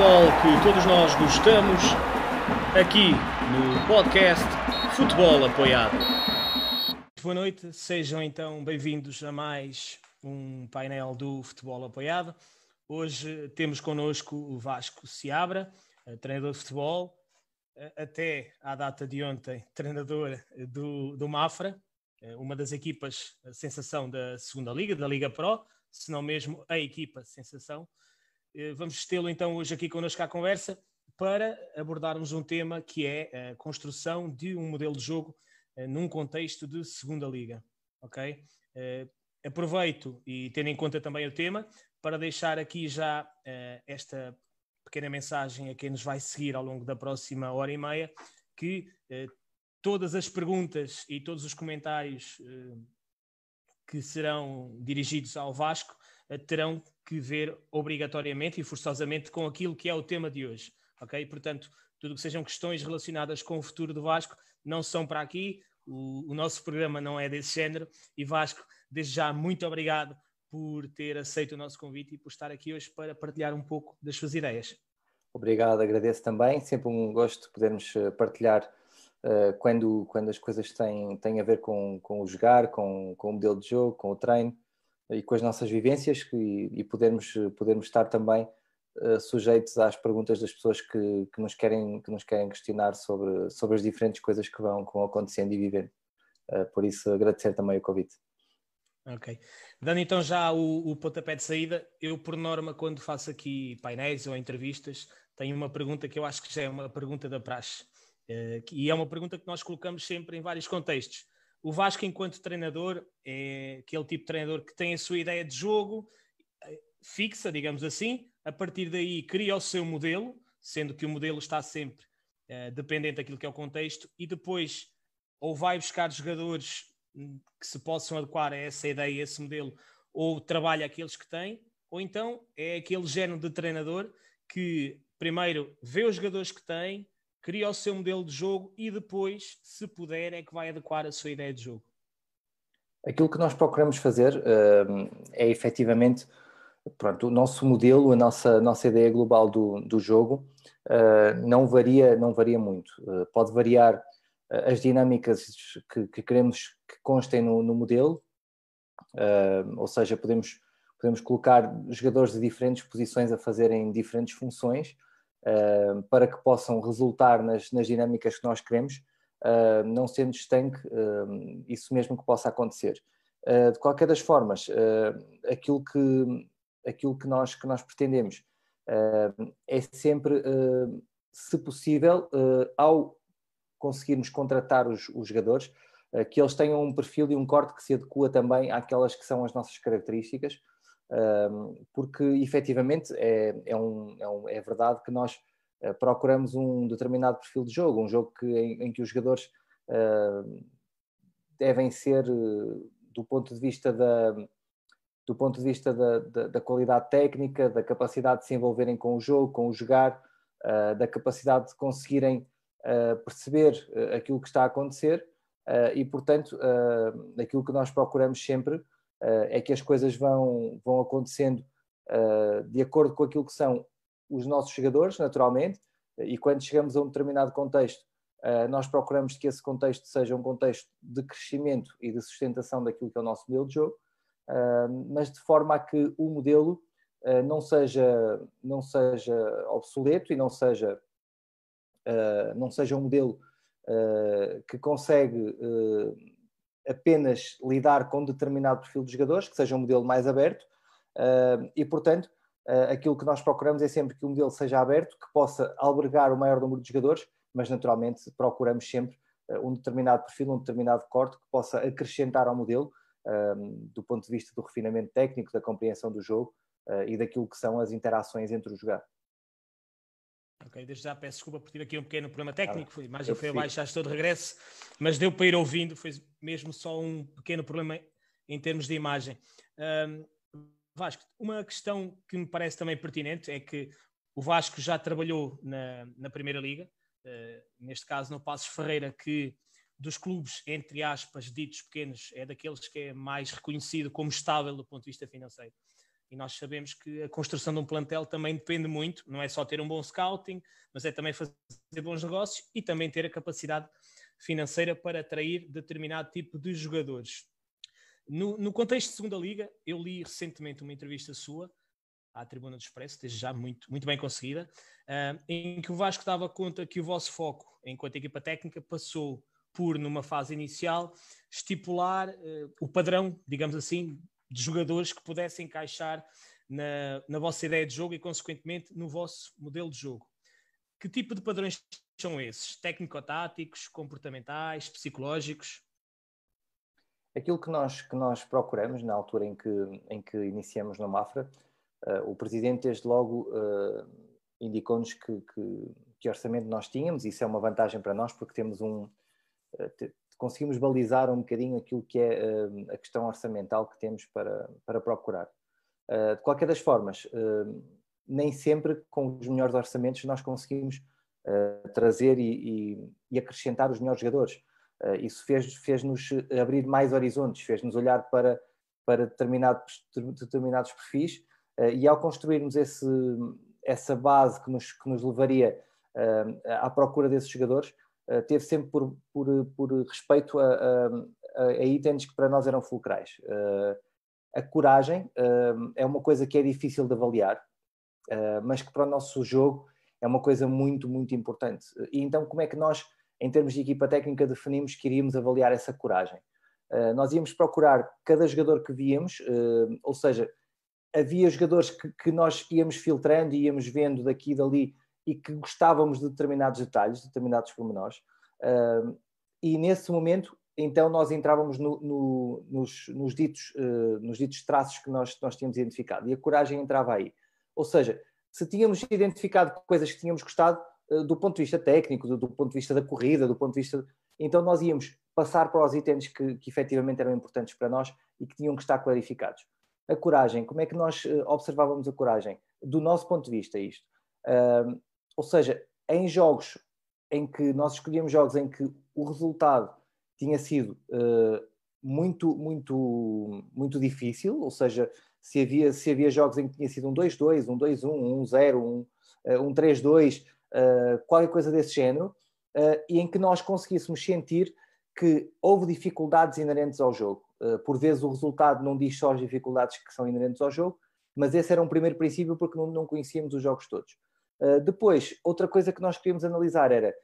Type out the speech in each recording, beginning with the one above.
futebol que todos nós gostamos, aqui no podcast Futebol Apoiado. Boa noite, sejam então bem-vindos a mais um painel do Futebol Apoiado. Hoje temos connosco o Vasco Seabra, eh, treinador de futebol, eh, até à data de ontem, treinador do, do Mafra, eh, uma das equipas sensação da segunda Liga, da Liga Pro, se não mesmo a equipa sensação. Vamos tê-lo então hoje aqui connosco à conversa para abordarmos um tema que é a construção de um modelo de jogo num contexto de segunda liga, ok? Aproveito e tendo em conta também o tema para deixar aqui já esta pequena mensagem a quem nos vai seguir ao longo da próxima hora e meia, que todas as perguntas e todos os comentários que serão dirigidos ao Vasco terão que ver obrigatoriamente e forçosamente com aquilo que é o tema de hoje, ok? Portanto, tudo que sejam questões relacionadas com o futuro do Vasco não são para aqui, o, o nosso programa não é desse género e Vasco, desde já, muito obrigado por ter aceito o nosso convite e por estar aqui hoje para partilhar um pouco das suas ideias. Obrigado, agradeço também. Sempre um gosto de podermos eh, partilhar uh, quando, quando as coisas têm, têm a ver com, com o jogar, com, com o modelo de jogo, com o treino e com as nossas vivências e, e podermos, podermos estar também uh, sujeitos às perguntas das pessoas que, que, nos querem, que nos querem questionar sobre, sobre as diferentes coisas que vão, que vão acontecendo e vivendo. Uh, por isso, agradecer também o convite. Ok. Dando então já o, o pontapé de saída, eu, por norma, quando faço aqui painéis ou entrevistas, tenho uma pergunta que eu acho que já é uma pergunta da praxe. Uh, e é uma pergunta que nós colocamos sempre em vários contextos. O Vasco, enquanto treinador, é aquele tipo de treinador que tem a sua ideia de jogo eh, fixa, digamos assim, a partir daí cria o seu modelo, sendo que o modelo está sempre uh, dependente daquilo que é o contexto, e depois ou vai buscar jogadores que se possam adequar a essa ideia, a esse modelo, ou trabalha aqueles que têm, ou então é aquele género de treinador que primeiro vê os jogadores que tem, cria o seu modelo de jogo e depois, se puder, é que vai adequar a sua ideia de jogo. Aquilo que nós procuramos fazer uh, é efetivamente pronto, o nosso modelo, a nossa, nossa ideia global do, do jogo uh, não, varia, não varia muito. Uh, pode variar as dinâmicas que, que, queremos que constem no, no modelo, ou seja, podemos, podemos colocar jogadores de diferentes posições a fazerem diferentes funções uh, para que possam resultar nas, nas dinâmicas que nós queremos, uh, não sendo estanque isso mesmo que possa acontecer. de qualquer das formas, aquilo, que, aquilo que, nós, que nós pretendemos é sempre, se possível, ao conseguirmos contratar os, os jogadores, uh, que eles tenham um perfil e um corte que se adequa também àquelas que são as nossas características, uh, porque efetivamente é, é, um, é, um, é, verdade que nós uh, procuramos um determinado perfil de jogo, um jogo que, em, em que os jogadores devem ser, do ponto de vista da, do ponto de vista da, da, da, qualidade técnica, da capacidade de se envolverem com o jogo, com o jogar, uh, da capacidade de conseguirem perceber uh, aquilo que está a acontecer uh, e, portanto, uh, aquilo que nós procuramos sempre é que as coisas vão, vão acontecendo de acordo com aquilo que são os nossos jogadores, naturalmente, e quando chegamos a um determinado contexto, nós procuramos que esse contexto seja um contexto de crescimento e de sustentação daquilo que é o nosso modelo de jogo, mas de forma a que o modelo não seja, não seja obsoleto e não seja não seja um modelo que consegue apenas lidar com determinado perfil de jogadores, que seja um modelo mais aberto, e portanto aquilo que nós procuramos é sempre que o modelo seja aberto, que possa albergar o maior número de jogadores, mas naturalmente procuramos sempre um determinado perfil, um determinado corte que possa acrescentar ao modelo do ponto de vista do refinamento técnico, da compreensão do jogo e daquilo que são as interações entre os jogadores. Ok, desde já peço desculpa por ter aqui um pequeno problema técnico, a imagem foi abaixo, já estou de regresso, mas deu para ir ouvindo, foi mesmo só um pequeno problema em termos de imagem. Um, Vasco, uma questão que me parece também pertinente é que o Vasco já trabalhou na, na Primeira Liga, uh, neste caso no Passos Ferreira, que dos clubes, entre aspas, ditos pequenos, é daqueles que é mais reconhecido como estável do ponto de vista financeiro. E nós sabemos que a construção de um plantel também depende muito, não é só ter um bom scouting, mas é também fazer bons negócios e também ter a capacidade financeira para atrair determinado tipo de jogadores. No, no contexto de segunda liga, eu li recentemente uma entrevista sua à Tribuna do Expresso, desde já muito, muito bem conseguida, uh, em que o Vasco dava conta que o vosso foco, enquanto equipa técnica, passou por, numa fase inicial, estipular uh, o padrão, digamos assim, de jogadores que pudessem encaixar na, na vossa ideia de jogo e, consequentemente, no vosso modelo de jogo. Que tipo de padrões são esses? Técnico-táticos, comportamentais, psicológicos? Aquilo que nós, que nós procuramos na altura em que, em que iniciamos no Mafra, uh, o Presidente desde logo uh, indicou-nos que, que, que, orçamento nós tínhamos, isso é uma vantagem para nós porque temos um... Conseguimos balizar um bocadinho aquilo que é a questão orçamental que temos para, para procurar. de qualquer das formas, nem sempre com os melhores orçamentos nós conseguimos trazer e, e, e acrescentar os melhores jogadores Uh, isso fez-nos fez abrir mais horizontes, fez-nos olhar para, para determinados, determinados perfis e ao construirmos esse, essa base que nos, que nos levaria uh, à procura desses jogadores, teve sempre por, por, por respeito a, a, a, itens que para nós eram fulcrais. a coragem é uma coisa que é difícil de avaliar, mas que para o nosso jogo é uma coisa muito, muito importante. E então, como é que nós em termos de equipa técnica, definimos que iríamos avaliar essa coragem. Uh, nós íamos procurar cada jogador que víamos, uh, ou seja, havia jogadores que, que, nós íamos filtrando e íamos vendo daqui e dali e que gostávamos de determinados detalhes, determinados pormenores, uh, e nesse momento, então, nós entrávamos no, no, nos, nos, ditos, nos ditos traços que nós, nós tínhamos identificado, e a coragem entrava aí. Ou seja, se tínhamos identificado coisas que tínhamos gostado, eh, do ponto de vista técnico, do, do, ponto de vista da corrida, do ponto de vista. Então, nós íamos passar para os itens que, que efetivamente eram importantes para nós e que tinham que estar clarificados. A coragem, como é que nós eh, observávamos a coragem? Do nosso ponto de vista, isto. Uh, ou seja, em jogos em que nós escolhíamos jogos em que o resultado tinha sido uh, muito, muito, muito difícil, ou seja, se havia, se havia jogos em que tinha sido um 2-2, um 2-1, um 0, um, um 3-2, uh, qualquer coisa desse género, uh, e em que nós conseguíssemos sentir que houve dificuldades inerentes ao jogo. Uh, por vezes o resultado não diz só as dificuldades que são inerentes ao jogo, mas esse era um primeiro princípio porque não, não conhecíamos os jogos todos. Depois, outra coisa que nós queríamos analisar era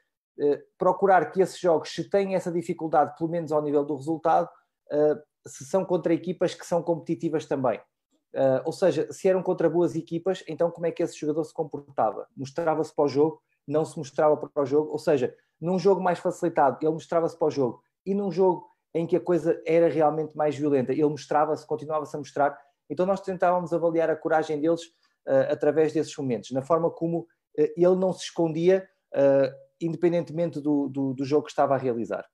procurar que esses jogos, se têm essa dificuldade, pelo menos ao nível do resultado, se são contra equipas que são competitivas também. Uh, ou seja, se eram contra boas equipas, então como é que esse jogador se comportava? Mostrava-se para o jogo, não se mostrava para o jogo, ou seja, num jogo mais facilitado, ele mostrava-se para o jogo, e num jogo em que a coisa era realmente mais violenta, ele mostrava-se, continuava-se a mostrar. Então nós tentávamos avaliar a coragem deles uh, através desses momentos, na forma como uh, ele não se escondia, independentemente do, do, do jogo que estava a realizar.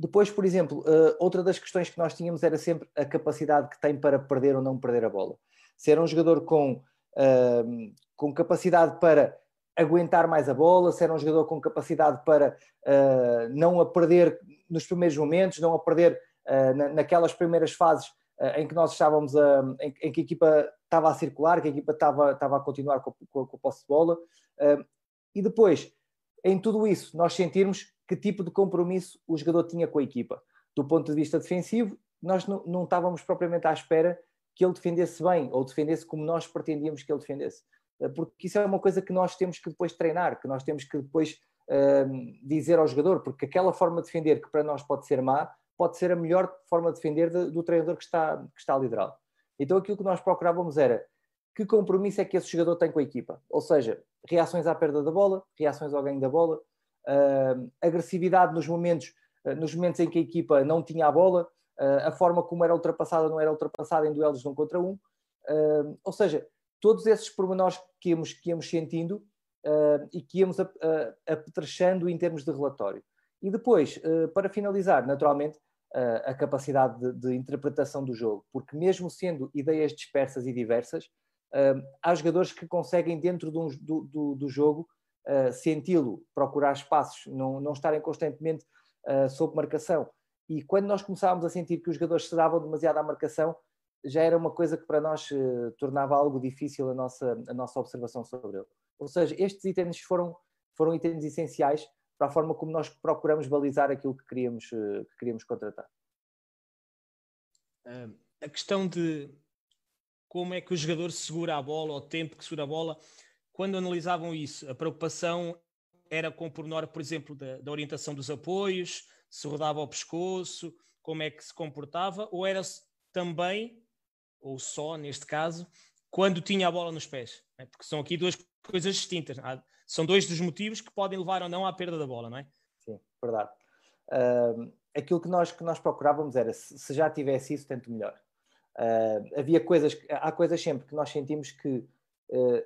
Depois, por exemplo, outra das questões que nós tínhamos era sempre a capacidade que tem para perder ou não perder a bola. Se era um jogador com, uh, com capacidade para aguentar mais a bola, se era um jogador com capacidade para não a perder nos primeiros momentos, não a perder na, naquelas primeiras fases em que nós estávamos a, em, que a equipa estava a circular, que a equipa estava, estava a continuar com, com, com a posse de bola. e depois, em tudo isso, nós sentirmos que tipo de compromisso o jogador tinha com a equipa. Do ponto de vista defensivo, nós não, não estávamos propriamente à espera que ele defendesse bem ou defendesse como nós pretendíamos que ele defendesse. Eh, porque isso é uma coisa que nós temos que depois treinar, que nós temos que depois uh, dizer ao jogador, porque aquela forma de defender que para nós pode ser má, pode ser a melhor forma de defender de, do treinador que está, que está a liderá-lo. Então aquilo que nós procurávamos era que compromisso é que esse jogador tem com a equipa? Ou seja, reações à perda da bola, reações ao ganho da bola, uh, agressividade nos momentos, uh, nos momentos em que a equipa não tinha a bola, uh, a forma como era ultrapassada não era ultrapassada em duelos de um contra um. ou seja, todos esses pormenores que íamos, que íamos sentindo e que íamos apetrechando em termos de relatório. E depois, para finalizar, naturalmente, a capacidade de, de, interpretação do jogo, porque mesmo sendo ideias dispersas e diversas, há jogadores que conseguem, dentro do, do, do jogo, uh, senti-lo, procurar espaços, não, não estarem constantemente uh, sob marcação. E quando nós começávamos a sentir que os jogadores se davam demasiado à marcação, já era uma coisa que para nós tornava algo difícil a nossa, a nossa observação sobre ele. Ou seja, estes itens foram, foram itens essenciais para a forma como nós procuramos balizar aquilo que queríamos, uh, que queríamos contratar. a questão de como é que o jogador segura a bola, o tempo que segura a bola, quando analisavam isso, a preocupação era com o pormenor, por exemplo, da, da orientação dos apoios, se rodava ao pescoço, como é que se comportava, ou era também, ou só neste caso, quando tinha a bola nos pés? Né? Porque são aqui duas coisas distintas. São dois dos motivos que podem levar ou não à perda da bola, não é? Sim, verdade. Uh, aquilo que nós, que nós procurávamos era, se, já tivesse isso, tanto melhor. Uh, havia coisas, há coisas sempre que nós sentimos que uh,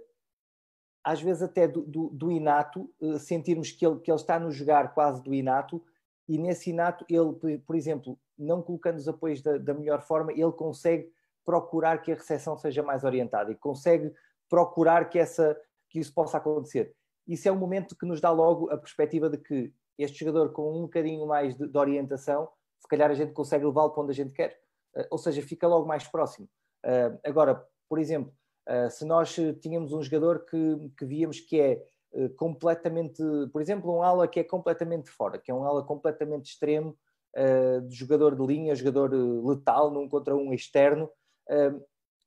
às vezes até do, do, do inato, sentirmos que ele, que ele está no jogar quase do inato, e nesse inato ele, por exemplo, não colocando os apoios da, da melhor forma, ele consegue procurar que a recepção seja mais orientada e consegue procurar que, essa, que isso possa acontecer. Isso é um momento que nos dá logo a perspectiva de que este jogador com um bocadinho mais de, de orientação, se calhar a gente consegue levá-lo para onde a gente quer. Uh, ou seja, fica logo mais próximo. Uh, agora, por exemplo, Uh, se nós tínhamos um jogador que, que víamos que é uh, completamente, por exemplo, um ala que é completamente fora, que é um ala completamente extremo, de jogador de linha, jogador letal, num contra um externo,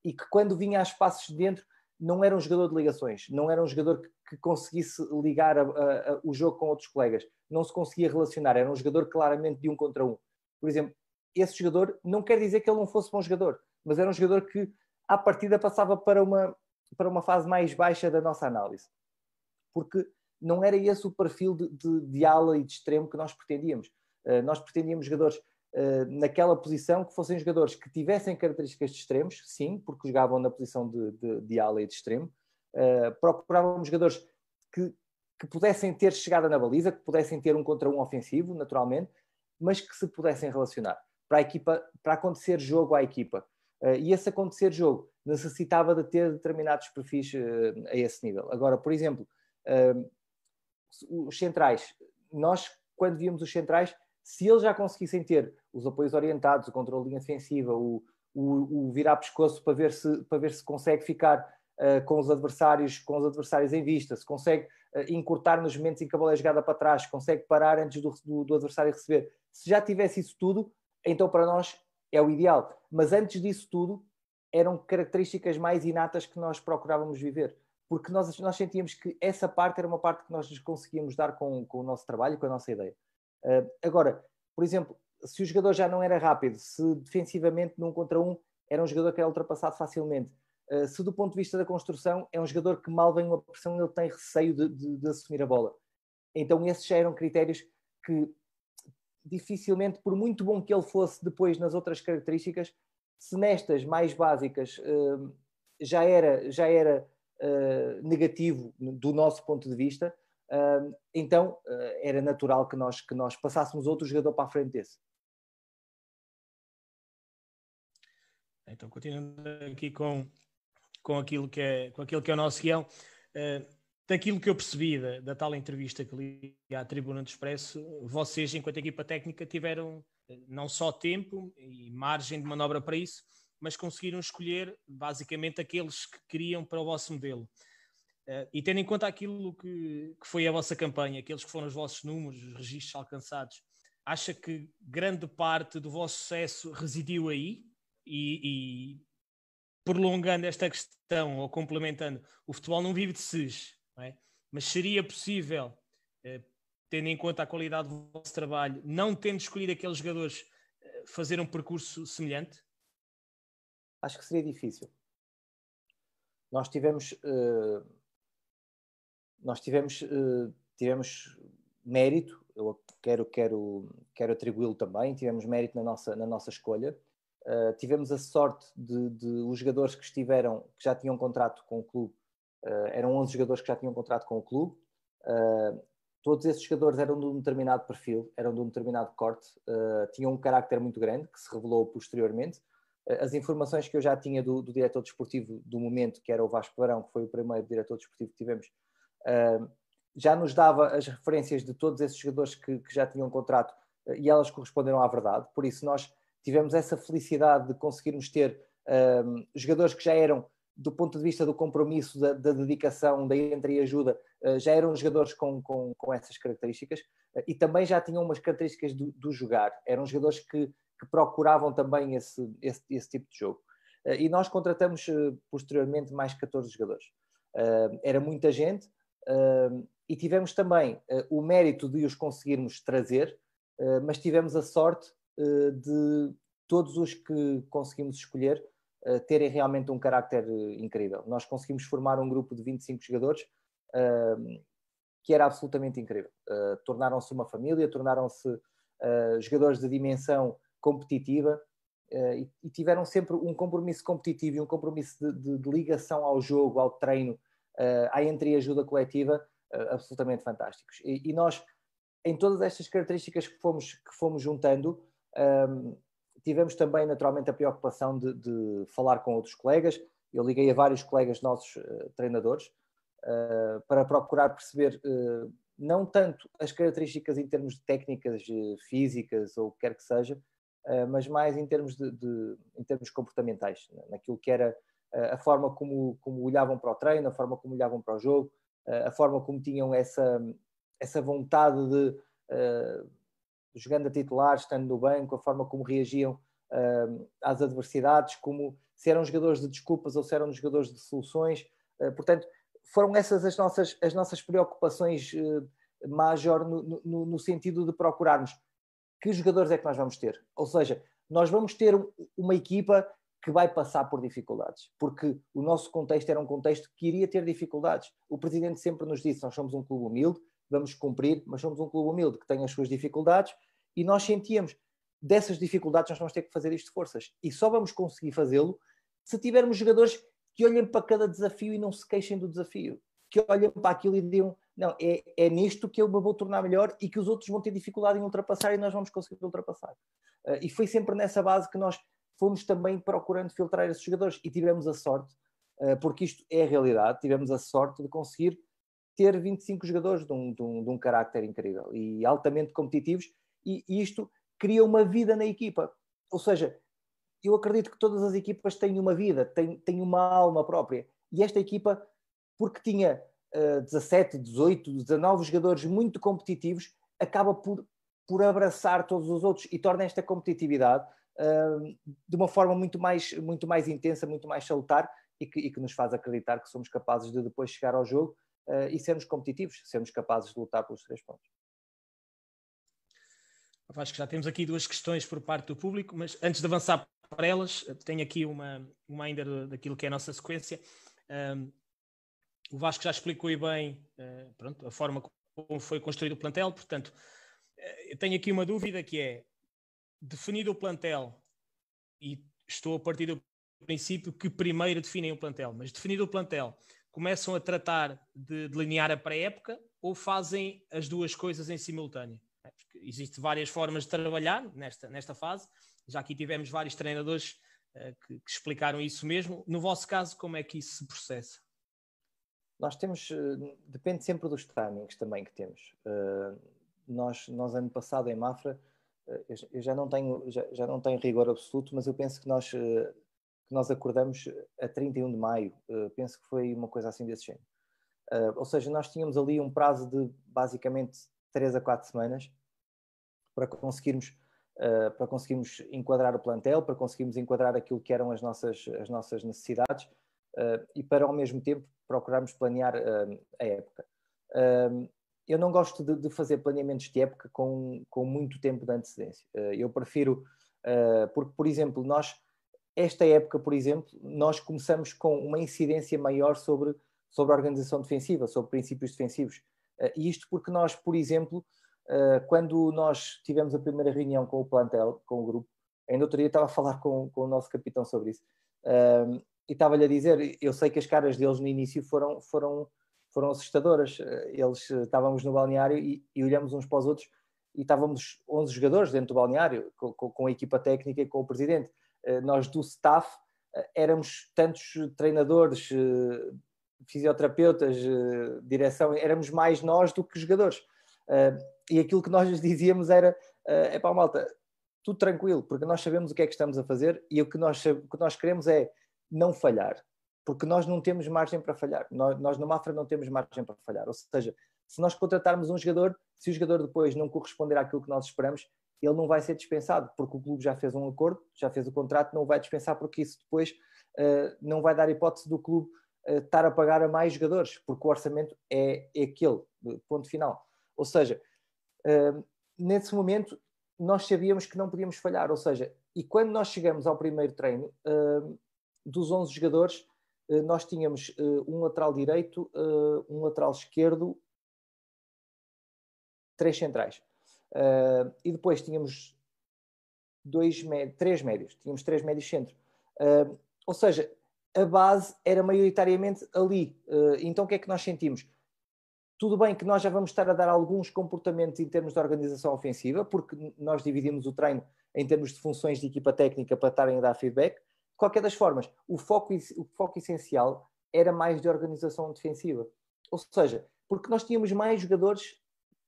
e que quando vinha a espaços de dentro não era um jogador de ligações, não era um jogador que, que conseguisse ligar a, a, a, o jogo com outros colegas, não se conseguia relacionar, era um jogador claramente de um contra um. Por exemplo, esse jogador não quer dizer que ele não fosse bom jogador, mas era um jogador que à partida passava para uma, para uma fase mais baixa da nossa análise. Porque não era esse o perfil de, de, de ala e de extremo que nós pretendíamos. Uh, nós pretendíamos jogadores uh, naquela posição que fossem jogadores que tivessem características de extremos, sim, porque jogavam na posição de, de, de ala e de extremo. Uh, procurávamos jogadores que, que pudessem ter chegada na baliza, que pudessem ter um contra um ofensivo, naturalmente, mas que se pudessem relacionar para a equipa, para acontecer jogo à equipa. Uh, e esse acontecer jogo necessitava de ter determinados perfis uh, a esse nível. Agora, por exemplo, uh, os centrais, nós, quando víamos os centrais, se eles já conseguissem ter os apoios orientados, o controle de linha defensiva, o, o, o virar pescoço para ver se, para ver se consegue ficar com os adversários, com os adversários em vista, se consegue encurtar nos momentos em que a bola é jogada para trás, consegue parar antes do, do, do adversário receber. Se já tivesse isso tudo, então para nós é o ideal. Mas antes disso tudo, eram características mais inatas que nós procurávamos viver. Porque nós, nós sentíamos que essa parte era uma parte que nós conseguíamos dar com, com o nosso trabalho, com a nossa ideia. Uh, agora, por exemplo, se o jogador já não era rápido, se defensivamente num contra um era um jogador que era ultrapassado facilmente, se do ponto de vista da construção é um jogador que mal vem uma pressão ele tem receio de, de, de assumir a bola. Então esses já eram critérios que dificilmente, por muito bom que ele fosse depois nas outras características, se nestas mais básicas uh, já era, já era uh, negativo do nosso ponto de vista, uh, então era natural que nós, que nós passássemos outro jogador para a frente desse. Então, continuando aqui com, com, aquilo, que é, com aquilo que é o nosso guião, daquilo que eu percebi da, da, tal entrevista que li à Tribuna do Expresso, vocês, enquanto equipa técnica, tiveram eh, não só tempo e margem de manobra para isso, mas conseguiram escolher basicamente aqueles que queriam para o vosso modelo. Uh, e tendo em conta aquilo que, que, foi a vossa campanha, aqueles que foram os vossos números, os registros alcançados, acha que grande parte do vosso sucesso residiu aí? E, e prolongando esta questão ou complementando, o futebol não vive de SES, é? Mas seria possível, eh, tendo em conta a qualidade do vosso trabalho, não tendo escolhido aqueles jogadores, eh, fazer um percurso semelhante? Acho que seria difícil. Nós tivemos, uh, nós tivemos, uh, tivemos mérito. Eu quero, quero, quero atribuí-lo também. Tivemos mérito na nossa, na nossa escolha. Uh, tivemos a sorte de, de, os jogadores que estiveram, que já tinham contrato com o clube, Uh, eram 11 jogadores que já tinham contrato com o clube. Uh, todos esses jogadores eram de um determinado perfil, eram de um determinado corte, tinham um carácter muito grande, que se revelou posteriormente. as informações que eu já tinha do, do, diretor desportivo do momento, que era o Vasco Barão, que foi o primeiro diretor desportivo que tivemos, já nos dava as referências de todos esses jogadores que, que já tinham contrato e elas corresponderam à verdade. Por isso, nós tivemos essa felicidade de conseguirmos ter um, jogadores que já eram, do ponto de vista do compromisso, da, da dedicação, da entreajuda, uh, já eram jogadores com, com, com essas características uh, e também já tinham umas características do, do jogar. Eram jogadores que, que procuravam também esse, esse, esse, tipo de jogo. Uh, e nós contratamos posteriormente mais 14 jogadores. era muita gente e tivemos também o mérito de os conseguirmos trazer, mas tivemos a sorte de todos os que conseguimos escolher uh, terem realmente um carácter eh, incrível. Nós conseguimos formar um grupo de 25 jogadores uh, que era absolutamente incrível. Tornaram-se uma família, tornaram-se jogadores de dimensão competitiva e, tiveram sempre um compromisso competitivo e um compromisso de, de, de ligação ao jogo, ao treino, à entreajuda coletiva absolutamente fantásticos. E, e, nós, em todas estas características que fomos, que fomos juntando, um, tivemos também, naturalmente, a preocupação de, de, falar com outros colegas. Eu liguei a vários colegas nossos uh, treinadores uh, para procurar perceber uh, não tanto as características em termos de técnicas físicas ou o que quer que seja, mas mais em termos, de, de, em termos comportamentais, naquilo que era a forma como, como olhavam para o treino, a forma como olhavam para o jogo, a forma como tinham essa, essa vontade de jogando a titular, estando no banco, a forma como reagiam uh, às adversidades, como se eram jogadores de desculpas ou se eram jogadores de soluções. Uh, portanto, foram essas as nossas, as nossas preocupações uh, major no, no, no, sentido de procurarmos que jogadores é que nós vamos ter. Ou seja, nós vamos ter uma equipa que vai passar por dificuldades, porque o nosso contexto era um contexto que iria ter dificuldades. O presidente sempre nos disse: nós somos um clube humilde, vamos cumprir, mas somos um clube humilde que tem as suas dificuldades e nós sentíamos dessas dificuldades nós vamos ter que fazer isto de forças. E só vamos conseguir fazê-lo se tivermos jogadores que olhem para cada desafio e não se queixem do desafio, que olhem para aquilo e digam não, é, é nisto que eu me vou tornar melhor e que os outros vão ter dificuldade em ultrapassar e nós vamos conseguir ultrapassar. Uh, e foi sempre nessa base que nós fomos também procurando filtrar esses jogadores. E tivemos a sorte, uh, porque isto é a realidade, tivemos a sorte de conseguir ter 25 jogadores de um, de um, de um carácter incrível e altamente competitivos, e, isto cria uma vida na equipa. Ou seja, eu acredito que todas as equipas têm uma vida, têm, têm uma alma própria. E esta equipa, porque tinha uh, 17, 18, 19 jogadores muito competitivos, acaba por, por abraçar todos os outros e torna esta competitividade uh, de uma forma muito mais, muito mais intensa, muito mais salutar e que, e que nos faz acreditar que somos capazes de depois chegar ao jogo uh, e sermos competitivos, sermos capazes de lutar pelos três pontos. Acho que já temos aqui duas questões por parte do público, mas antes de avançar para elas, tenho aqui uma, uma ainda daquilo que é a nossa sequência. Um, o Vasco já explicou bem uh, pronto, a forma como foi construído o plantel, portanto, eu tenho aqui uma dúvida que é, definido o plantel, e estou a partir do princípio que primeiro definem o plantel, mas definido o plantel, começam a tratar de delinear a pré-época ou fazem as duas coisas em simultâneo? É, Existem várias formas de trabalhar nesta, nesta fase. Já aqui tivemos vários treinadores uh, que, que, explicaram isso mesmo. No vosso caso, como é que isso se processa? Nós temos, uh, depende sempre dos timings também que temos. Uh, nós, nós, ano passado, em Mafra, eu, já, não tenho, já, já, não tenho rigor absoluto, mas eu penso que nós que nós acordamos a 31 de maio, uh, penso que foi uma coisa assim desse género. Uh, ou seja, nós tínhamos ali um prazo de basicamente 3 a 4 semanas para conseguirmos, uh, para conseguirmos enquadrar o plantel, para conseguirmos enquadrar aquilo que eram as nossas, as nossas necessidades e para ao mesmo tempo procurarmos planear a época. eu não gosto de, de, fazer planeamentos de época com, com muito tempo de antecedência. eu prefiro, porque, por exemplo, nós esta época, por exemplo, nós começamos com uma incidência maior sobre, sobre a organização defensiva, sobre princípios defensivos. Uh, e isto porque nós, por exemplo, uh, quando nós tivemos a primeira reunião com o plantel, com o grupo, ainda outro dia estava a falar com, com o nosso capitão sobre isso, uh, e estava-lhe a dizer, eu sei que as caras deles no início foram, foram, foram assustadoras. Eles estávamos no balneário e, e olhamos uns para os outros e estávamos 11 jogadores dentro do balneário, com, com, a equipa técnica e com o presidente eh, nós do staff eh, éramos tantos treinadores, eh, fisioterapeutas, direção, éramos mais nós do que jogadores. E aquilo que nós lhes dizíamos era: é pá, malta, tudo tranquilo, porque nós sabemos o que é que estamos a fazer e o que nós, o que nós queremos é não falhar, porque nós não temos margem para falhar. Nós, nós no Mafra não temos margem para falhar. Ou seja, se nós contratarmos um jogador, se o jogador depois não corresponder àquilo que nós esperamos, ele não vai ser dispensado, porque o clube já fez um acordo, já fez o contrato, não o vai dispensar, porque isso depois uh, não vai dar hipótese do clube uh, estar a pagar a mais jogadores, porque o orçamento é, é aquele, ponto final. Ou seja, uh, nesse momento nós sabíamos que não podíamos falhar, ou seja, e quando nós chegamos ao primeiro treino, dos 11 jogadores, nós tínhamos um lateral direito, um lateral esquerdo, três centrais. Uh, e depois tínhamos dois, três médios, tínhamos três médios centro. Uh, ou seja, a base era maioritariamente ali. Uh, então o que é que nós sentimos? Tudo bem que nós já vamos estar a dar alguns comportamentos em termos de organização ofensiva, porque nós dividimos o treino em termos de funções de equipa técnica para estarem a dar feedback. De qualquer das formas, o foco, o foco essencial era mais de organização defensiva. Ou seja, porque nós tínhamos mais jogadores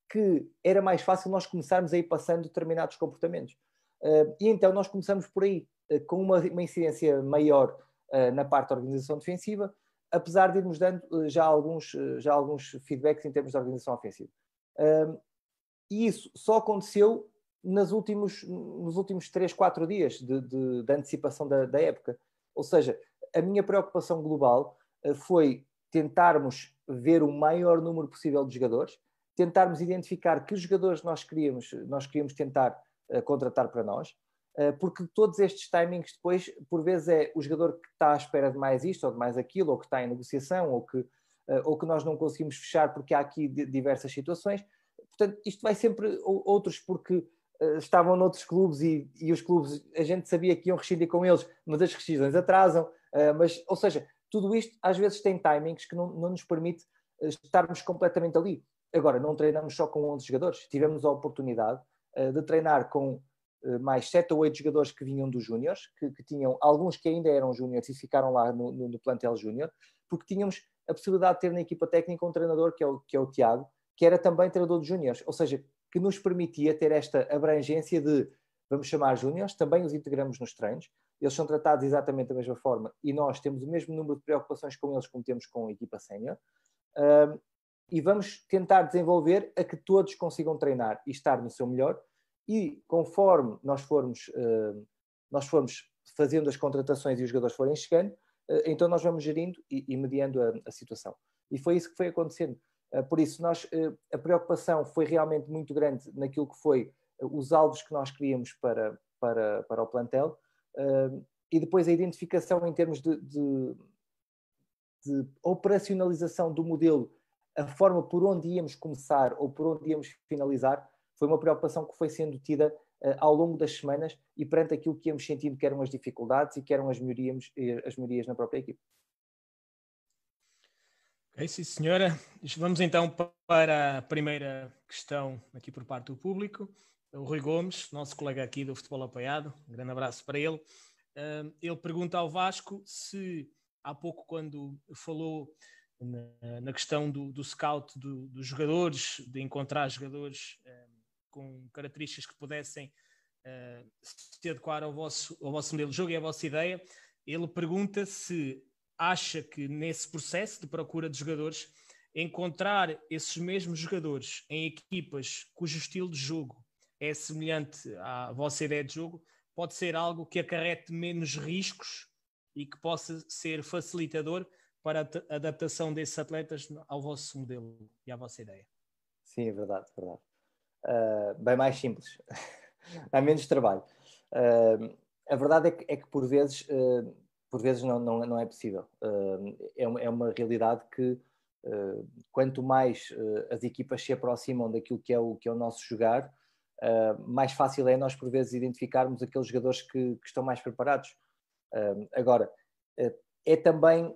que era mais fácil nós começarmos a ir passando determinados comportamentos. Uh, e então nós começamos por aí, uh, com uma, uma, incidência maior uh, na parte da organização defensiva, apesar de irmos dando já, alguns, já alguns feedbacks em termos de organização ofensiva. e isso só aconteceu nos últimos, nos últimos 3, 4 dias de, de, de antecipação da, da, época. Ou seja, a minha preocupação global foi tentarmos ver o maior número possível de jogadores, tentarmos identificar que jogadores nós queríamos, nós queríamos tentar uh, contratar para nós, uh, porque todos estes timings depois, por vezes, é o jogador que está à espera de mais isto ou de mais aquilo, ou que está em negociação, ou que, uh, ou que nós não conseguimos fechar porque há aqui diversas situações. Portanto, isto vai sempre outros porque estavam noutros clubes e, e, os clubes, a gente sabia que iam rescindir com eles, mas as rescisões atrasam. mas, ou seja, tudo isto às vezes tem timings que não, não nos permite estarmos completamente ali. Agora, não treinamos só com 11 jogadores, tivemos a oportunidade uh, de treinar com uh, mais 7 ou 8 jogadores que vinham dos Júniores, que, que, tinham alguns que ainda eram Júniores e ficaram lá no, no, no plantel Júnior, porque tínhamos a possibilidade de ter na equipa técnica um treinador que é o, que é o Tiago, que era também treinador de Júniores, ou seja, que nos permitia ter esta abrangência de, vamos chamar Júniores, também os integramos nos treinos, eles são tratados exatamente da mesma forma e nós temos o mesmo número de preocupações com eles como temos com a equipa sénior. Uh, e vamos tentar desenvolver a que todos consigam treinar e estar no seu melhor e conforme nós formos, uh, nós formos fazendo as contratações e os jogadores forem chegando, uh, então nós vamos gerindo e, mediando a, a, situação. E foi isso que foi acontecendo. Uh, por isso, nós, a preocupação foi realmente muito grande naquilo que foi os alvos que nós queríamos para, para, para o plantel e depois a identificação em termos de, de, de operacionalização do modelo a forma por onde íamos começar ou por onde íamos finalizar foi uma preocupação que foi sendo tida uh, ao longo das semanas e perante aquilo que íamos sentindo que eram as dificuldades e que eram as melhorias, as melhorias na própria equipe. Ok, sim senhora. Vamos então para a primeira questão aqui por parte do público. O Rui Gomes, nosso colega aqui do Futebol Apoiado, um grande abraço para ele. Uh, ele pergunta ao Vasco se há pouco, quando falou na, na questão do, do scout do, dos jogadores, de encontrar jogadores uh, com características que pudessem uh, se adequar ao vosso, ao vosso modelo de jogo e à vossa ideia. Ele pergunta se acha que nesse processo de procura de jogadores, encontrar esses mesmos jogadores em equipas cujo estilo de jogo é semelhante à vossa ideia de jogo, pode ser algo que acarrete menos riscos e que possa ser facilitador para a adaptação desses atletas ao vosso modelo e à vossa ideia. Sim, é verdade, é verdade. Uh, bem mais simples, há menos trabalho. Uh, a verdade é que, é que por vezes, uh, por vezes não, não, não é possível. É uma, é, uma, realidade que quanto mais as equipas se aproximam daquilo que é o, que é o nosso jogar, mais fácil é nós por vezes identificarmos aqueles jogadores que, que estão mais preparados. agora, é também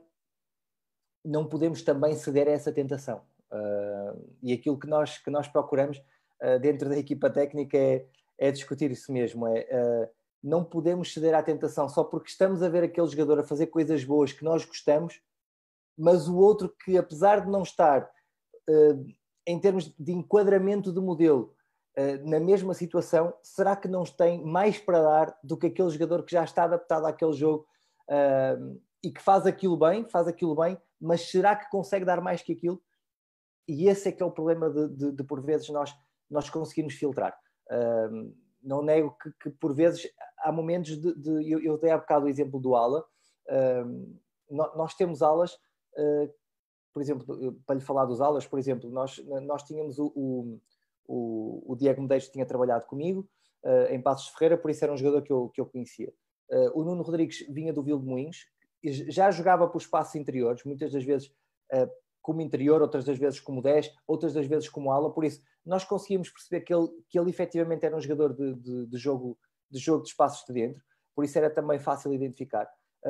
não podemos também ceder a essa tentação. Uh, e aquilo que nós, que nós procuramos uh, dentro da equipa técnica é, é discutir isso mesmo. É, uh, não podemos ceder à tentação só porque estamos a ver aquele jogador a fazer coisas boas que nós gostamos, mas o outro que, apesar de não estar em termos de enquadramento do modelo, na mesma situação, será que não tem mais para dar do que aquele jogador que já está adaptado àquele jogo e que faz aquilo bem, faz aquilo bem, mas será que consegue dar mais que aquilo? E esse é que é o problema de, de, de por vezes nós, nós conseguirmos filtrar. Uh, não nego que, que, por vezes há momentos de, de eu, eu, dei há bocado o exemplo do ala. nós temos alas por exemplo, para lhe falar dos alas, por exemplo, nós, nós tínhamos o, o, o, o Diego Medeiros que tinha trabalhado comigo uh, em Passos Ferreira, por isso era um jogador que eu, que eu conhecia. Uh, o Nuno Rodrigues vinha do Vil de Moinhos, já jogava por espaços interiores, muitas das vezes uh, como interior, outras das vezes como 10, outras das vezes como ala, por isso nós conseguíamos perceber que ele, que ele efetivamente era um jogador de, de, de jogo, de jogo de espaços de dentro, por isso era também fácil identificar.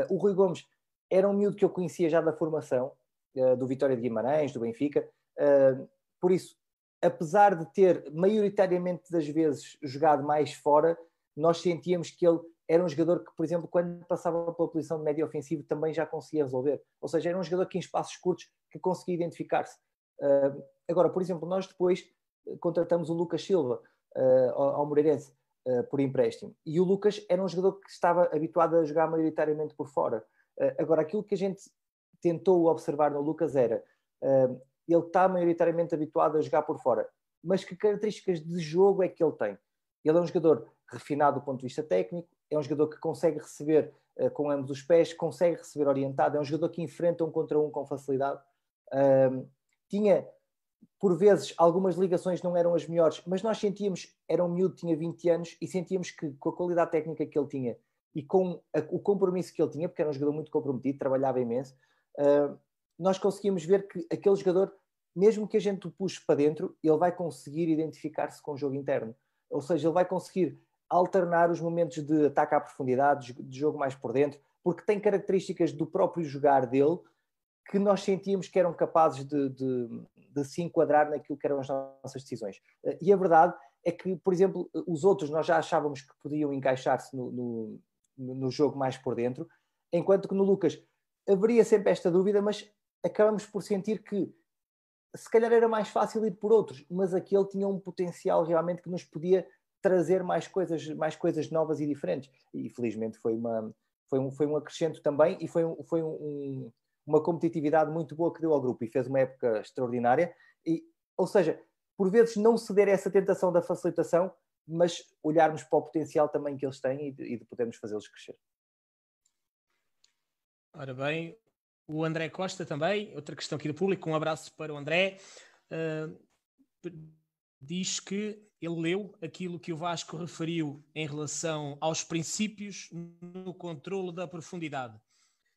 o Rui Gomes era um miúdo que eu conhecia já da formação, uh, do Vitória de Guimarães, do Benfica. Uh, por isso, apesar de ter maioritariamente das vezes jogado mais fora, nós sentíamos que ele era um jogador que, por exemplo, quando passava pela posição de médio ofensivo também já conseguia resolver. Ou seja, era um jogador que em espaços curtos que conseguia identificar-se. Uh, agora, por exemplo, nós depois contratamos o Lucas Silva uh, ao Moreirense uh, por empréstimo. E o Lucas era um jogador que estava habituado a jogar maioritariamente por fora. agora, aquilo que a gente tentou observar no Lucas era ele está maioritariamente habituado a jogar por fora, mas que características de jogo é que ele tem? Ele é um jogador refinado do ponto de vista técnico, é um jogador que consegue receber uh, com ambos os pés, consegue receber orientado, é um jogador que enfrenta um contra um com facilidade. Uh, tinha, por vezes, algumas ligações não eram as melhores, mas nós sentíamos, era um miúdo, tinha 20 anos, e sentíamos que com a qualidade técnica que ele tinha e com a, o compromisso que ele tinha, porque era um jogador muito comprometido, trabalhava imenso, uh, nós conseguimos ver que aquele jogador, mesmo que a gente o puxe para dentro, ele vai conseguir identificar-se com o jogo interno. Ou seja, ele vai conseguir alternar os momentos de ataque à profundidade, de jogo mais por dentro, porque tem características do próprio jogar dele que nós sentíamos que eram capazes de, de, de se enquadrar naquilo que eram as nossas decisões. Uh, e a verdade é que, por exemplo, os outros nós já achávamos que podiam encaixar-se no, no, no jogo mais por dentro, enquanto que no Lucas haveria sempre esta dúvida, mas acabamos por sentir que se calhar era mais fácil ir por outros, mas aquele tinha um potencial realmente que nos podia trazer mais coisas, mais coisas novas e diferentes. E felizmente foi, uma, foi, um, foi um acrescento também e foi, um, foi um, uma competitividade muito boa que deu ao grupo e fez uma época extraordinária. E, ou seja, por vezes não ceder a essa tentação da facilitação, mas olharmos para o potencial também que eles têm e de, e de podermos fazê-los crescer. Ora bem, o André Costa também, outra questão aqui do público, um abraço para o André. Uh, diz que ele leu aquilo que o Vasco referiu em relação aos princípios no controle da profundidade.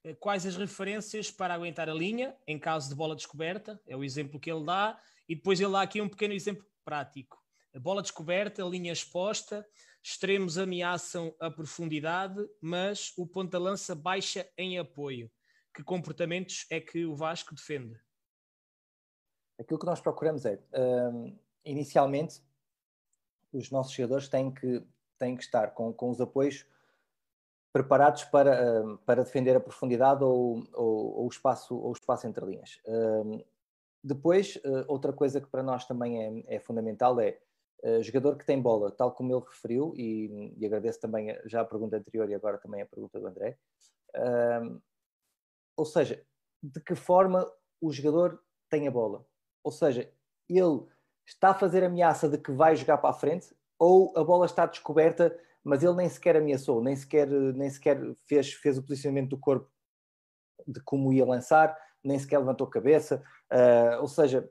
Uh, quais as referências para aguentar a linha em caso de bola descoberta? É o exemplo que ele dá, e depois ele dá aqui um pequeno exemplo prático. A bola descoberta, linha exposta, extremos ameaçam a profundidade, mas o ponta-lança baixa em apoio. Que comportamentos é que o Vasco defende? Aquilo que nós procuramos é, um, inicialmente, os nossos jogadores têm que, têm que estar com, com os apoios preparados para, um, para defender a profundidade ou, ou, ou, o, espaço, ou o espaço entre linhas. Um, depois, uh, outra coisa que para nós também é, é fundamental é jogador que tem bola, tal como ele referiu, e, e, agradeço também já a pergunta anterior e agora também a pergunta do André. Ou seja, de que forma o jogador tem a bola? Ou seja, ele está a fazer ameaça de que vai jogar para a frente ou a bola está descoberta, mas ele nem sequer ameaçou, nem sequer, nem sequer fez, fez o posicionamento do corpo de como ia lançar, nem sequer levantou a cabeça. Uh, ou seja,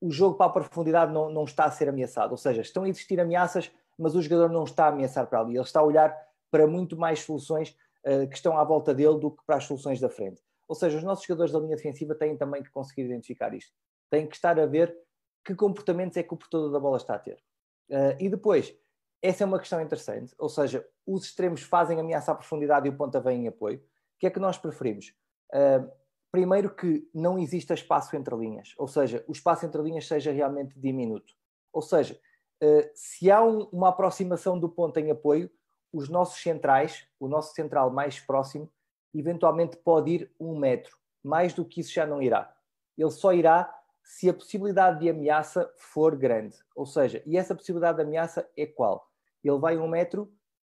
o jogo para a profundidade não, não está a ser ameaçado. Ou seja, estão a existir ameaças, mas o jogador não está a ameaçar para ali. Ele está a olhar para muito mais soluções uh, que estão à volta dele do que para as soluções da frente. Ou seja, os nossos jogadores da linha defensiva têm também que conseguir identificar isto. Têm que estar a ver que comportamentos é que o portador da bola está a ter. Uh, e depois, essa é uma questão interessante. Ou seja, os extremos fazem ameaça à profundidade e o ponta vem em apoio. O que é que nós preferimos? Uh, Primeiro que não exista espaço entre linhas, ou seja, o espaço entre linhas seja realmente diminuto. Ou seja, eh, se há uma aproximação do ponto em apoio, os nossos centrais, o nosso central mais próximo, eventualmente pode ir um metro. Mais do que isso já não irá. Ele só irá se a possibilidade de ameaça for grande. Ou seja, e essa possibilidade de ameaça é qual? Ele vai um metro,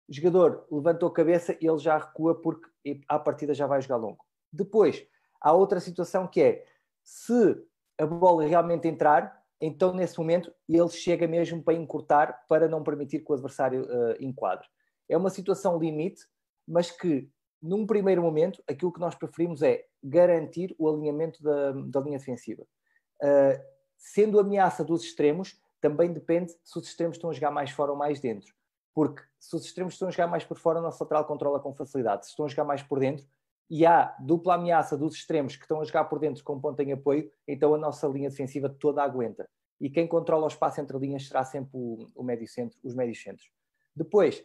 o jogador levantou a cabeça e ele já recua porque à partida já vai jogar longo. Depois, há outra situação que é, se a bola realmente entrar, então nesse momento ele chega mesmo para encurtar, para não permitir que o adversário uh, enquadre. É uma situação limite, mas que num primeiro momento aquilo que nós preferimos é garantir o alinhamento da, da linha defensiva. Uh, sendo ameaça dos extremos, também depende se os extremos estão a jogar mais fora ou mais dentro. Porque se os extremos estão a jogar mais por fora, o nosso lateral controla com facilidade. Se estão a jogar mais por dentro, e há dupla ameaça dos extremos que estão a jogar por dentro com ponto em apoio, então a nossa linha defensiva toda aguenta. E quem controla o espaço entre linhas será sempre o, o médio centro, os médios centros. Depois,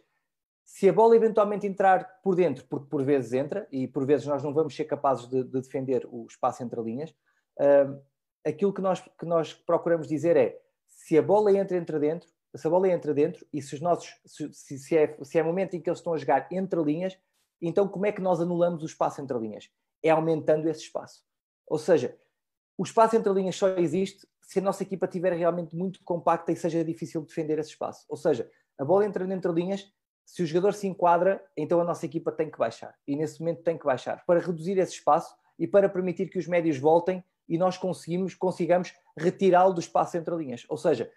se a bola eventualmente entrar por dentro, porque por vezes entra, e por vezes nós não vamos ser capazes de, de defender o espaço entre linhas, uh, aquilo que nós, que nós procuramos dizer é, se a bola entra entre dentro, se a bola entra dentro, e se os nossos, se, se, é, se é momento em que eles estão a jogar entre linhas, então, como é que nós anulamos o espaço entre linhas? É aumentando esse espaço. Ou seja, o espaço entre linhas só existe se a nossa equipa estiver realmente muito compacta e seja difícil defender esse espaço. Ou seja, a bola entra entre linhas, se o jogador se enquadra, então a nossa equipa tem que baixar. E nesse momento tem que baixar para reduzir esse espaço e para permitir que os médios voltem e nós conseguimos, consigamos retirá-lo do espaço entre linhas. Ou seja,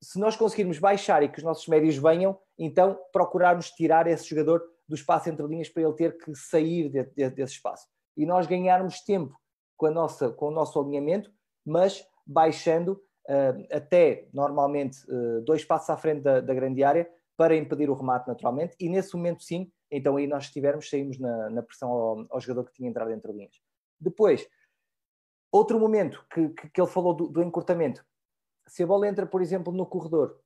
se nós conseguirmos baixar e que os nossos médios venham, então procurarmos tirar esse jogador do espaço entre linhas para ele ter que sair de, de, desse espaço. E nós ganharmos tempo com, a nossa, com o nosso alinhamento, mas baixando uh, até normalmente uh, dois passos à frente da, da, grande área para impedir o remate naturalmente. E nesse momento, sim, então aí nós estivermos, saímos na, na pressão ao, ao, jogador que tinha entrado entre linhas. Depois, outro momento que, que, que ele falou do, do encurtamento. Se a bola entra, por exemplo, no corredor,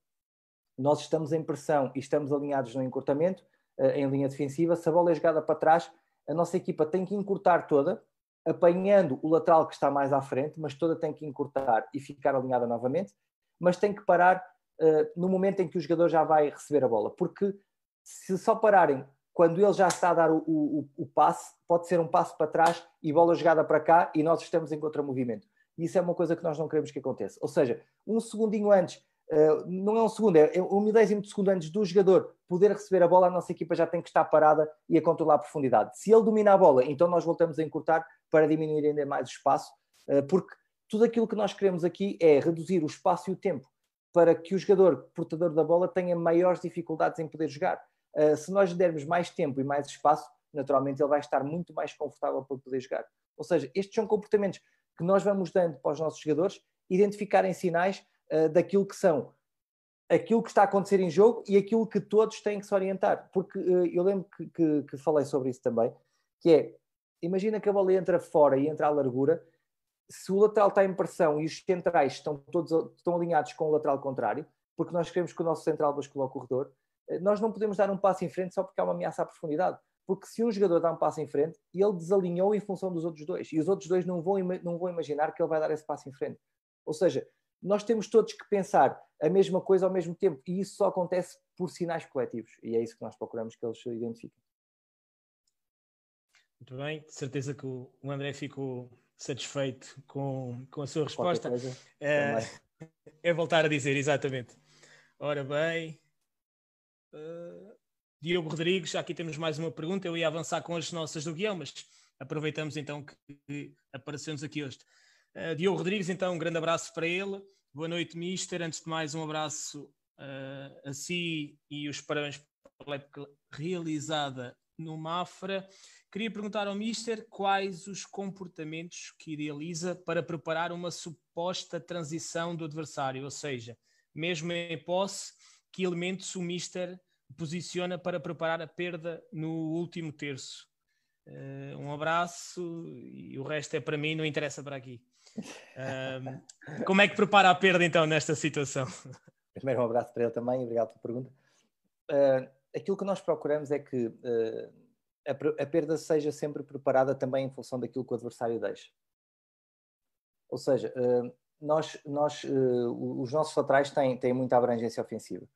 nós estamos em pressão e estamos alinhados no encurtamento, eh, em linha defensiva, se a bola é jogada para trás, a nossa equipa tem que encurtar toda, apanhando o lateral que está mais à frente, mas toda tem que encurtar e ficar alinhada novamente, mas tem que parar uh, no momento em que o jogador já vai receber a bola, porque se só pararem quando ele já está a dar o, o, o passe, pode ser um passo para trás e bola jogada para cá e nós estamos em contramovimento. E isso é uma coisa que nós não queremos que aconteça. Ou seja, um segundinho antes Uh, não é um segundo, é um milésimo de segundo antes do jogador poder receber a bola, a nossa equipa já tem que estar parada e a controlar a profundidade. Se ele domina a bola, então nós voltamos a encurtar para diminuir ainda mais o espaço, uh, porque tudo aquilo que nós queremos aqui é reduzir o espaço e o tempo para que o jogador portador da bola tenha maiores dificuldades em poder jogar. Uh, se nós lhe dermos mais tempo e mais espaço, naturalmente ele vai estar muito mais confortável para poder jogar. Ou seja, estes são comportamentos que nós vamos dando para os nossos jogadores identificarem sinais uh, daquilo que são aquilo que está a acontecer em jogo e aquilo que todos têm que se orientar. Porque uh, eu lembro que, que, que, falei sobre isso também, que é, imagina que a bola entra fora e entra à largura, se o lateral está em pressão e os centrais estão todos estão alinhados com o lateral contrário, porque nós queremos que o nosso central bascule ao corredor, nós não podemos dar um passo em frente só porque há uma ameaça à profundidade. Porque se um jogador dá um passo em frente, ele desalinhou em função dos outros dois. E os outros dois não vão, não vão imaginar que ele vai dar esse passo em frente. Ou seja, nós temos todos que pensar a mesma coisa ao mesmo tempo e isso só acontece por sinais coletivos e é isso que nós procuramos que eles se identifiquem. Muito bem, de certeza que o André ficou satisfeito com, com a sua resposta. Coisa, é, é, voltar a dizer, exatamente. Ora bem, uh, Diogo Rodrigues, aqui temos mais uma pergunta. Eu ia avançar com as nossas do guião, mas aproveitamos então que aparecemos aqui hoje. Uh, Diogo Rodrigues, então, um grande abraço para ele. Boa noite, Mister. Antes de mais, um abraço uh, a si e os parabéns pela época realizada no Mafra. Queria perguntar ao Mister quais os comportamentos que idealiza para preparar uma suposta transição do adversário, ou seja, mesmo em posse, que elementos o Mister posiciona para preparar a perda no último terço. Uh, um abraço e o resto é para mim, não interessa para aqui. Um, como é que prepara a perda então nesta situação? Primeiro um abraço para ele também, obrigado pela pergunta. Uh, aquilo que nós procuramos é que uh, a, a, perda seja sempre preparada também em função daquilo que o adversário deixa. Ou seja, uh, nós, nós os nossos laterais têm, têm muita abrangência ofensiva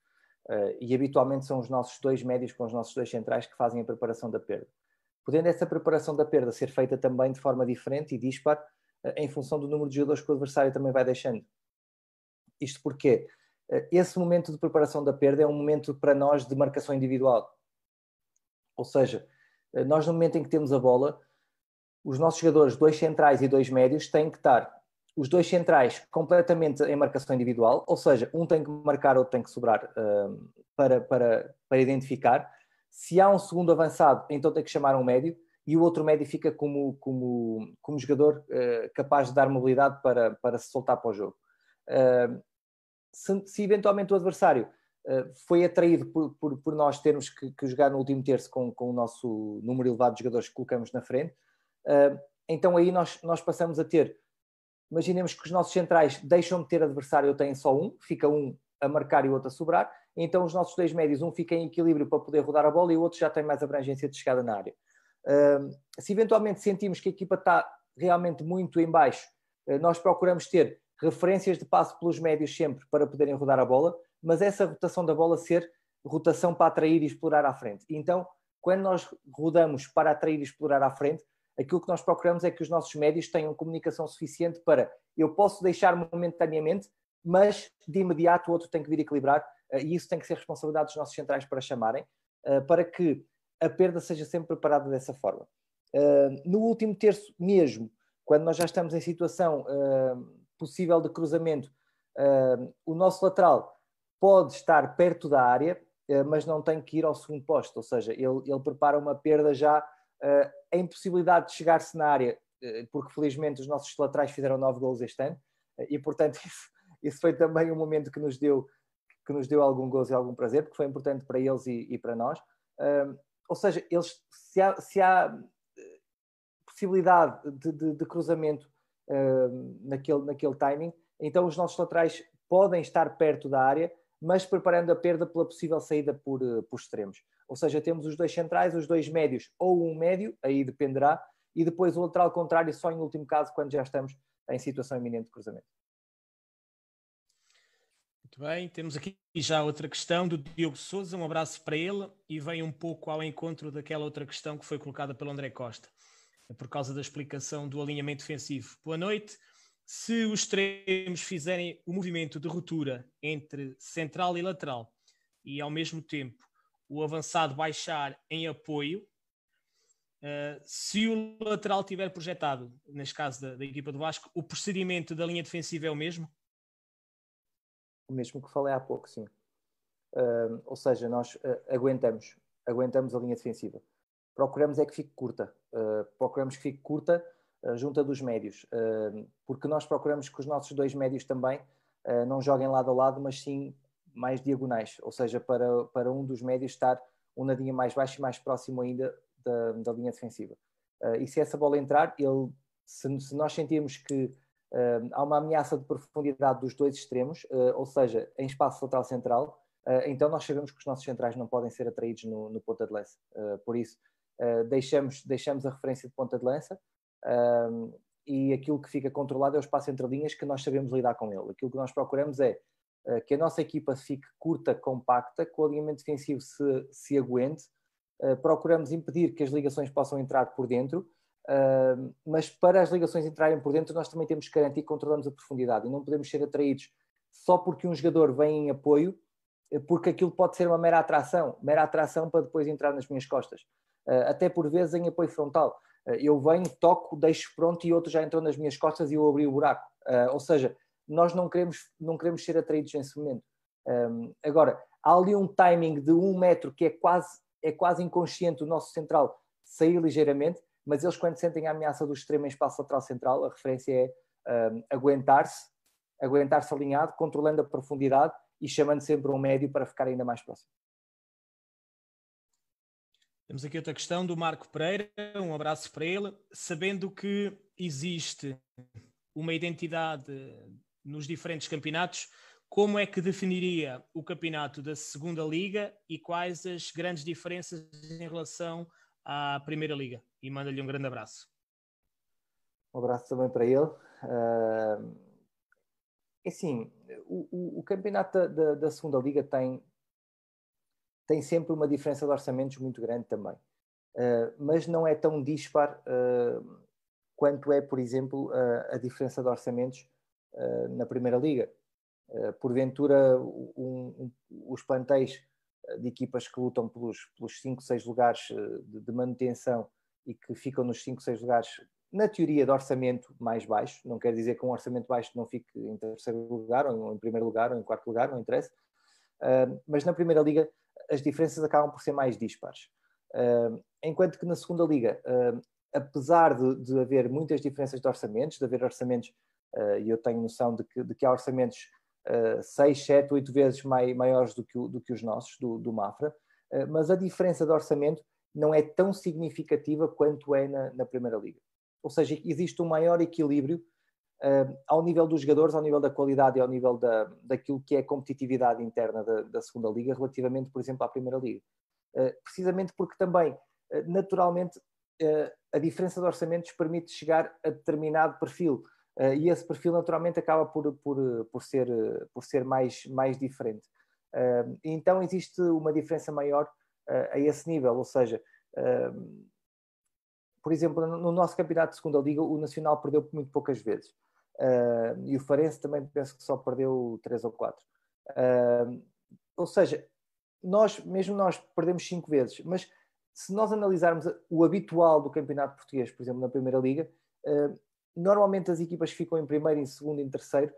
e habitualmente são os nossos dois médios com os nossos dois centrais que fazem a preparação da perda. Podendo essa preparação da perda ser feita também de forma diferente e dispar, em função do número de jogadores que o adversário também vai deixando. Isto porque esse momento de preparação da perda é um momento para nós de marcação individual. Ou seja, nós no momento em que temos a bola, os nossos jogadores, dois centrais e dois médios, têm que estar os dois centrais completamente em marcação individual, ou seja, um tem que marcar, outro tem que sobrar uh, para, para, para identificar. Se há um segundo avançado, então tem que chamar um médio e o outro médio fica como, como, como jogador uh, capaz de dar mobilidade para, para se soltar para o jogo. Uh, se, se, eventualmente o adversário foi atraído por, por, por nós termos que, que, jogar no último terço com, com o nosso número elevado de jogadores que colocamos na frente, então aí nós, nós passamos a ter imaginemos que os nossos centrais deixam de ter adversário, ou têm só um, fica um a marcar e o outro a sobrar, então os nossos dois médios, um fica em equilíbrio para poder rodar a bola e o outro já tem mais abrangência de chegada na área. Se eventualmente sentimos que a equipa está realmente muito em baixo, uh, nós procuramos ter referências de passo pelos médios sempre para poderem rodar a bola, mas essa rotação da bola ser rotação para atrair e explorar à frente. Então, quando nós rodamos para atrair e explorar à frente, aquilo que nós procuramos é que os nossos médios tenham comunicação suficiente para eu posso deixar momentaneamente, mas de imediato o outro tem que vir equilibrar, eh, e isso tem que ser responsabilidade dos nossos centrais para chamarem, eh, para que a perda seja sempre preparada dessa forma. Eh, no último terço mesmo, quando nós já estamos em situação possível de cruzamento, o nosso lateral pode estar perto da área, mas não tem que ir ao segundo posto, ou seja, ele, ele prepara uma perda já a impossibilidade de chegar-se na área, uh, porque felizmente os nossos laterais fizeram nove gols este ano, uh, e portanto isso, isso, foi também um momento que nos deu, que nos deu algum gozo e algum prazer, porque foi importante para eles e, e para nós. ou seja, eles, se há, se há possibilidade de, de, de cruzamento naquele, naquele timing, então os nossos laterais podem estar perto da área, mas preparando a perda pela possível saída por, por extremos. Ou seja, temos os dois centrais, os dois médios ou um médio, aí dependerá, e depois o lateral contrário só em último caso, quando já estamos em situação iminente de cruzamento. Muito bem, temos aqui já outra questão do Diogo Souza, um abraço para ele e vem um pouco ao encontro daquela outra questão que foi colocada pelo André Costa, por causa da explicação do alinhamento defensivo. Boa noite. Se os extremos fizerem o movimento de ruptura entre central e lateral e ao mesmo tempo o avançado baixar em apoio, uh, se o lateral tiver projetado, neste caso da, da, equipa do Vasco, o procedimento da linha defensiva é o mesmo? O mesmo que falei há pouco, sim. Uh, ou seja, nós uh, aguentamos, aguentamos a linha defensiva. Procuramos é que fique curta. procuramos que fique curta junto dos médios, porque nós procuramos que os nossos dois médios também não joguem lado a lado, mas sim mais diagonais, ou seja, para, para um dos médios estar um nadinha mais baixo e mais próximo ainda da, da linha defensiva. Uh, e se essa bola entrar, ele, se, se nós sentirmos que uh, há uma ameaça de profundidade dos dois extremos, uh, ou seja, em espaço lateral central, então nós sabemos que os nossos centrais não podem ser atraídos no, no ponta de lança. por isso, deixamos, deixamos a referência de ponta de lança e aquilo que fica controlado é o espaço entre linhas que nós sabemos lidar com ele. Aquilo que nós procuramos é que a nossa equipa fique curta, compacta, que o alinhamento defensivo se, se aguente. Uh, procuramos impedir que as ligações possam entrar por dentro, uh, mas para as ligações entrarem por dentro, nós também temos que garantir que controlamos a profundidade e não podemos ser atraídos só porque um jogador vem em apoio, porque aquilo pode ser uma mera atração mera atração para depois entrar nas minhas costas. Até por vezes em apoio frontal. eu venho, toco, deixo pronto e outro já entrou nas minhas costas e eu abri o buraco. ou seja, nós não queremos, não queremos ser atraídos nesse momento. Um, agora, há ali um timing de um metro que é quase, é quase inconsciente o nosso central sair ligeiramente, mas eles quando sentem a ameaça do extremo em espaço lateral central, a referência é um, aguentar-se, aguentar-se alinhado, controlando a profundidade e chamando sempre um médio para ficar ainda mais próximo. Temos aqui outra questão do Marco Pereira, um abraço para ele. Sabendo que existe uma identidade nos diferentes campeonatos, como é que definiria o campeonato da segunda liga e quais as grandes diferenças em relação à primeira liga? E manda-lhe um grande abraço. Um abraço também para ele. Uh, assim, o, o, o campeonato da, da, segunda liga tem, tem sempre uma diferença de orçamentos muito grande também. Uh, mas não é tão dispar uh, quanto é, por exemplo, a, a diferença de orçamentos na Primeira Liga. porventura, um, um, os plantéis de equipas que lutam pelos, pelos 5, 6 lugares de, de manutenção e que ficam nos 5, 6 lugares na teoria de orçamento mais baixo, não quer dizer que um orçamento baixo não fique em terceiro lugar, ou em primeiro lugar, ou em quarto lugar, não interessa, mas na primeira liga as diferenças acabam por ser mais dispares. Enquanto que na segunda liga, apesar de, de, haver muitas diferenças de orçamentos, de haver orçamentos, e eu tenho noção de que, de que há orçamentos 6, 7, 8 vezes mai, maiores do que, do que os nossos, do, do Mafra, mas a diferença de orçamento não é tão significativa quanto é na, na primeira liga. Ou seja, existe um maior equilíbrio uh, ao nível dos jogadores, ao nível da qualidade e ao nível da, daquilo que é a competitividade interna da, da segunda liga, relativamente, por exemplo, à primeira liga. Uh, precisamente porque também, uh, naturalmente, a diferença de orçamentos permite chegar a determinado perfil e esse perfil, naturalmente, acaba por, por, por, ser, por ser mais, mais diferente. então, existe uma diferença maior a esse nível, ou seja, por exemplo, no nosso campeonato de segunda liga, o Nacional perdeu muito poucas vezes. Uh, e o Farense também penso que só perdeu três ou quatro. Uh, ou seja, nós, mesmo nós perdemos cinco vezes, mas se nós analisarmos o habitual do campeonato português, por exemplo, na Primeira Liga, uh, normalmente as equipas que ficam em primeiro, em segundo em terceiro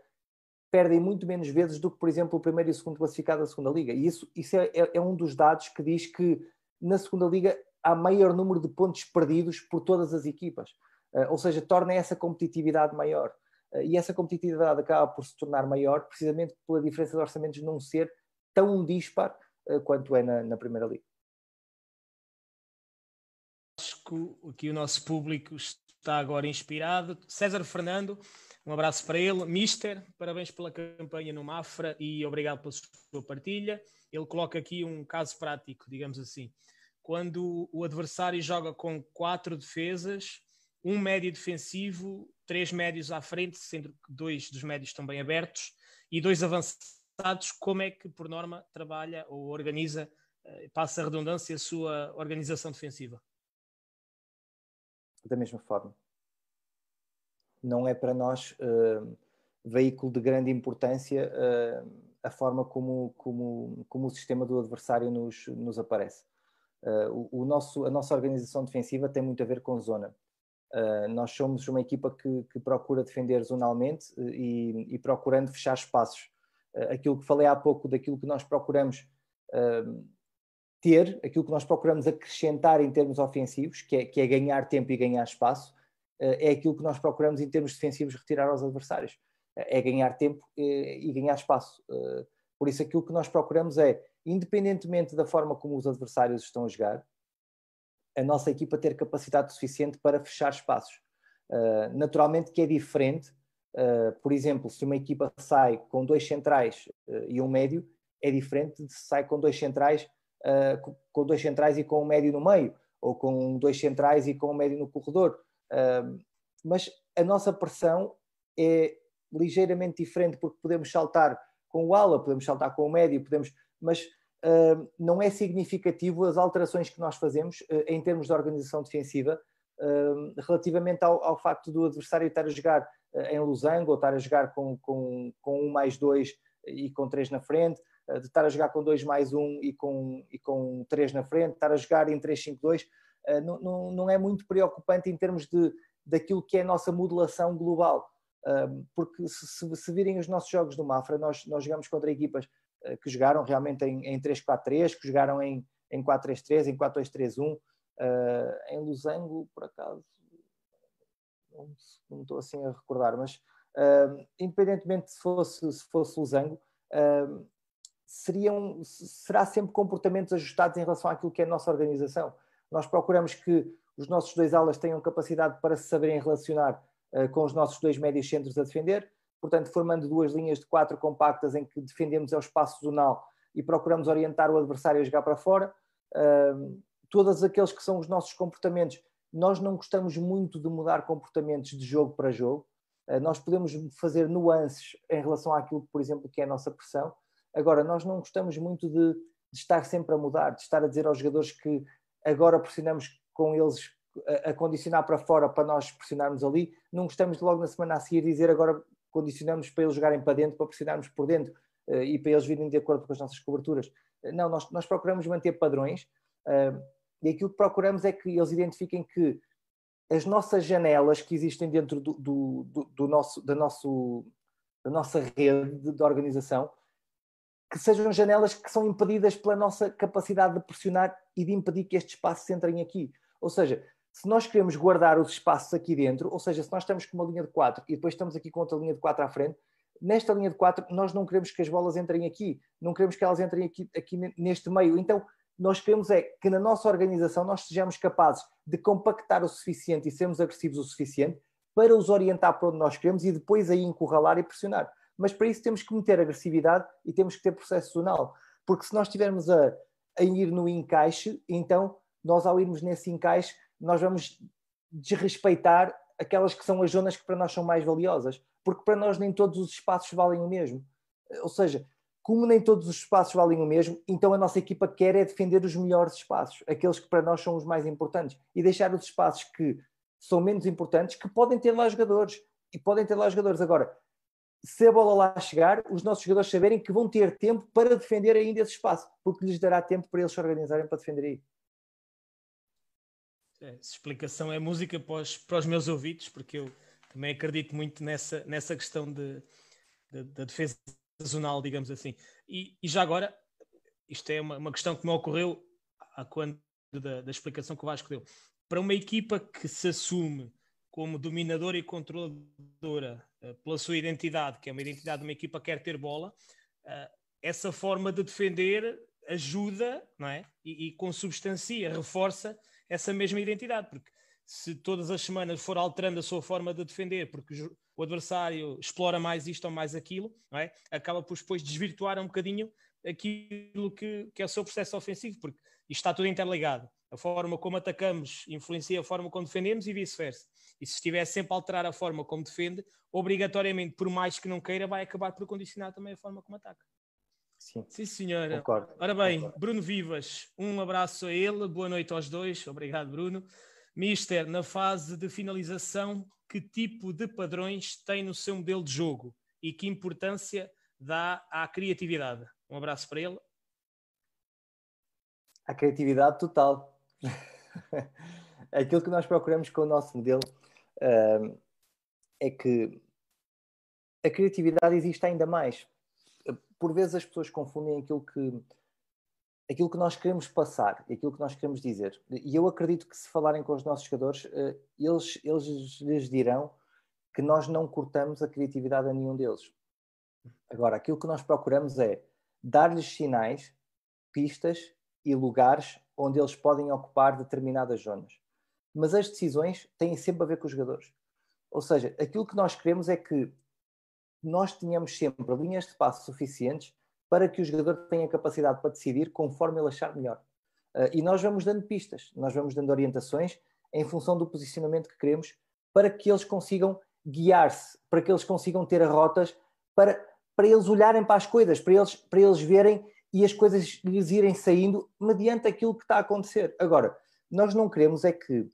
perdem muito menos vezes do que, por exemplo, o primeiro e o segundo classificado da Segunda Liga. E isso, isso é, é, é um dos dados que diz que na Segunda Liga há maior número de pontos perdidos por todas as equipas. Uh, ou seja, torna essa competitividade maior. Uh, e essa competitividade acaba por se tornar maior precisamente pela diferença de orçamentos não ser tão dispar uh, quanto é na, na Primeira Liga. Acho que o nosso público está agora inspirado. César Fernando, um abraço para ele. Mister, parabéns pela campanha no Mafra e obrigado pela sua partilha. Ele coloca aqui um caso prático, digamos assim quando o adversário joga com quatro defesas, um médio defensivo, três médios à frente, sendo que dois dos médios estão bem abertos, e dois avançados, como é que, por norma, trabalha ou organiza, eh, passa a redundância, a sua organização defensiva? Da mesma forma. Não é para nós uh, veículo de grande importância uh, a forma como, como, como o sistema do adversário nos, nos aparece Uh, o, o, nosso, a nossa organização defensiva tem muito a ver com zona. Nós somos uma equipa que, que procura defender zonalmente e, e, procurando fechar espaços. Aquilo que falei há pouco, daquilo que nós procuramos ter, aquilo que nós procuramos acrescentar em termos ofensivos, que é, que é ganhar tempo e ganhar espaço, é aquilo que nós procuramos em termos defensivos retirar aos adversários. É ganhar tempo e, e ganhar espaço. por isso, aquilo que nós procuramos é independentemente da forma como os adversários estão a jogar, a nossa equipa ter capacidade suficiente para fechar espaços. Naturalmente que é diferente, por exemplo, se uma equipa sai com dois centrais e um médio, é diferente de se sai com dois centrais, com dois centrais e com um médio no meio, ou com dois centrais e com um médio no corredor. mas a nossa pressão é ligeiramente diferente, porque podemos saltar com o ala, podemos saltar com o médio, podemos, mas uh, não é significativo as alterações que nós fazemos uh, em termos de organização defensiva uh, relativamente ao, ao, facto do adversário estar a jogar em losango ou estar a jogar com, com, com um mais dois e com três na frente, de estar a jogar com dois mais um e com, e com três na frente, estar a jogar em 3-5-2, não, não, não é muito preocupante em termos de, daquilo que é a nossa modulação global. Porque se, se, virem os nossos jogos do Mafra, nós, nós jogamos contra equipas eh, que jogaram realmente em, em 3-4-3, que jogaram em, em 4-3-3, em 4-2-3-1. Uh, eh, em Losango, por acaso, não, estou assim a recordar, mas independentemente se fosse, se fosse Losango, seriam, será sempre comportamentos ajustados em relação àquilo que é a nossa organização. Nós procuramos que os nossos dois alas tenham capacidade para se saberem relacionar com os nossos dois médios centros a defender, portanto, formando duas linhas de quatro compactas em que defendemos o espaço zonal e procuramos orientar o adversário a jogar para fora. Uh, todos aqueles que são os nossos comportamentos, nós não gostamos muito de mudar comportamentos de jogo para jogo. Uh, nós podemos fazer nuances em relação àquilo, por exemplo, que é a nossa pressão. Agora, nós não gostamos muito de, de estar sempre a mudar, de estar a dizer aos jogadores que agora pressionamos com eles a, a, condicionar para fora para nós pressionarmos ali, não gostamos de logo na semana a seguir dizer agora condicionamos para eles jogarem para dentro, para pressionarmos por dentro uh, e para eles virem de acordo com as nossas coberturas. Uh, não, nós, nós procuramos manter padrões uh, e aquilo que procuramos é que eles identifiquem que as nossas janelas que existem dentro do, do, do, do nosso, da, nosso, da nossa rede de, de organização que sejam janelas que são impedidas pela nossa capacidade de pressionar e de impedir que estes espaços entrem aqui. Ou seja, se nós queremos guardar os espaços aqui dentro, ou seja, se nós estamos com uma linha de 4 e depois estamos aqui com outra linha de 4 à frente, nesta linha de 4 nós não queremos que as bolas entrem aqui, não queremos que elas entrem aqui, aqui neste meio. Então, nós queremos é que na nossa organização nós sejamos capazes de compactar o suficiente e sermos agressivos o suficiente para os orientar para onde nós queremos e depois aí encurralar e pressionar mas para isso temos que meter agressividade e temos que ter processo zonal, porque se nós estivermos a, a ir no encaixe, então nós ao irmos nesse encaixe, nós vamos desrespeitar aquelas que são as zonas que para nós são mais valiosas, porque para nós nem todos os espaços valem o mesmo. Ou seja, como nem todos os espaços valem o mesmo, então a nossa equipa quer é defender os melhores espaços, aqueles que para nós são os mais importantes, e deixar os espaços que são menos importantes, que podem ter lá jogadores, e podem ter lá jogadores. Agora, se a bola lá chegar, os nossos jogadores saberem que vão ter tempo para defender ainda esse espaço, porque lhes dará tempo para eles se organizarem para defender aí. Essa explicação é música para os, para os meus ouvidos, porque eu também acredito muito nessa, nessa questão de, de, da defesa zonal, digamos assim. E, e, já agora, isto é uma, uma questão que me ocorreu a quando da, da explicação que o Vasco deu. Para uma equipa que se assume como dominadora e controladora pela sua identidade, que é uma identidade de uma equipa que quer ter bola, uh, essa forma de defender ajuda não é? E, e, consubstancia, reforça essa mesma identidade, porque se todas as semanas for alterando a sua forma de defender, porque o adversário explora mais isto ou mais aquilo, não é? acaba por depois desvirtuar um bocadinho aquilo que, que é o seu processo ofensivo, porque isto está tudo interligado. A forma como atacamos influencia a forma como defendemos e vice-versa. E se estiver sempre a alterar a forma como defende, obrigatoriamente, por mais que não queira, vai acabar por condicionar também a forma como ataca. Sim, Sim senhora. Concordo. Ora bem, Concordo. Bruno Vivas, um abraço a ele, boa noite aos dois, obrigado, Bruno. Mister, na fase de finalização, que tipo de padrões tem no seu modelo de jogo e que importância dá à criatividade? Um abraço para ele. A criatividade total. Aquilo que nós procuramos com o nosso modelo uh, é que a criatividade existe ainda mais. Por vezes as pessoas confundem aquilo que aquilo que nós queremos passar e aquilo que nós queremos dizer. E eu acredito que se falarem com os nossos jogadores, uh, eles, eles lhes dirão que nós não cortamos a criatividade a nenhum deles. Agora, aquilo que nós procuramos é dar-lhes sinais, pistas e lugares onde eles podem ocupar determinadas zonas. Mas as decisões têm sempre a ver com os jogadores. Ou seja, aquilo que nós queremos é que nós tenhamos sempre linhas de passo suficientes para que o jogador tenha capacidade para decidir conforme ele achar melhor. Uh, e nós vamos dando pistas, nós vamos dando orientações em função do posicionamento que queremos para que eles consigam guiar-se, para que eles consigam ter rotas, para, para eles olharem para as coisas, para eles, para eles verem e as coisas lhes irem saindo mediante aquilo que está a acontecer. Agora, nós não queremos é que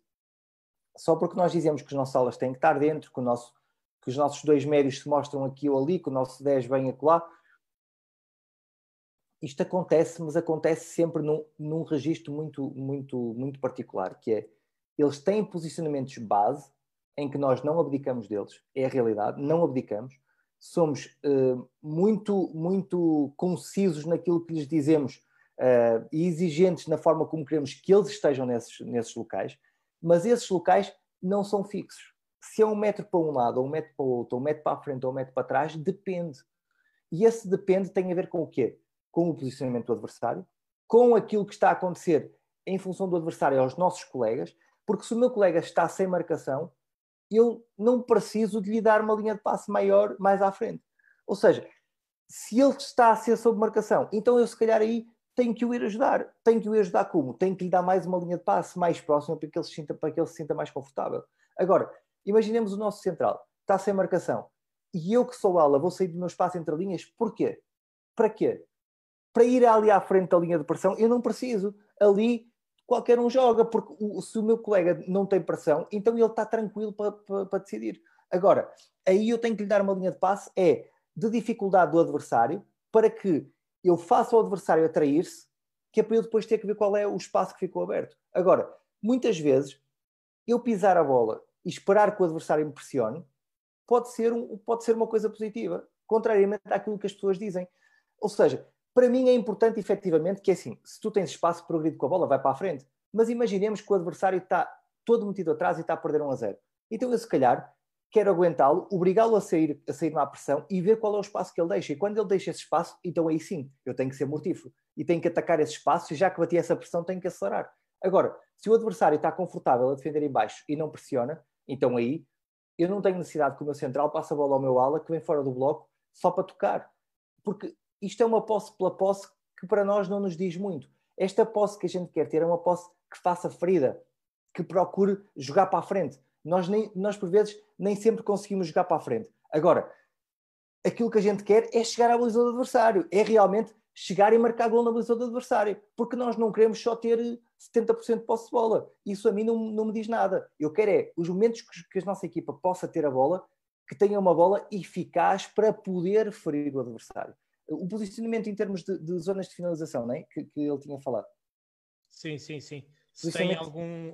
só porque nós dizemos que as nossas aulas têm que estar dentro, que, nosso, que os nossos dois médios se mostram aqui ou ali, que o nosso 10 vem acolá, isto acontece, mas acontece sempre num, num registro muito, muito, muito particular, que é, eles têm posicionamentos base, em que nós não abdicamos deles, é a realidade, não abdicamos, somos uh, muito, muito concisos naquilo que lhes dizemos uh, e exigentes na forma como queremos que eles estejam nesses, nesses locais, mas esses locais não são fixos. Se é um metro para um lado, ou um metro para o outro, ou um metro para a frente, ou um metro para trás, depende. E esse depende tem a ver com o quê? Com o posicionamento do adversário, com aquilo que está a acontecer em função do adversário aos nossos colegas, porque se o meu colega está sem marcação, eu não preciso de lhe dar uma linha de passe maior mais à frente. Ou seja, se ele está a ser sob marcação, então eu se calhar aí tenho que o ir ajudar. Tenho que o ir ajudar como? Tenho que lhe dar mais uma linha de passe mais próxima para que ele se sinta, para que ele se sinta mais confortável. Agora, imaginemos o nosso central, está sem marcação, e eu que sou ala vou sair do meu espaço entre linhas, porquê? Para quê? Para ir ali à frente da linha de pressão, eu não preciso. Ali, qualquer um joga, porque o, se o meu colega não tem pressão, então ele está tranquilo para, para, para decidir. Agora, aí eu tenho que lhe dar uma linha de passe, é de dificuldade do adversário, para que eu faça o adversário atrair-se, que é para eu depois ter que ver qual é o espaço que ficou aberto. Agora, muitas vezes, eu pisar a bola e esperar que o adversário me pressione, pode ser, um, pode ser uma coisa positiva, contrariamente àquilo que as pessoas dizem. Ou seja, para mim é importante efetivamente que é assim, se tu tens espaço, progride com a bola, vai para a frente. Mas imaginemos que o adversário está todo metido atrás e está a perder 1 a 0. Então eu se calhar quero aguentá-lo, obrigá-lo a sair, a sair à pressão e ver qual é o espaço que ele deixa. E quando ele deixa esse espaço, então aí sim, eu tenho que ser mortífero e tenho que atacar esse espaço e já que bati essa pressão tenho que acelerar. Agora, se o adversário está confortável a defender em baixo e não pressiona, então aí eu não tenho necessidade que o meu central passe a bola ao meu ala que vem fora do bloco só para tocar. Porque isto é uma posse pela posse que para nós não nos diz muito. Esta posse que a gente quer ter é uma posse que faça ferida, que procure jogar para a frente. Nós, nem, nós por vezes, nem sempre conseguimos jogar para a frente. Agora, aquilo que a gente quer é chegar à baliza do adversário, é realmente chegar e marcar gol na baliza do adversário, porque nós não queremos só ter 70% de posse de bola. Isso a mim não, não me diz nada. Eu quero é os momentos que, que a nossa equipa possa ter a bola, que tenha uma bola eficaz para poder ferir o adversário o posicionamento em termos de, de zonas de finalização, não é? que, que ele tinha falado. Sim, sim, sim. Se tem algum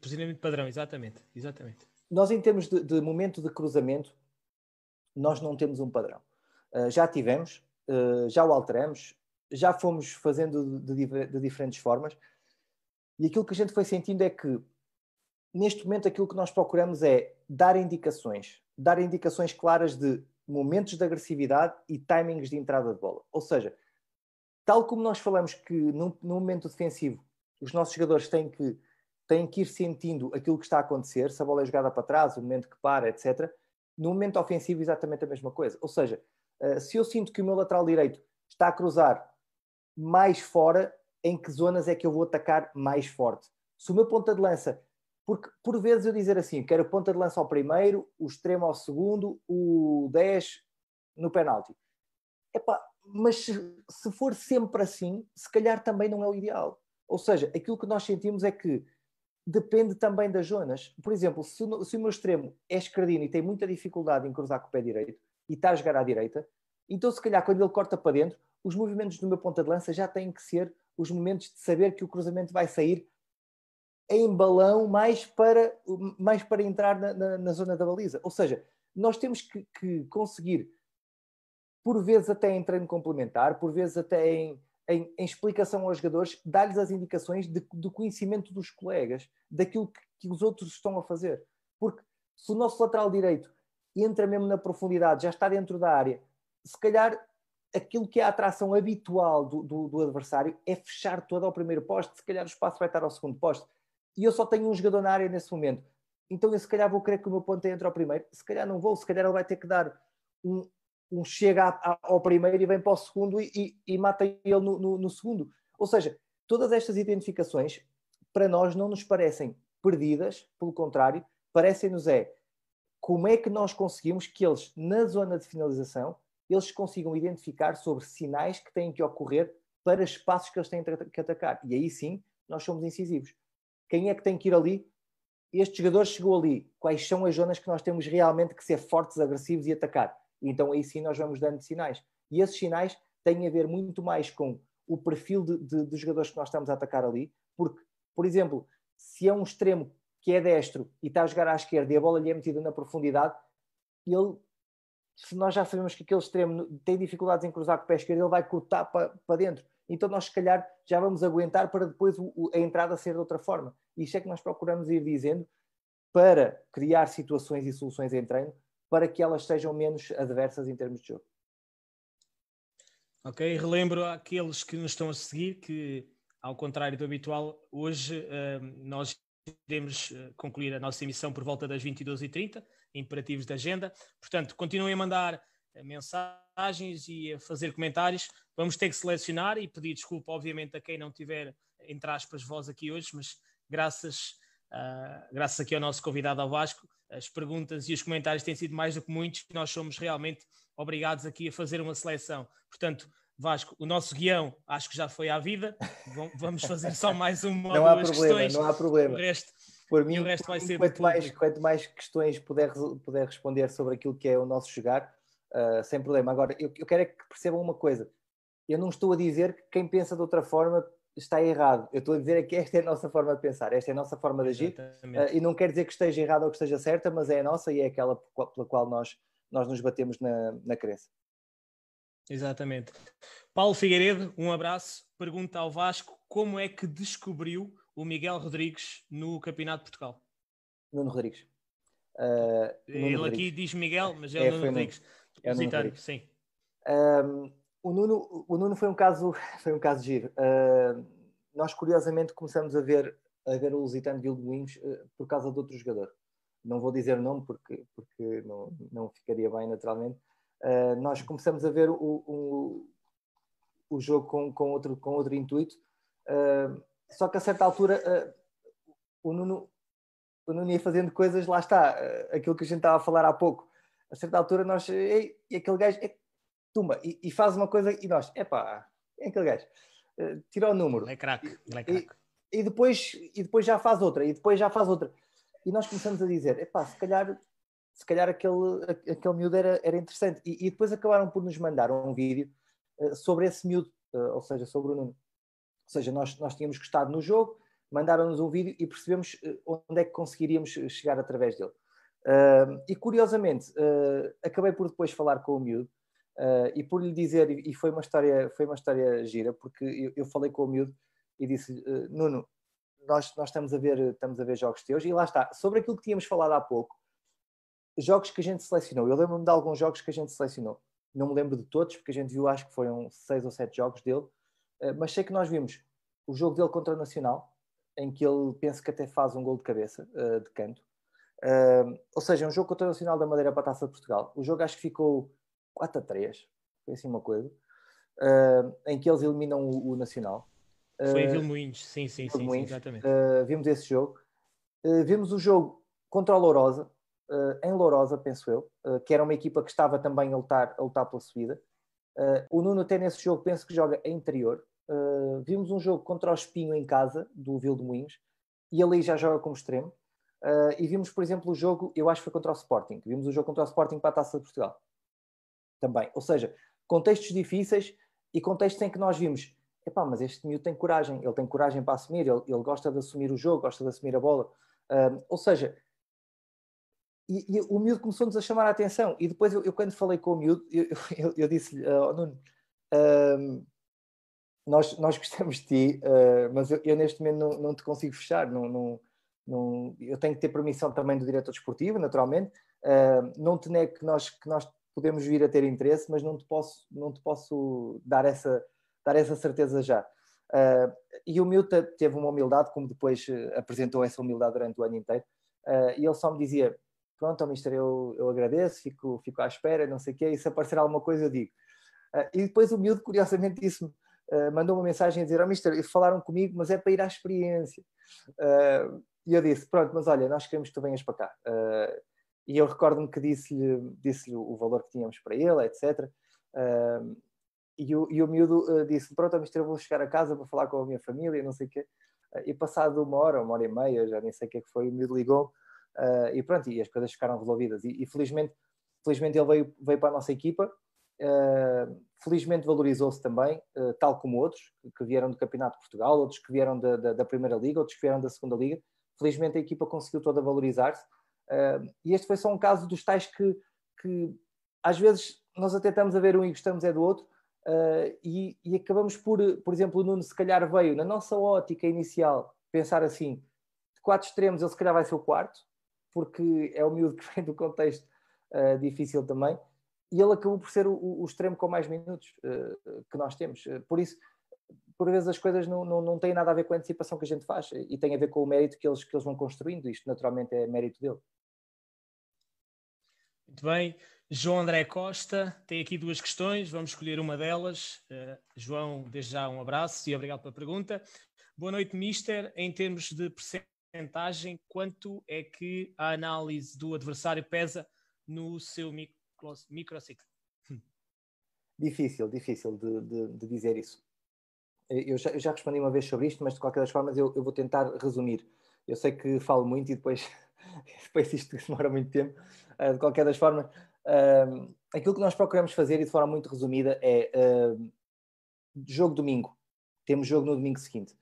posicionamento padrão, exatamente, exatamente. Nós, em termos de, de, momento de cruzamento, nós não temos um padrão. Uh, já tivemos, uh, já o alteramos, já fomos fazendo de, de, diferentes formas, e aquilo que a gente foi sentindo é que, neste momento, aquilo que nós procuramos é dar indicações, dar indicações claras de momentos de agressividade e timings de entrada de bola. Ou seja, tal como nós falamos que no, no momento defensivo os nossos jogadores têm que, têm que ir sentindo aquilo que está a acontecer, se a bola é jogada para trás, o momento que para, etc. No momento ofensivo, exatamente a mesma coisa. Ou seja, uh, se eu sinto que o meu lateral direito está a cruzar mais fora, em que zonas é que eu vou atacar mais forte? Se o meu ponta de lança porque, por vezes, eu dizer assim, quero ponta de lança ao primeiro, o extremo ao segundo, o 10 no penalti. Epá, mas se, se for sempre assim, se calhar também não é o ideal. Ou seja, aquilo que nós sentimos é que depende também das zonas. Por exemplo, se, se o meu extremo é escardino e tem muita dificuldade em cruzar com o pé direito e está a jogar à direita, então se calhar quando ele corta para dentro, os movimentos do meu ponta de lança já têm que ser os momentos de saber que o cruzamento vai sair em balão mais para, mais para entrar na, na, na zona da baliza. Ou seja, nós temos que, que, conseguir, por vezes até em treino complementar, por vezes até em, em, em explicação aos jogadores, dar-lhes as indicações de, do conhecimento dos colegas, daquilo que, que os outros estão a fazer. Porque se o nosso lateral direito entra mesmo na profundidade, já está dentro da área, se calhar aquilo que é a atração habitual do, do, do adversário é fechar todo ao primeiro poste, se calhar o espaço vai estar ao segundo poste e eu só tenho um jogador na área nesse momento. Então eu se calhar vou querer que o meu ponto entre ao primeiro, se calhar não vou, se calhar ele vai ter que dar um, um chega a, a, ao primeiro e vem para o segundo e, e, e mata ele no, no, no, segundo. Ou seja, todas estas identificações para nós não nos parecem perdidas, pelo contrário, parecem-nos é como é que nós conseguimos que eles, na zona de finalização, eles consigam identificar sobre sinais que têm que ocorrer para espaços que eles têm que atacar. E aí sim, nós somos incisivos. Quem é que tem que ir ali? Este jogador chegou ali. Quais são as zonas que nós temos realmente que ser fortes, agressivos e atacar? Então aí sim nós vamos dando sinais. E esses sinais têm a ver muito mais com o perfil de, de, de jogadores que nós estamos a atacar ali, porque, por exemplo, se é um extremo que é destro e está a jogar à esquerda e a bola lhe é metida na profundidade, ele, se nós já sabemos que aquele extremo tem dificuldades em cruzar com o pé esquerdo, ele vai cortar para, para dentro então nós se calhar já vamos aguentar para depois o, a entrada ser de outra forma. Isto é que nós procuramos ir dizendo para criar situações e soluções em treino para que elas sejam menos adversas em termos de jogo. Ok, relembro àqueles que nos estão a seguir que, ao contrário do habitual, hoje uh, nós iremos uh, concluir a nossa emissão por volta das 22h30, imperativos da agenda. Portanto, continuem a mandar mensagens e a fazer comentários. Vamos ter que selecionar e pedir desculpa, obviamente, a quem não tiver, entre aspas, voz aqui hoje, mas graças, uh, graças aqui ao nosso convidado ao Vasco, as perguntas e os comentários têm sido mais do que muitos, nós somos realmente obrigados aqui a fazer uma seleção. Portanto, Vasco, o nosso guião acho que já foi à vida. Vamos fazer só mais uma não há problema, questões. Não há problema. O resto, por mim, o resto vai ser quanto mais, quanto mais questões puder, puder responder sobre aquilo que é o nosso jogar, uh, sem problema. Agora, eu, eu quero é que percebam uma coisa. Eu não estou a dizer que quem pensa de outra forma está errado. Eu estou a dizer é que esta é a nossa forma de pensar, esta é a nossa forma de agir. Uh, e não quer dizer que esteja errado ou que esteja certa, mas é a nossa e é aquela pela qual nós, nós nos batemos na, na crença. Exatamente. Paulo Figueiredo, um abraço. Pergunta ao Vasco como é que descobriu o Miguel Rodrigues no Campeonato de Portugal. Nuno Rodrigues. Uh, Nuno Ele Rodrigues. aqui diz Miguel, mas é, é o Nuno Rodrigues. É o Nuno Rodrigues. sim. Um, o, Nuno, o Nuno foi um caso, foi um caso giro. Uh, nós, curiosamente, começamos a ver, a ver o Lusitano de Vilmoinhos uh, por causa de outro jogador. Não vou dizer o nome porque, porque não, não ficaria bem naturalmente, Uh, nós começamos a ver o, o, o jogo com, com, outro, com outro intuito, só que a certa altura o, Nuno, o Nuno ia fazendo coisas, lá está, aquilo que a gente estava a falar há pouco. A certa altura nós, e, e aquele gajo, é, tumba, e, e, faz uma coisa e nós, epá, é aquele gajo, tira o número. É craque, é craque. E, e, depois, e depois já faz outra, e depois já faz outra. E nós começamos a dizer, epá, se calhar se calhar aquele, aquele miúdo era, era interessante. E, e depois acabaram por nos mandar um vídeo uh, sobre esse miúdo, uh, ou seja, sobre o Nuno. Ou seja, nós, nós tínhamos gostado no jogo, mandaram-nos um vídeo e percebemos uh, onde é que conseguiríamos chegar através dele. e curiosamente, acabei por depois falar com o miúdo e por lhe dizer, e foi uma história, foi uma história gira, porque eu, eu falei com o miúdo e disse Nuno, nós, nós estamos, a ver, estamos a ver jogos teus, e lá está, sobre aquilo que tínhamos falado há pouco, jogos que a gente selecionou. Eu lembro-me de alguns jogos que a gente selecionou. Não me lembro de todos, porque a gente viu, acho que foram seis ou sete jogos dele, eh, mas sei que nós vimos o jogo dele contra o Nacional, em que ele penso que até faz um gol de cabeça, de canto. Ou seja, um jogo contra o Nacional da Madeira para a Taça de Portugal. O jogo acho que ficou 4 a 3, foi assim uma coisa, em que eles eliminam o, Nacional. Foi em Vilmoinhos, sim, sim, sim, sim, exatamente. vimos esse jogo. vimos o jogo contra o Lourosa, uh, em Lourosa, penso eu, uh, que era uma equipa que estava também a lutar, a lutar pela subida. Uh, o Nuno tem nesse jogo, penso que joga em interior. vimos um jogo contra o Espinho em casa, do Vil de Moinhos, e ali já joga como extremo. e vimos, por exemplo, o jogo, eu acho que foi contra o Sporting. Vimos o jogo contra o Sporting para a Taça de Portugal. Também. Ou seja, contextos difíceis e contextos em que nós vimos epá, mas este miúdo tem coragem, ele tem coragem para assumir, ele, ele gosta de assumir o jogo, gosta de assumir a bola. Uh, ou seja, e, e, o miúdo começou-nos a chamar a atenção. E depois, eu, eu quando falei com o miúdo, eu, eu, eu disse-lhe, oh, Nuno, uh, nós, nós gostamos de ti, uh, mas eu, eu, neste momento não, não te consigo fechar. Não, não, não, eu tenho que ter permissão também do diretor desportivo, naturalmente. Uh, não te nego que nós, que nós podemos vir a ter interesse, mas não te posso, não te posso dar, essa, dar essa certeza já. Uh, e o miúdo teve uma humildade, como depois apresentou essa humildade durante o ano inteiro, e ele só me dizia: pronto, oh, mister, eu, eu agradeço, fico, fico à espera, não sei o quê, e se aparecer alguma coisa eu digo. Uh, e depois o miúdo, curiosamente, disse-me, uh, mandou uma mensagem a dizer, oh, mister, falaram comigo, mas é para ir à experiência. Uh, e eu disse, pronto, mas olha, nós queremos que tu venhas para cá. E eu recordo-me que disse-lhe disse o valor que tínhamos para ele, etc. e, o, e o miúdo disse, pronto, mister, eu vou chegar a casa, vou falar com a minha família, não sei o quê. e passado uma hora, uma hora e meia, já nem sei o que é que foi, o miúdo ligou uh, e pronto, e as coisas ficaram resolvidas. E, e, felizmente, felizmente ele veio, veio para a nossa equipa, uh, felizmente valorizou-se também, uh, tal como outros que vieram do Campeonato de Portugal, outros que vieram da, da, da, Primeira Liga, outros que vieram da Segunda Liga. Felizmente a equipa conseguiu toda valorizar-se. E este foi só um caso dos tais que, que às vezes nós até estamos a ver um e gostamos é do outro, Uh, e, e, acabamos por, por exemplo, o Nuno se calhar veio na nossa ótica inicial pensar assim, de quatro extremos ele se calhar vai ser o quarto, porque é o miúdo que vem do contexto uh, difícil também, e ele acabou por ser o, o extremo com mais minutos uh, que nós temos. Por isso, por vezes as coisas não, não, não têm nada a ver com a antecipação que a gente faz, e tem a ver com o mérito que eles, que eles vão construindo, isto naturalmente é mérito dele. Muito bem. João André Costa tem aqui duas questões, vamos escolher uma delas. Uh, João, desde já um abraço e obrigado pela pergunta. Boa noite, Mister. Em termos de percentagem, quanto é que a análise do adversário pesa no seu micro, microciclo? difícil, difícil de, de, de dizer isso. Eu já, eu já, respondi uma vez sobre isto, mas de qualquer das formas eu, eu, vou tentar resumir. Eu sei que falo muito e depois, depois isto demora muito tempo. Uh, de qualquer das formas, uh, aquilo que nós procuramos fazer e de forma muito resumida é uh, jogo domingo. Temos jogo no domingo seguinte.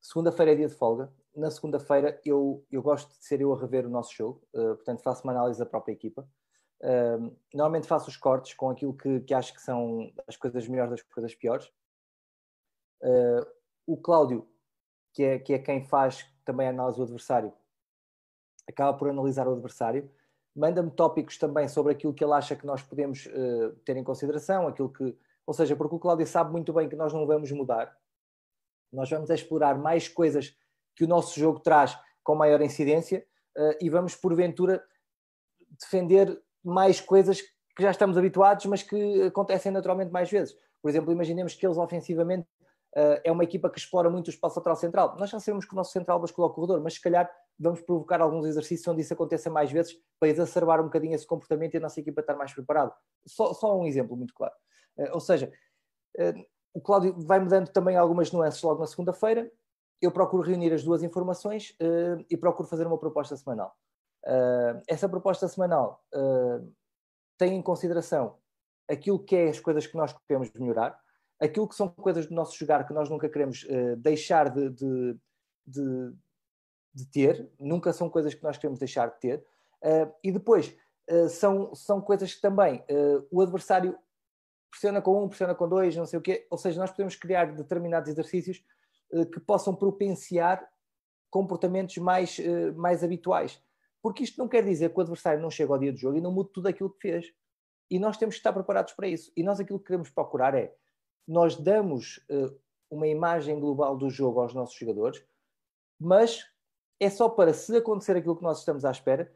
Segunda-feira é dia de folga. Na segunda-feira eu, eu gosto de ser eu a rever o nosso jogo, portanto faço uma análise da própria equipa. normalmente faço os cortes com aquilo que, que acho que são as coisas melhores das coisas piores Uh, o Cláudio, que é, que é quem faz também a análise do adversário, acaba por analisar o adversário, manda-me tópicos também sobre aquilo que ele acha que nós podemos uh, ter em consideração, aquilo que, ou seja, porque o Cláudio sabe muito bem que nós não vamos mudar, nós vamos explorar mais coisas que o nosso jogo traz com maior incidência uh, e vamos, porventura, defender mais coisas que já estamos habituados, mas que acontecem naturalmente mais vezes. Por exemplo, imaginemos que eles ofensivamente é uma equipa que explora muito o espaço lateral central. Nós já sabemos que o nosso central bascula o corredor, mas se calhar vamos provocar alguns exercícios onde isso aconteça mais vezes para exacerbar um bocadinho esse comportamento e a nossa equipa estar mais preparada. Só, só um exemplo muito claro. Uh, ou seja, uh, o Cláudio vai mudando também algumas nuances logo na segunda-feira. Eu procuro reunir as duas informações e procuro fazer uma proposta semanal. essa proposta semanal tem em consideração aquilo que é as coisas que nós queremos melhorar, aquilo que são coisas do nosso jogar que nós nunca queremos uh, deixar de, de, de, de, ter, nunca são coisas que nós queremos deixar de ter, uh, e depois uh, são, são coisas que também o adversário pressiona com um, pressiona com dois, não sei o quê, ou seja, nós podemos criar determinados exercícios que possam propenciar comportamentos mais, mais habituais. Porque isto não quer dizer que o adversário não chega ao dia do jogo e não mude tudo aquilo que fez. E nós temos que estar preparados para isso. E nós aquilo que queremos procurar é nós damos uh, uma imagem global do jogo aos nossos jogadores, mas é só para, se acontecer aquilo que nós estamos à espera,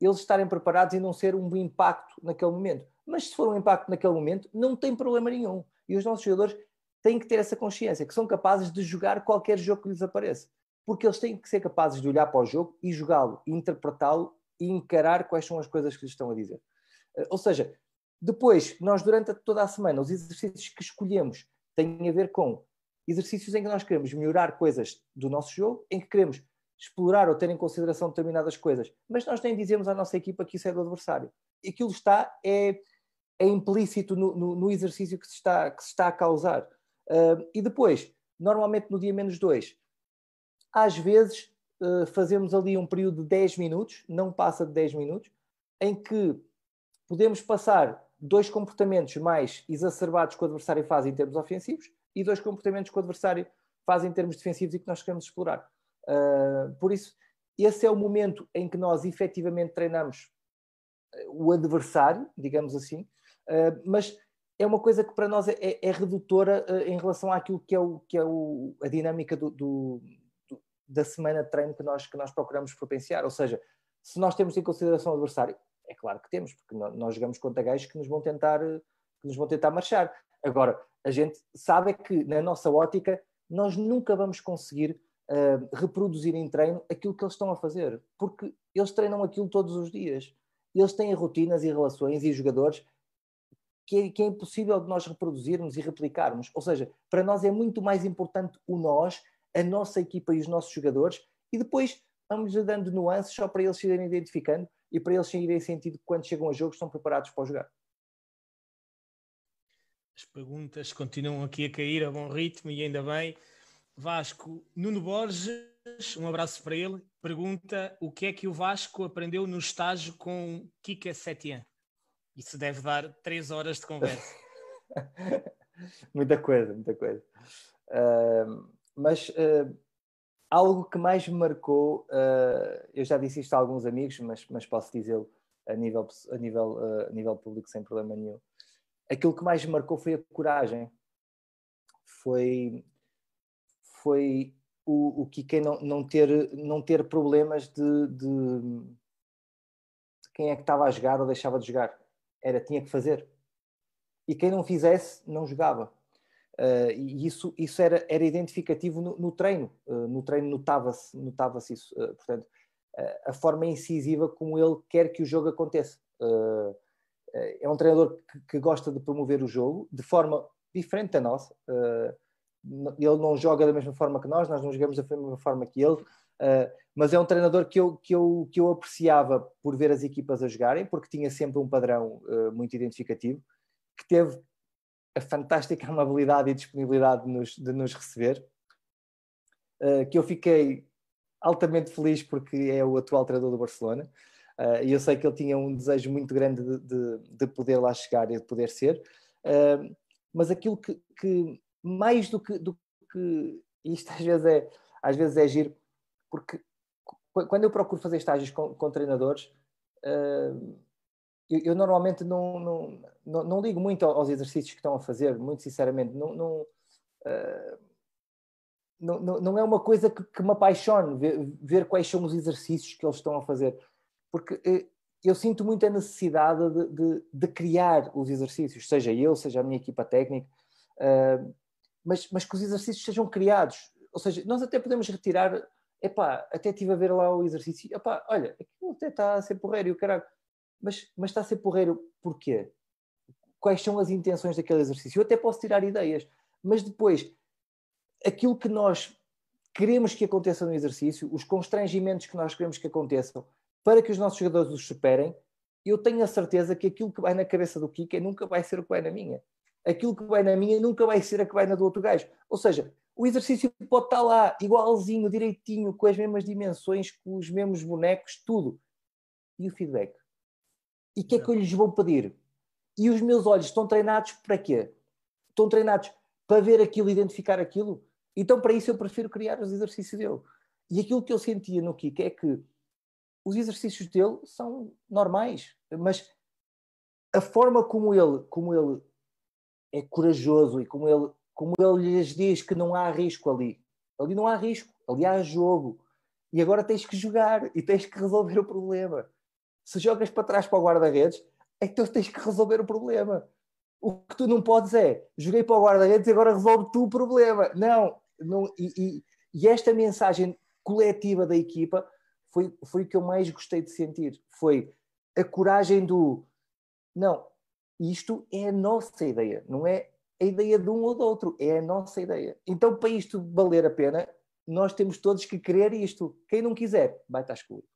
eles estarem preparados e não ser um impacto naquele momento. Mas se for um impacto naquele momento, não tem problema nenhum. E os nossos jogadores têm que ter essa consciência, que são capazes de jogar qualquer jogo que lhes apareça. Porque eles têm que ser capazes de olhar para o jogo e jogá-lo, interpretá-lo e encarar quais são as coisas que lhes estão a dizer. Eh, ou seja, depois, nós durante toda a semana, os exercícios que escolhemos têm a ver com exercícios em que nós queremos melhorar coisas do nosso jogo, em que queremos explorar ou ter em consideração determinadas coisas, mas nós nem dizemos à nossa equipa que isso é do adversário. Aquilo está, é, é implícito no, no, no, exercício que se está, que se está a causar. Uh, e depois, normalmente no dia menos dois, às vezes uh, fazemos ali um período de 10 minutos, não passa de 10 minutos, em que podemos passar dois comportamentos mais exacerbados que o adversário faz em termos ofensivos e dois comportamentos que o adversário faz em termos defensivos e que nós queremos explorar. Uh, por isso, esse é o momento em que nós efetivamente treinamos ah, o adversário, digamos assim, uh, mas é uma coisa que para nós é, é redutora uh, em relação àquilo que é, o, que é o, a dinâmica do, do, do, da semana de treino que nós, que nós procuramos propenciar. Ou seja, se nós temos em consideração o adversário, é claro que temos, porque nós jogamos contra gajos que nos vão tentar, que nos vão tentar marchar. Agora, a gente sabe é que na nossa ótica nós nunca vamos conseguir uh, reproduzir em treino aquilo que eles estão a fazer, porque eles treinam aquilo todos os dias. Eles têm rotinas e relações e jogadores que é, que é impossível de nós reproduzirmos e replicarmos. Ou seja, para nós é muito mais importante o nós, a nossa equipa e os nossos jogadores, e depois vamos dando nuances só para eles se irem identificando e para eles irem sentido quando chegam a jogo estão preparados para jogar. As perguntas continuam aqui a cair a bom ritmo e ainda bem. Vasco, Nuno Borges, um abraço para ele, pergunta o que é que o Vasco aprendeu no estágio com Kika Setien. Isso deve dar três horas de conversa. muita coisa, muita coisa. Uh, mas uh, algo que mais me marcou, uh, eu já disse isto a alguns amigos, mas, mas posso dizê-lo a nível, a, nível, uh, a nível público sem problema nenhum. Aquilo que mais me marcou foi a coragem. Foi, foi o, o Kike não, não, ter, não ter problemas de, de quem é que estava a jogar ou deixava de jogar. Era, tinha que fazer. E quem não fizesse, não jogava. Uh, e isso, isso era, era identificativo no, no treino. Uh, no treino notava-se notava isso. Uh, portanto, a forma incisiva como ele quer que o jogo aconteça. é um treinador que, que, gosta de promover o jogo de forma diferente da nossa. ele não joga da mesma forma que nós, nós não jogamos da mesma forma que ele. Mas é um treinador que eu, que, eu, que eu apreciava por ver as equipas a jogarem, porque tinha sempre um padrão muito identificativo, que teve a fantástica amabilidade e disponibilidade de nos, de nos receber, uh, que eu fiquei altamente feliz porque é o atual treinador do Barcelona, e eu sei que ele tinha um desejo muito grande de, de, de poder lá chegar e de poder ser, mas aquilo que, que mais do que, do que isto às vezes é, às vezes é giro, porque quando eu procuro fazer estágios com, com treinadores, uh, eu, eu, normalmente não, não, não, não, ligo muito aos exercícios que estão a fazer, muito sinceramente. Não, não, uh, não, não, é uma coisa que, que me apaixone ver, ver, quais são os exercícios que eles estão a fazer, porque uh, eu sinto muita necessidade de, de, de, criar os exercícios, seja eu, seja a minha equipa técnica, mas, mas que os exercícios sejam criados. Ou seja, nós até podemos retirar epá, até estive a ver lá o exercício, epá, olha, aquilo até está a ser porreiro, o caralho. Mas, mas está a ser porreiro porquê? Quais são as intenções daquele exercício? Eu até posso tirar ideias, mas depois, aquilo que nós queremos que aconteça no exercício, os constrangimentos que nós queremos que aconteçam, para que os nossos jogadores os superem, eu tenho a certeza que aquilo que vai na cabeça do Kika nunca vai ser o que vai na minha. Aquilo que vai na minha nunca vai ser a que vai na do outro gajo. Ou seja, o exercício pode estar lá, igualzinho, direitinho, com as mesmas dimensões, com os mesmos bonecos, tudo. E o feedback? E o que é que eu lhes vou pedir? E os meus olhos estão treinados para quê? Estão treinados para ver aquilo, identificar aquilo? Então, para isso, eu prefiro criar os exercícios dele. E aquilo que eu sentia no Kik é que os exercícios dele são normais, mas a forma como ele, como ele é corajoso e como ele como ele lhes diz que não há risco ali. Ali não há risco, ali há jogo. E agora tens que jogar e tens que resolver o problema. Se jogas para trás para o guarda-redes, então tens que resolver o problema. O que tu não podes é, joguei para o guarda-redes e agora resolve tu o problema. Não, não e, e, e, esta mensagem coletiva da equipa foi, foi o que eu mais gostei de sentir. Foi a coragem do, não, isto é a nossa ideia, não é a ideia de um ou do outro, é a nossa ideia. Então, para isto valer a pena, nós temos todos que querer isto. Quem não quiser, vai estar excluído.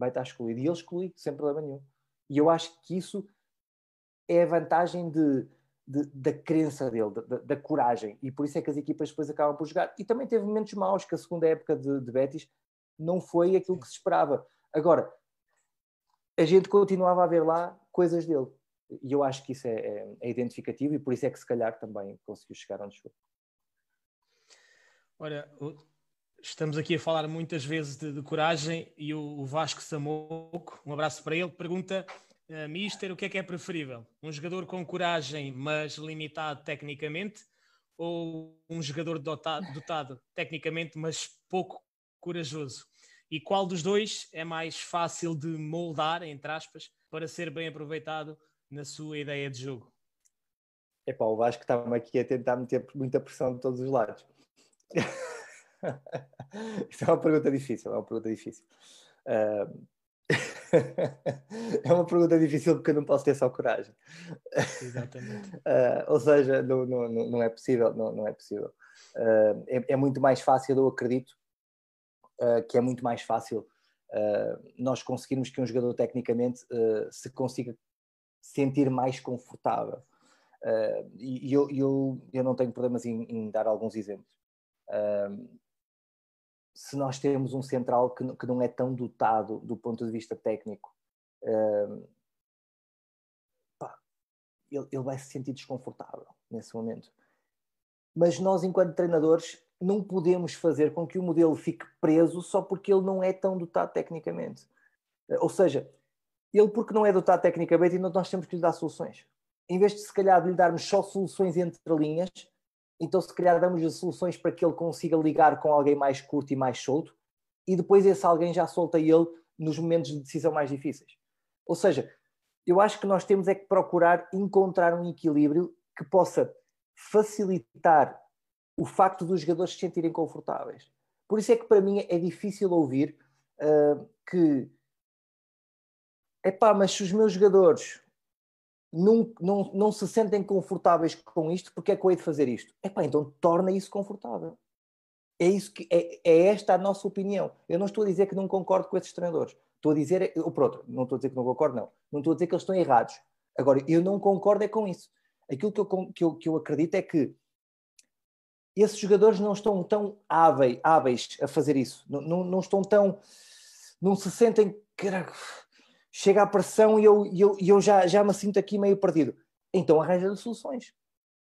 Vai estar excluído. E ele exclui, sem problema nenhum. E eu acho que isso é a vantagem de, de da crença dele, da, da, coragem. E por isso é que as equipas depois acabam por jogar. E também teve momentos maus, que a segunda época de, de Betis não foi aquilo que se esperava. Agora, a gente continuava a ver lá coisas dele e eu acho que isso é, é, é, identificativo e por isso é que se calhar também conseguiu chegar onde chegou. Ora, estamos aqui a falar muitas vezes de, de coragem e o, o, Vasco Samoco, um abraço para ele, pergunta uh, Mister, o que é que é preferível? Um jogador com coragem, mas limitado tecnicamente, ou um jogador dotado, dotado tecnicamente, mas pouco corajoso? E qual dos dois é mais fácil de moldar, entre aspas, para ser bem aproveitado na sua ideia de jogo? É pá, o Vasco estava aqui a tentar meter muita pressão de todos os lados. Isso é uma pergunta difícil, é uma pergunta difícil. Uh... é uma pergunta difícil porque eu não posso ter só coragem. Exatamente. Uh, ou seja, não, não, não é possível, não, não é possível. Uh, é, é, muito mais fácil, eu acredito, que é muito mais fácil nós conseguirmos que um jogador tecnicamente se consiga sentir mais confortável. Uh, e eu, eu, eu não tenho problemas em, em dar alguns exemplos. Uh, se nós temos um central que, que não é tão dotado do ponto de vista técnico, uh, pá, ele, ele vai se sentir desconfortável nesse momento. Mas nós, enquanto treinadores, não podemos fazer com que o modelo fique preso só porque ele não é tão dotado tecnicamente. Ou seja, ele porque não é dotado tecnicamente, então nós temos que lhe dar soluções. Em vez de se calhar de lhe darmos só soluções entre linhas, então se calhar damos-lhe soluções para que ele consiga ligar com alguém mais curto e mais solto, e depois esse alguém já solta ele nos momentos de decisão mais difíceis. Ou seja, eu acho que nós temos é que procurar encontrar um equilíbrio que possa facilitar o facto dos jogadores se sentirem confortáveis. Por isso é que para mim é difícil ouvir uh, que epá, mas se os meus jogadores não, não, não se sentem confortáveis com isto, porque é que eu hei de fazer isto? Epá, então torna isso confortável. É, isso que, é, é esta a nossa opinião. Eu não estou a dizer que não concordo com esses treinadores. Estou a dizer, ou pronto, não estou a dizer que não concordo, não. Não estou a dizer que eles estão errados. Agora, eu não concordo é com isso. Aquilo que eu, que eu, que eu acredito é que esses jogadores não estão tão hábeis, hábeis a fazer isso. Não, não, não, estão tão. Não se sentem. Caraca, chega a pressão e eu, eu, eu já, já me sinto aqui meio perdido. Então arranja-lhe soluções.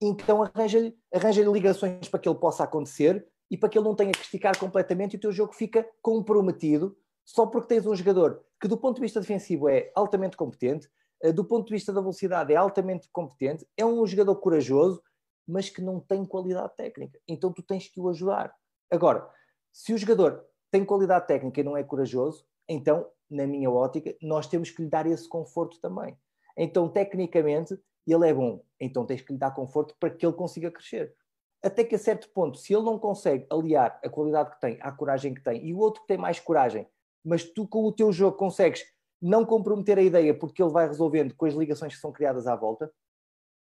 Então arranja-lhe arranja ligações para que ele possa acontecer e para que ele não tenha que esticar completamente e o teu jogo fica comprometido só porque tens um jogador que, do ponto de vista defensivo, é altamente competente, eh, do ponto de vista da velocidade, é altamente competente, é um jogador corajoso, mas que não tem qualidade técnica. Então tu tens que o ajudar. Agora, se o jogador tem qualidade técnica e não é corajoso, então, na minha ótica, nós temos que lhe dar esse conforto também. Então, tecnicamente, ele é bom, então tens que lhe dar conforto para que ele consiga crescer até que a certo ponto, se ele não consegue aliar a qualidade que tem à coragem que tem, e o outro que tem mais coragem, mas tu com o teu jogo consegues não comprometer a ideia porque ele vai resolvendo com as ligações que são criadas à volta,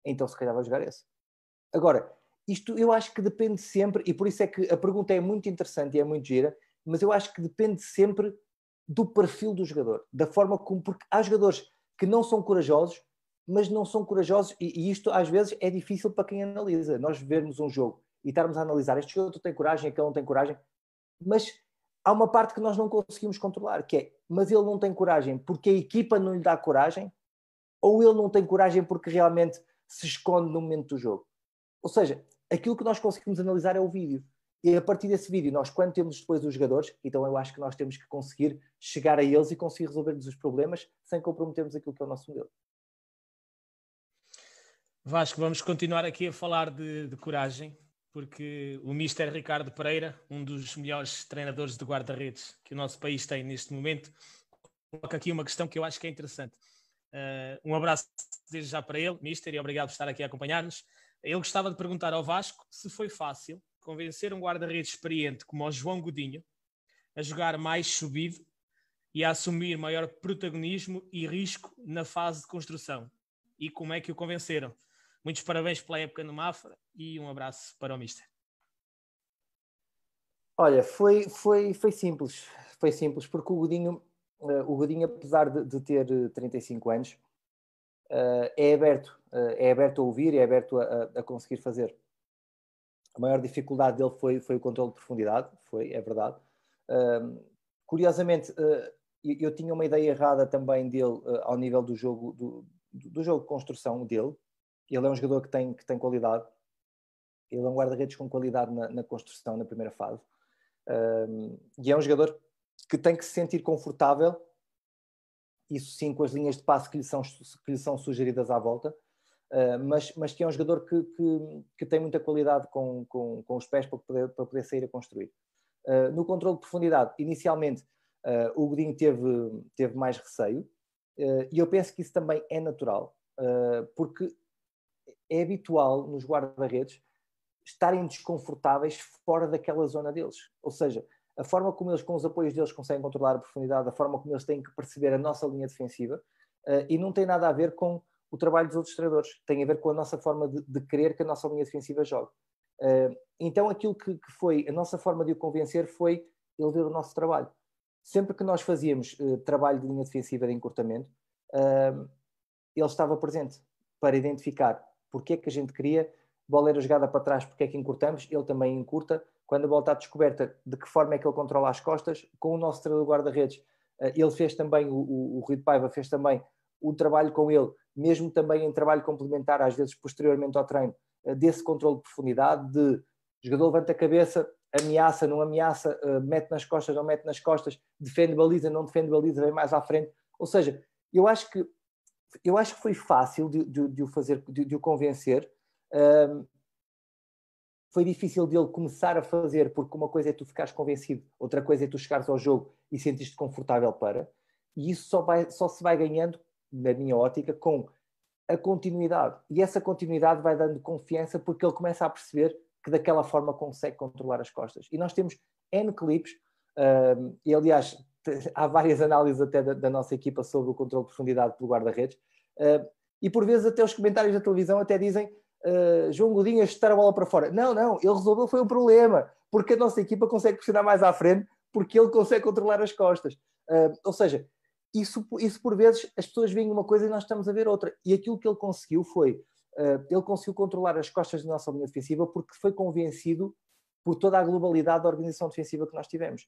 então se calhar vai jogar esse. Agora, isto eu acho que depende sempre, e por isso é que a pergunta é muito interessante e é muito gira, mas eu acho que depende sempre do perfil do jogador, da forma como, porque há jogadores que não são corajosos mas não são corajosos, e, e, isto às vezes é difícil para quem analisa. Nós vermos um jogo e estarmos a analisar este jogo tem coragem, aquele não tem coragem, mas há uma parte que nós não conseguimos controlar, que é, mas ele não tem coragem porque a equipa não lhe dá coragem, ou ele não tem coragem porque realmente se esconde no momento do jogo. Ou seja, aquilo que nós conseguimos analisar é o vídeo. E a partir desse vídeo, nós, quando temos depois os jogadores, então eu acho que nós temos que conseguir chegar a eles e conseguir resolver-lhes os problemas sem comprometermos aquilo que é o nosso modelo. Vasco, vamos continuar aqui a falar de, de coragem, porque o Mister Ricardo Pereira, um dos melhores treinadores de guarda-redes que o nosso país tem neste momento, coloca aqui uma questão que eu acho que é interessante. Uh, um abraço desde já para ele, Mister, e obrigado por estar aqui a acompanhar-nos. Ele gostava de perguntar ao Vasco se foi fácil convencer um guarda-redes experiente como o João Godinho a jogar mais subido e a assumir maior protagonismo e risco na fase de construção. E como é que o convenceram? Muitos parabéns pela época no Mafra e um abraço para o Mister. Olha, foi, foi, foi simples, foi simples, porque o Godinho, uh, o Godinho apesar de, de, ter 35 anos, uh, é aberto, é aberto a ouvir, é aberto a, a, conseguir fazer. A maior dificuldade dele foi, foi o controle de profundidade, foi, é verdade. curiosamente, eu, eu, tinha uma ideia errada também dele ao nível do jogo, do, do jogo de construção dele, ele é um jogador que tem, que tem qualidade. Ele é um guarda-redes com qualidade na, na, construção, na primeira fase. E é um jogador que tem que se sentir confortável, isso sim, com as linhas de passe que lhe são, que lhe são sugeridas à volta, uh, mas, mas que é um jogador que, que, que tem muita qualidade com, com, com, os pés para poder, para poder sair a construir. Uh, no controle de profundidade, inicialmente, uh, o Godinho teve, teve mais receio, e eu penso que isso também é natural, porque é habitual nos guarda-redes estarem desconfortáveis fora daquela zona deles. Ou seja, a forma como eles, com os apoios deles, conseguem controlar a profundidade, a forma como eles têm que perceber a nossa linha defensiva, e não tem nada a ver com o trabalho dos outros treinadores, tem a ver com a nossa forma de, de querer que a nossa linha defensiva jogue. Uh, então, aquilo que, que, foi a nossa forma de o convencer foi ele ver o nosso trabalho. Sempre que nós fazíamos uh, trabalho de linha defensiva de encurtamento, ele estava presente para identificar porque é que a gente queria, bola era jogada para trás, porque é que encurtamos, ele também encurta, quando a bola está descoberta, de que forma é que ele controla as costas, com o nosso treinador guarda-redes, ele fez também, o, o, o Rui de Paiva fez também o trabalho com ele, mesmo também em trabalho complementar, às vezes posteriormente ao treino, eh, desse controle de profundidade, de jogador levanta a cabeça, ameaça, não ameaça, eh, mete nas costas, não mete nas costas, defende baliza, não defende baliza, vem mais à frente. Ou seja, eu acho que eu acho que foi fácil de, de, de o fazer, de, de, o convencer. Um, foi difícil dele começar a fazer, porque uma coisa é tu ficares convencido, outra coisa é tu chegares ao jogo e sentires-te confortável para. E isso só, vai, só se vai ganhando, na minha ótica, com a continuidade. E essa continuidade vai dando confiança porque ele começa a perceber que daquela forma consegue controlar as costas. E nós temos N clipes, um, e aliás, há várias análises até da, da, nossa equipa sobre o controle de profundidade pelo guarda-redes. E por vezes até os comentários da televisão até dizem uh, João Godinho a chutar a bola para fora. Não, não, ele resolveu foi um problema, porque a nossa equipa consegue pressionar mais à frente, porque ele consegue controlar as costas. Uh, ou seja, isso, isso por vezes as pessoas veem uma coisa e nós estamos a ver outra. E aquilo que ele conseguiu foi, uh, ele conseguiu controlar as costas da nossa linha defensiva porque foi convencido por toda a globalidade da organização defensiva que nós tivemos.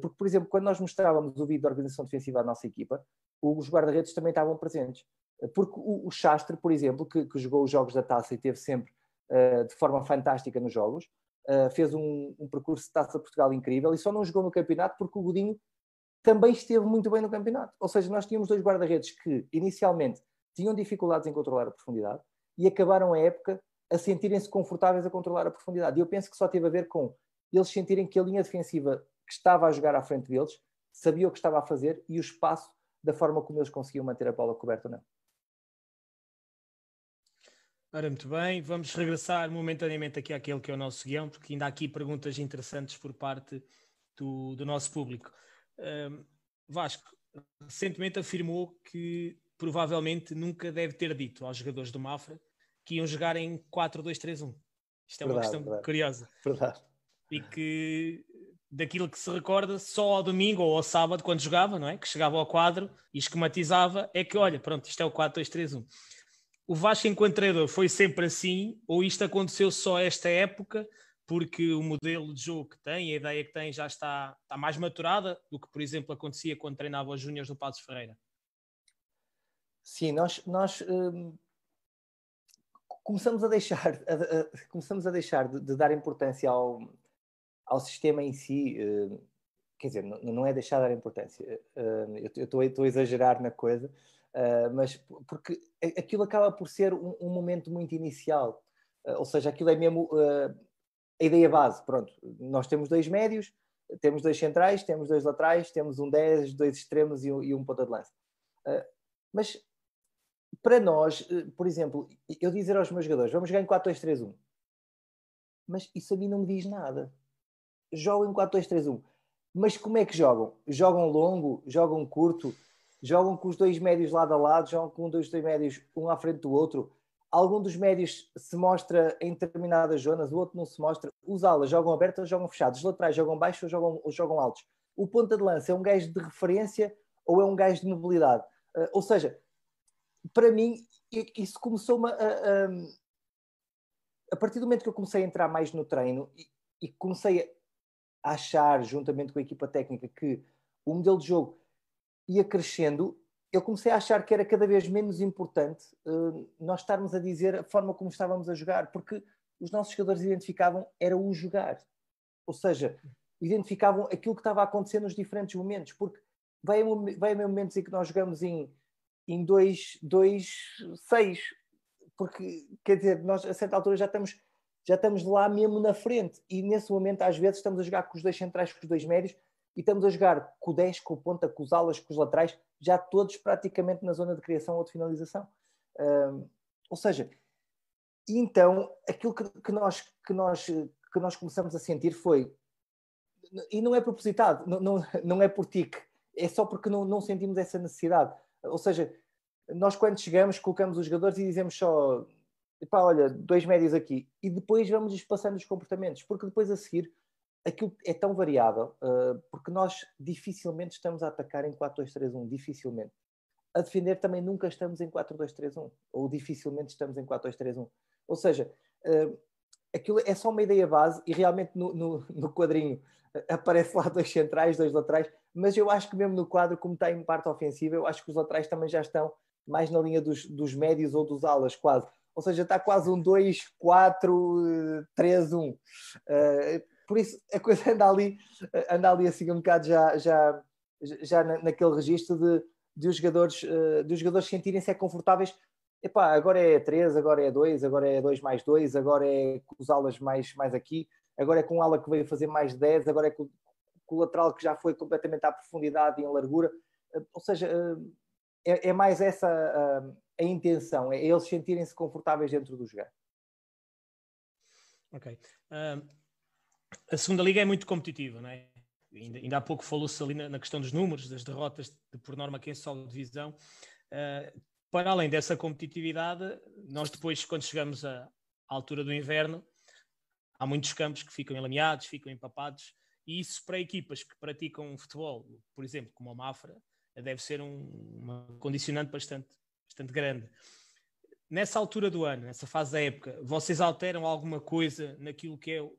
Porque, por exemplo, quando nós mostrávamos o vídeo da organização defensiva à nossa equipa, os guarda-redes também estavam presentes. Porque o, o Chastre, por exemplo, que, que, jogou os jogos da taça e teve sempre uh, de forma fantástica nos jogos, uh, fez um, um, percurso de taça Portugal incrível e só não jogou no campeonato porque o Godinho também esteve muito bem no campeonato. Ou seja, nós tínhamos dois guarda-redes que inicialmente tinham dificuldades em controlar a profundidade e acabaram a época a sentirem-se confortáveis a controlar a profundidade. E eu penso que só teve a ver com eles sentirem que a linha defensiva que estava a jogar à frente deles sabia o que estava a fazer e o espaço da forma como eles conseguiam manter a bola coberta ou não. Ora, muito bem, vamos regressar momentaneamente aqui àquele que é o nosso guião, porque ainda há aqui perguntas interessantes por parte do, do nosso público. Um, Vasco, recentemente afirmou que provavelmente nunca deve ter dito aos jogadores do Mafra que iam jogar em 4-2-3-1. Isto é uma questão verdade. curiosa. Verdade. E que daquilo que se recorda só ao domingo ou ao sábado, quando jogava, não é? Que chegava ao quadro e esquematizava, é que olha, pronto, isto é o 4-2-3-1 o Vasco enquanto treinador foi sempre assim ou isto aconteceu só esta época porque o modelo de jogo que tem, a ideia que tem já está, está mais maturada do que, por exemplo, acontecia quando treinava os Júniores do Passos Ferreira? Sim, nós, nós hum, começamos a deixar, a, a, começamos a deixar de, de, dar importância ao, ao sistema em si. Hum, quer dizer, não, não é deixar de dar importância. Hum, eu estou a exagerar na coisa, Uh, mas porque aquilo acaba por ser um, um momento muito inicial, uh, ou seja, aquilo é mesmo uh, a ideia base. Pronto, nós temos dois médios, temos dois centrais, temos dois laterais, temos um 10, dois extremos e um, e um ponta de lança. mas para nós, por exemplo, eu dizer aos meus jogadores, vamos jogar em 4-2-3-1, mas isso a mim não me diz nada. Jogam em 4-2-3-1. Mas como é que jogam? Jogam longo? Jogam curto? jogam com os dois médios lado a lado, jogam com dois, dois médios um à frente do outro. Algum dos médios se mostra em determinadas zonas, o outro não se mostra. Os alas jogam abertos ou jogam fechados, os laterais jogam baixos ou jogam, ou jogam altos. O ponta de lança é um gajo de referência ou é um gajo de mobilidade? Uh, ou seja, para mim, isso começou a, a, a, partir do momento que eu comecei a entrar mais no treino e, e comecei a achar, juntamente com a equipa técnica, que o modelo de jogo ia crescendo, eu comecei a achar que era cada vez menos importante uh, nós estarmos a dizer a forma como estávamos a jogar, porque os nossos jogadores identificavam era o jogar. Ou seja, identificavam aquilo que estava a acontecer nos diferentes momentos, porque vai, haver momentos em que nós jogamos em, em 2, 2, 6, porque quer dizer, nós a certa altura já estamos, já estamos lá mesmo na frente, e nesse momento às vezes estamos a jogar com os dois centrais, com os dois médios, e estamos a jogar com o 10, com o ponta, com os alas, com os laterais, já todos praticamente na zona de criação ou de finalização. Um, ou seja, então aquilo que, que, nós, que, nós, que nós começamos a sentir foi, e não é propositado, não, não, não é por tique, é só porque não, não sentimos essa necessidade. Ou seja, nós quando chegamos colocamos os jogadores e dizemos só, pá, olha, dois médios aqui, e depois vamos espaçando os comportamentos, porque depois a seguir aquilo é tão variável, uh, porque nós dificilmente estamos a atacar em 4-2-3-1, dificilmente. A defender também nunca estamos em 4-2-3-1, ou dificilmente estamos em 4-2-3-1. Ou seja, uh, aquilo é só uma ideia base e realmente no, no, no quadrinho uh, aparece lá dois centrais, dois laterais, mas eu acho que mesmo no quadro, como está em parte ofensiva, eu acho que os laterais também já estão mais na linha dos, dos médios ou dos alas, quase. Ou seja, está quase um 2, 4, 3, 1. Uh, por isso a coisa anda ali, anda ali assim um bocado já, já, já naquele registro de, de, os jogadores, eh, de os jogadores sentirem-se confortáveis. Epá, agora é 3, agora é 2, agora é 2 mais 2, agora é com os alas mais, mais aqui, agora é com ala que veio fazer mais 10, agora é com, com o lateral que já foi completamente à profundidade e em largura. Eh, ou seja, eh, é, é mais essa a, a intenção, é eles sentirem-se confortáveis dentro do jogar. Ok. Um, a segunda liga é muito competitiva, não é? Ainda, ainda há pouco falou-se ali na, na, questão dos números, das derrotas, de, por norma, quem sobe divisão. Uh, para além dessa competitividade, nós depois, quando chegamos à, altura do inverno, há muitos campos que ficam enlameados, ficam empapados, e isso para equipas que praticam futebol, por exemplo, como a Mafra, deve ser um, uma condicionante bastante, bastante grande. Nessa altura do ano, nessa fase da época, vocês alteram alguma coisa naquilo que é o,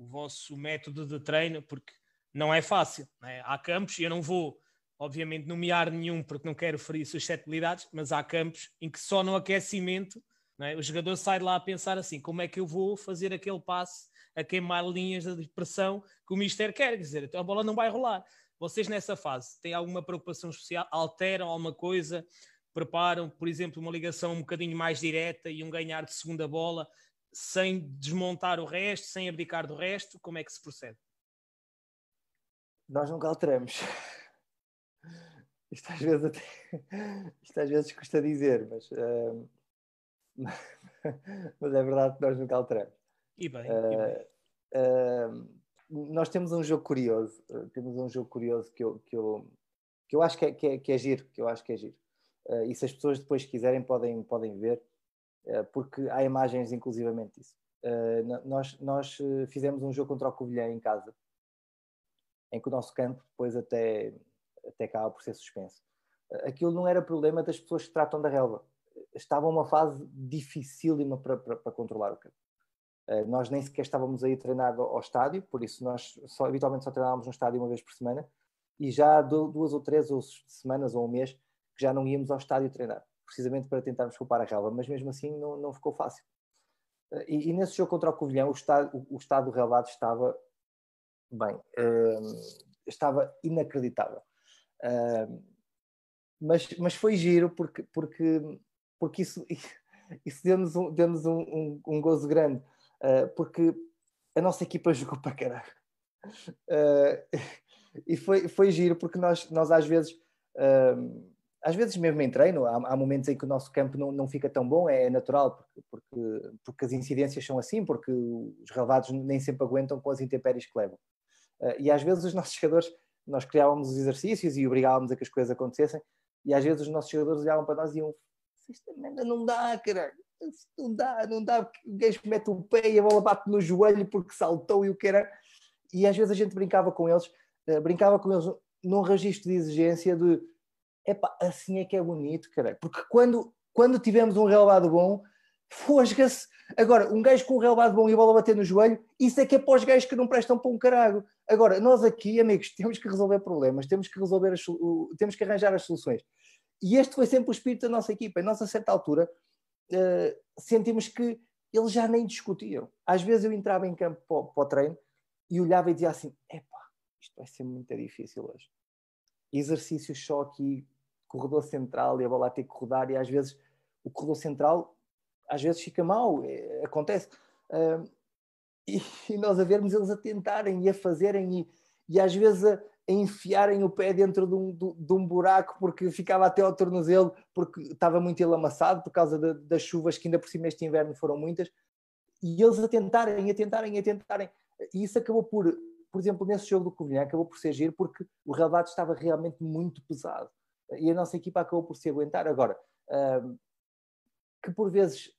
o vosso método de treino? Porque não é fácil. Não é? Há campos, e eu não vou, obviamente, nomear nenhum porque não quero ferir suscetibilidades, mas há campos em que só no aquecimento é? o jogador sai lá a pensar assim: como é que eu vou fazer aquele passe a queimar linhas de pressão que o Mister quer? Quer dizer, então a bola não vai rolar. Vocês nessa fase têm alguma preocupação especial? Alteram alguma coisa? Preparam, por exemplo, uma ligação um bocadinho mais direta e um ganhar de segunda bola sem desmontar o resto, sem abdicar do resto? Como é que se procede? Nós nunca alteramos. Isto às vezes até, isto às vezes custa dizer, mas, uh, mas é verdade que nós nunca alteramos. E bem, uh, e bem. Uh, nós temos um jogo curioso, temos um jogo curioso que eu, que eu, que eu acho que é, que, é, que é giro, que eu acho que é giro. Uh, e se as pessoas depois quiserem podem, podem ver, porque há imagens inclusivamente disso. nós nós fizemos um jogo contra o Covilhã em casa, em que o nosso campo depois até, até acaba por ser suspenso. aquilo não era problema das pessoas que tratam da relva. Estava uma fase dificílima para, para, para controlar o campo. Eh, nós nem sequer estávamos aí treinar ao estádio, por isso nós só, habitualmente só treinávamos no estádio uma vez por semana e já há duas ou três ou semanas ou um mês que já não íamos ao estádio treinar, precisamente para tentarmos poupar a relva, mas mesmo assim não, não ficou fácil. Eh, e, e, nesse jogo contra o Covilhão, o estado, o, o estado do relvado estava bem, uh, estava inacreditável. Uh, mas, mas foi giro porque, porque, porque isso, isso deu-nos um, deu um, um, um gozo grande uh, porque a nossa equipa jogou para caralho. Uh, e foi, foi giro, porque nós, nós às vezes, uh, às vezes mesmo em treino, há, há, momentos em que o nosso campo não, não fica tão bom, é, é natural, porque, porque, porque as incidências são assim, porque os relevados nem sempre aguentam com as intempéries que levam. Uh, e às vezes os nossos jogadores, nós criávamos os exercícios e obrigávamos a que as coisas acontecessem, e às vezes os nossos jogadores olhavam para nós e diziam: Isto não dá, caralho não dá, não dá, o gajo mete o pé e a bola bate no joelho porque saltou e o que era. E às vezes a gente brincava com eles, uh, brincava com eles num registro de exigência de epá, assim é que é bonito, cara. Porque quando, quando tivemos um relevado bom, fosga-se. Agora, um gajo com um relevado bom e a bola bater no joelho, isso é que é para os gajos que não prestam para um caralho. Agora, nós aqui, amigos, temos que resolver problemas, temos que resolver as, temos que arranjar as soluções. E este foi sempre o espírito da nossa equipa. Nós, a certa altura, uh, sentimos que eles já nem discutiam. Às vezes eu entrava em campo para, para o treino e olhava e dizia assim: epá, isto vai ser muito difícil hoje. Exercícios só aqui, corredor central e a bola ter que rodar, e às vezes o corredor central às vezes fica mal, é, acontece. Uh, e, e, nós a vermos eles a tentarem e a fazerem, e, e às vezes a, a enfiarem o pé dentro de um, de um, buraco porque ficava até ao tornozelo, porque estava muito elamaçado por causa de, das chuvas que ainda por cima este inverno foram muitas, e eles a tentarem, a tentarem, a tentarem. E isso acabou por, por exemplo, nesse jogo do Covilhã, acabou por ser giro porque o relevado estava realmente muito pesado. E a nossa equipa acabou por se aguentar. Agora, que por vezes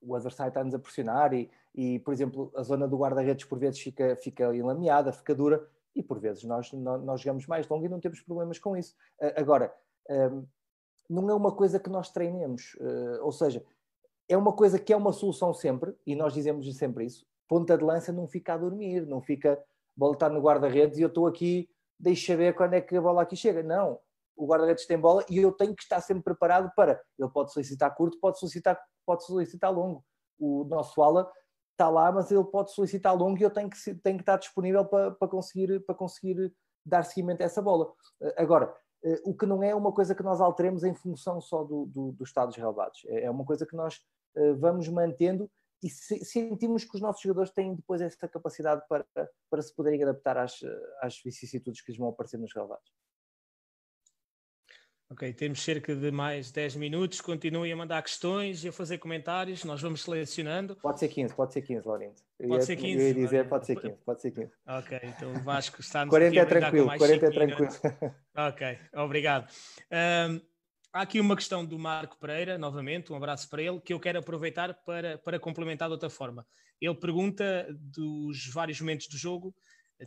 o adversário está-nos a pressionar e, e, por exemplo, a zona do guarda-redes por vezes fica, fica enlameada, fica dura, e por vezes nós, nós, jogamos mais longo e não temos problemas com isso. Agora, hum, não é uma coisa que nós treinemos, eh, ou seja, é uma coisa que é uma solução sempre, e nós dizemos sempre isso, ponta de lança não fica a dormir, não fica, está no guarda-redes e eu estou aqui, deixa ver quando é que a bola aqui chega. Não, o guarda-redes tem bola e eu tenho que estar sempre preparado para, ele pode solicitar curto, pode solicitar, pode solicitar longo. O nosso ala está lá, mas ele pode solicitar longo e eu tenho que, tenho que estar disponível para, para, conseguir, para conseguir dar seguimento a essa bola. Eh, agora, eh, o que não é uma coisa que nós alteremos em função só do, do, dos relevados, é, é uma coisa que nós eh, vamos mantendo e sentimos que os nossos jogadores têm depois essa capacidade para, para se poderem adaptar às, às vicissitudes que lhes vão aparecer nos relevados. Ok, temos cerca de mais 10 minutos. Continuem a mandar questões e a fazer comentários. Nós vamos selecionando. Pode ser 15, pode ser 15, Laurindo. Pode ia, ser 15. Eu ia dizer, pode ser 15, pode ser 15. Ok, então Vasco está-nos 40 é tranquilo, 40 é tranquilo. Ok, obrigado. Um, há aqui uma questão do Marco Pereira, novamente, um abraço para ele, que eu quero aproveitar para, para complementar de outra forma. Ele pergunta dos vários momentos do jogo,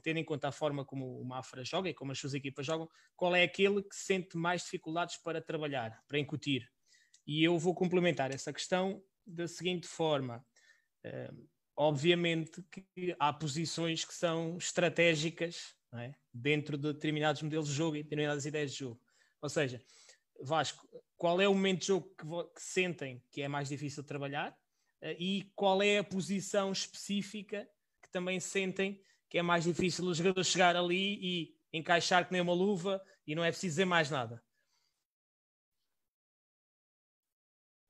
tendo em conta a forma como o Mafra joga e como as suas equipas jogam, qual é aquele que sente mais dificuldades para trabalhar, para incutir? E eu vou complementar essa questão da seguinte forma. Uh, obviamente que há posições que são estratégicas é? dentro de determinados modelos de jogo e determinadas ideias de jogo. Ou seja, Vasco, qual é o momento de jogo que, que sentem que é mais difícil de trabalhar uh, e qual é a posição específica que também sentem que é mais difícil o jogador chegar ali e encaixar que nem uma luva e não é preciso dizer mais nada?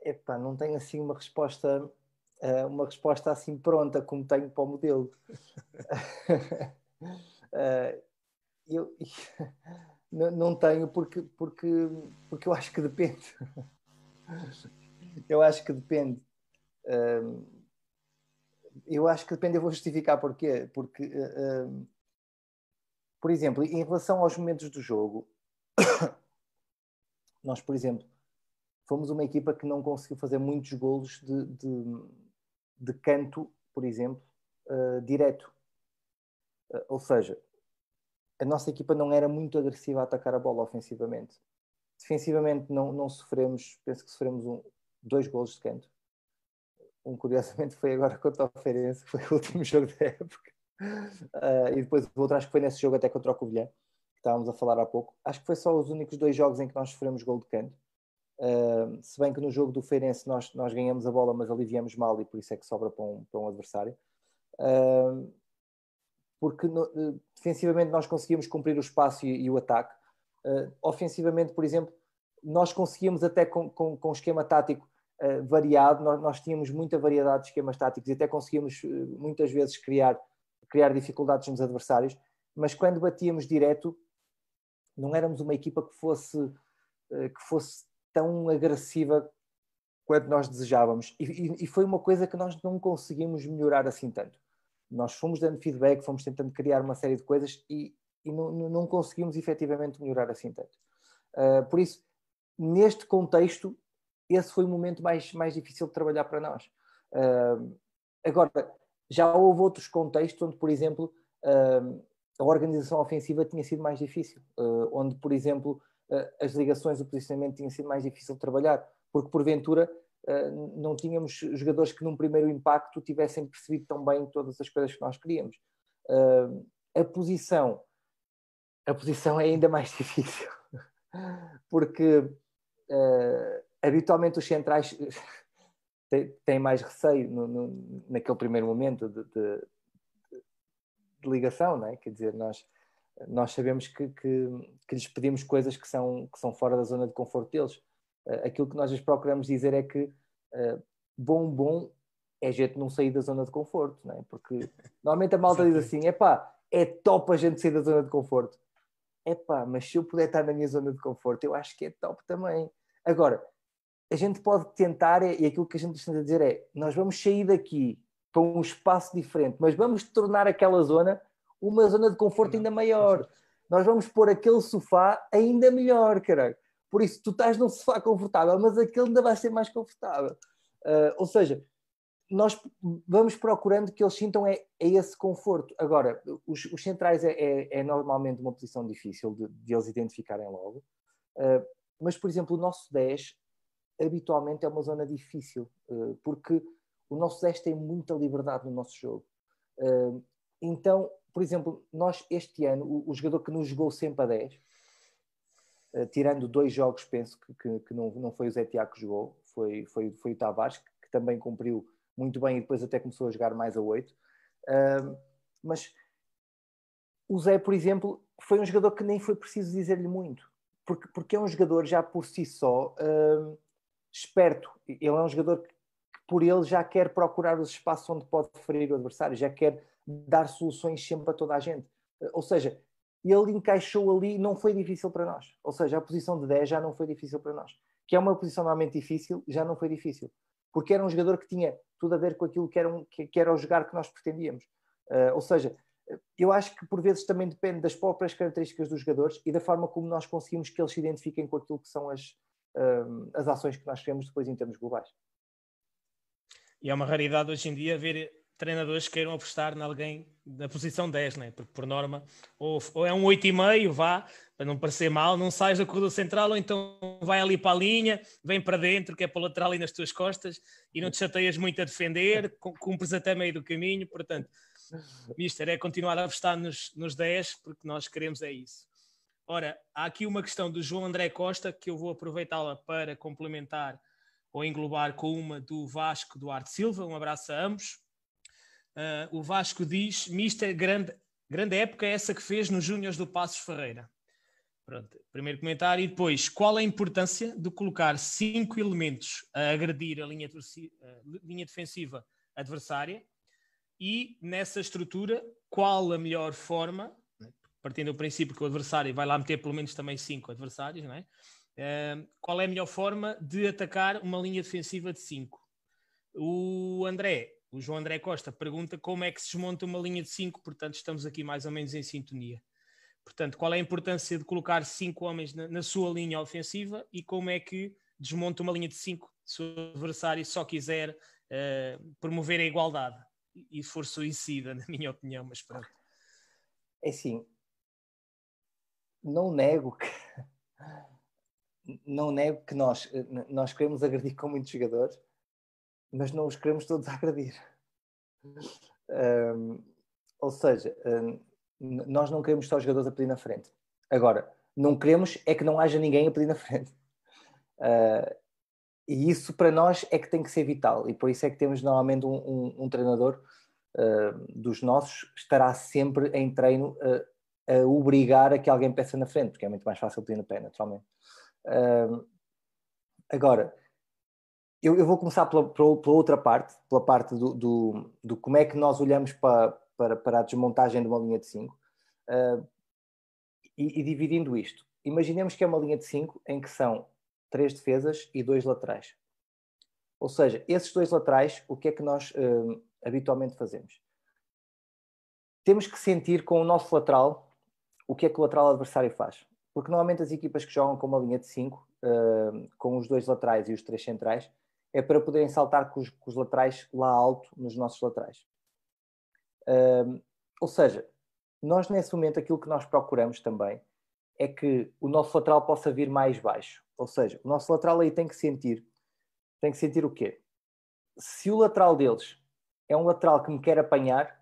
Epá, não tenho assim uma resposta uh, uma resposta assim pronta como tenho para o modelo. uh, eu não tenho porque, porque, porque eu acho que depende. eu acho que depende. Uh, eu acho que depende, eu vou justificar porquê. Porque, por exemplo, em relação aos momentos do jogo, nós, por exemplo, fomos uma equipa que não conseguiu fazer muitos golos de, de, de canto, por exemplo, uh, direto. Uh, ou seja, a nossa equipa não era muito agressiva a atacar a bola ofensivamente. Defensivamente não, não sofremos, penso que sofremos um, dois golos de canto. Um, curiosamente, foi agora contra o Feirense, que foi o último jogo da época. Uh, e depois o outro, acho que foi nesse jogo até contra o Covilhã, que estávamos a falar há pouco. Acho que foi só os únicos dois jogos em que nós sofremos gol de canto. Uh, se bem que no jogo do Feirense nós, nós ganhamos a bola, mas aliviamos mal e por isso é que sobra para um, para um adversário. Uh, porque no, uh, defensivamente nós conseguíamos cumprir o espaço e, e o ataque. ofensivamente, por exemplo, nós conseguíamos até com, com, com esquema tático variado, nós, nós, tínhamos muita variedade de esquemas táticos e até conseguíamos muitas vezes criar, criar dificuldades nos adversários, mas quando batíamos direto, não éramos uma equipa que fosse, que fosse tão agressiva quanto nós desejávamos. E, e, e, foi uma coisa que nós não conseguimos melhorar assim tanto. Nós fomos dando feedback, fomos tentando criar uma série de coisas e, e não, não, conseguimos efetivamente melhorar assim tanto. Uh, por isso, neste contexto, esse foi o momento mais, mais difícil de trabalhar para nós. Uh, agora, já houve outros contextos onde, por exemplo, uh, a organização ofensiva tinha sido mais difícil, onde, por exemplo, eh, as ligações, o posicionamento tinha sido mais difícil de trabalhar, porque porventura eh, não tínhamos jogadores que num primeiro impacto tivessem percebido tão bem todas as coisas que nós queríamos. A posição, a posição é ainda mais difícil, porque habitualmente os centrais têm mais receio no, no, naquele primeiro momento de, de, de, ligação, não é? Quer dizer, nós nós sabemos que, que, que, lhes pedimos coisas que são, que são fora da zona de conforto deles. Uh, aquilo que nós lhes procuramos dizer é que uh, bom, bom é gente não sair da zona de conforto, não é? porque normalmente a malta diz assim: é pá, é top a gente sair da zona de conforto. É pá, mas se eu puder estar na minha zona de conforto, eu acho que é top também. Agora, a gente pode tentar, e aquilo que a gente tenta dizer é: nós vamos sair daqui para um espaço diferente, mas vamos tornar aquela zona uma zona de conforto ainda maior. Nós vamos pôr aquele sofá ainda melhor, caralho. Por isso, tu estás num sofá confortável, mas aquele ainda vai ser mais confortável. Uh, ou seja, nós vamos procurando que eles sintam é, é esse conforto. Agora, os, os centrais é, é, é, normalmente uma posição difícil de, de eles identificarem logo. Uh, mas, por exemplo, o nosso 10 habitualmente é uma zona difícil, uh, porque o nosso 10 tem muita liberdade no nosso jogo. Uh, então, por exemplo, nós este ano, o, o jogador que nos jogou sempre a 10, uh, eh, tirando dois jogos, penso que, que, que, não, não foi o Zé Tiago que jogou, foi, foi, foi o Tavares, que, que, também cumpriu muito bem e depois até começou a jogar mais a 8. Uh, mas o Zé, por exemplo, foi um jogador que nem foi preciso dizer-lhe muito, porque, porque é um jogador já por si só uh, esperto. Ele é um jogador que, por ele, já quer procurar os espaços onde pode ferir o adversário, já quer dar soluções sempre a toda a gente. Ou seja, ele encaixou ali, não foi difícil para nós. Ou seja, a posição de 10 já não foi difícil para nós. Que é uma posição normalmente difícil, já não foi difícil. Porque era um jogador que tinha tudo a ver com aquilo que era, um, que, que era o jogar que nós pretendíamos. Uh, ou seja, eu acho que por vezes também depende das próprias características dos jogadores e da forma como nós conseguimos que eles se identifiquem com aquilo que são as, uh, as ações que nós queremos depois em termos globais. E é uma raridade hoje em dia ver treinadores que queiram apostar em alguém na posição 10, né? porque por norma, ou, ou é um 8,5, vá, para não parecer mal, não sais da corredor central, ou então vai ali para a linha, vem para dentro, que é para o lateral e nas tuas costas, e não te chateias muito a defender, cumpres até meio do caminho, portanto, Mister, é continuar a apostar nos, nos 10, porque nós queremos é isso. Ora, há aqui uma questão do João André Costa, que eu vou aproveitá-la para complementar ou englobar com uma do Vasco Duarte Silva, um abraço a ambos. Uh, o Vasco diz, Mister, grande, grande época essa que fez nos Júniors do Passos Ferreira. Pronto, primeiro comentário. E depois, qual a importância de colocar cinco elementos a agredir a linha, a linha defensiva adversária? E nessa estrutura, qual a melhor forma, partindo do princípio que o adversário vai lá meter pelo menos também cinco adversários, não é? Uh, qual é a melhor forma de atacar uma linha defensiva de cinco? O André, o João André Costa, pergunta como é que se desmonta uma linha de cinco, portanto, estamos aqui mais ou menos em sintonia. Portanto, qual é a importância de colocar cinco homens na, na, sua linha ofensiva e como é que desmonta uma linha de cinco se o adversário só quiser uh, promover a igualdade e for suicida, na minha opinião, mas pronto. É assim, não nego que não nego que nós, nós queremos agredir com muitos jogadores, mas não os queremos todos agredir. Um, ou seja, um, nós não queremos só jogadores a pedir na frente. Agora, não queremos é que não haja ninguém a pedir na frente. Uh, e isso para nós é que tem que ser vital. E por isso é que temos normalmente um, um, treinador uh, dos nossos estará sempre em treino uh, a obrigar a que alguém peça na frente, porque é muito mais fácil pedir no pé, naturalmente. agora, eu, eu, vou começar pela, pela, pela, outra parte, pela parte do, do, do como é que nós olhamos para, para, para a desmontagem de uma linha de 5 uh, e, e, dividindo isto. Imaginemos que é uma linha de 5 em que são três defesas e dois laterais. Ou seja, esses dois laterais, o que é que nós uh, habitualmente fazemos? Temos que sentir com o nosso lateral o que é que o lateral adversário faz. Porque normalmente as equipas que jogam com uma linha de 5, uh, ah, com os dois laterais e os três centrais, é para poderem saltar com os, com os laterais lá alto nos nossos laterais ou seja, nós nesse momento aquilo que nós procuramos também é que o nosso lateral possa vir mais baixo. Ou seja, o nosso lateral aí tem que sentir, tem que sentir o quê? Se o lateral deles é um lateral que me quer apanhar,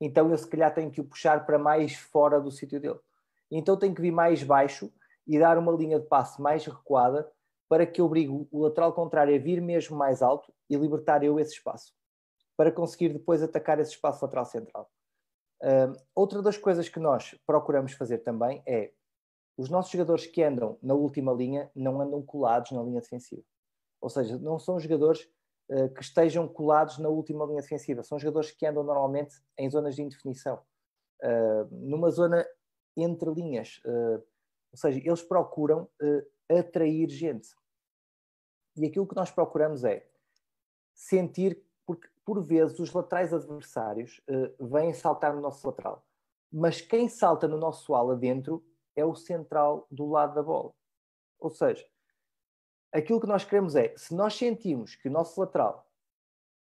então eu se calhar tenho que o puxar para mais fora do sítio dele. Então tenho que vir mais baixo e dar uma linha de passe mais recuada para que obrigue o lateral contrário a vir mesmo mais alto e libertar eu esse espaço para conseguir depois atacar esse espaço lateral central. Outra das coisas que nós procuramos fazer também é os nossos jogadores que andam na última linha não andam colados na linha defensiva. Ou seja, não são jogadores que estejam colados na última linha defensiva, são jogadores que andam normalmente em zonas de indefinição, uh, numa zona entre linhas. ou seja, eles procuram atrair gente. E aquilo que nós procuramos é sentir por vezes os laterais adversários vêm saltar no nosso lateral. Mas quem salta no nosso ala dentro é o central do lado da bola. Ou seja, aquilo que nós queremos é, se nós sentimos que o nosso lateral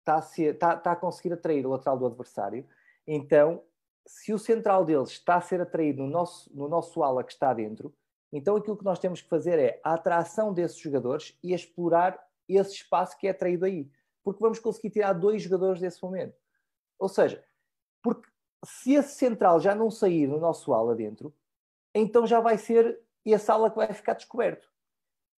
está a, ser, está, está a conseguir atrair o lateral do adversário, então, se o central deles está a ser atraído no nosso, no nosso ala que está dentro, então aquilo que nós temos que fazer é a atração desses jogadores e explorar esse espaço que é atraído aí porque vamos conseguir tirar dois jogadores desse momento. Ou seja, porque se esse central já não sair no nosso ala dentro, então já vai ser essa ala que vai ficar descoberto.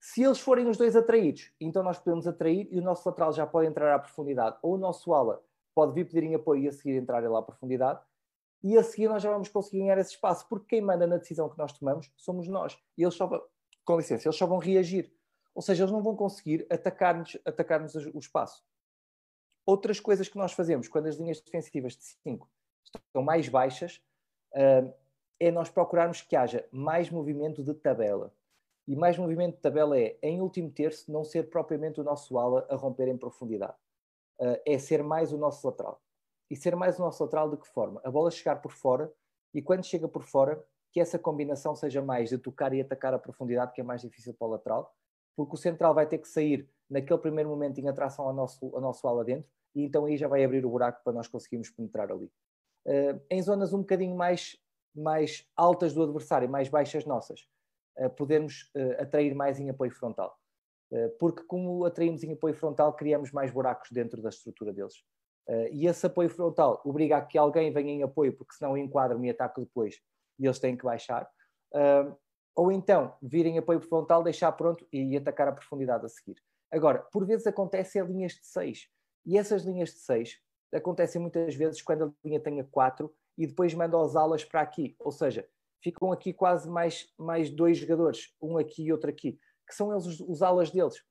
Se eles forem os dois atraídos, então nós podemos atrair e o nosso lateral já pode entrar à profundidade, ou o nosso ala pode vir pedirem apoio e a seguir entrar lá à profundidade, e a seguir nós já vamos conseguir ganhar esse espaço, porque quem manda na decisão que nós tomamos somos nós. E eles só vão, com licença, eles só vão reagir. Ou seja, eles não vão conseguir atacar-nos atacar o espaço. Outras coisas que nós fazemos quando as linhas defensivas de 5 estão mais baixas uh, é nós procurarmos que haja mais movimento de tabela. E mais movimento de tabela é, em último terço, não ser propriamente o nosso ala a romper em profundidade. Uh, é ser mais o nosso lateral. E ser mais o nosso lateral de que forma? A bola chegar por fora e quando chega por fora, que essa combinação seja mais de tocar e atacar a profundidade, que é mais difícil para o lateral, porque o central vai ter que sair naquele primeiro momento em atração ao nosso, ao nosso ala dentro, e então aí já vai abrir o buraco para nós conseguirmos penetrar ali. Uh, em zonas um bocadinho mais, mais altas do adversário, mais baixas nossas, uh, podemos uh, atrair mais em apoio frontal. porque como atraímos em apoio frontal, criamos mais buracos dentro da estrutura deles. e esse apoio frontal obriga a que alguém venha em apoio, porque senão enquadra-me e ataco depois, e eles têm que baixar. ou então, virem apoio frontal, deixar pronto e atacar a profundidade a seguir. Agora, por vezes acontece linhas de 6. E essas linhas de 6 acontecem muitas vezes quando a linha tenha 4 e depois manda os alas para aqui. Ou seja, ficam aqui quase mais, mais dois jogadores, um aqui e outro aqui, que são eles os, os alas deles.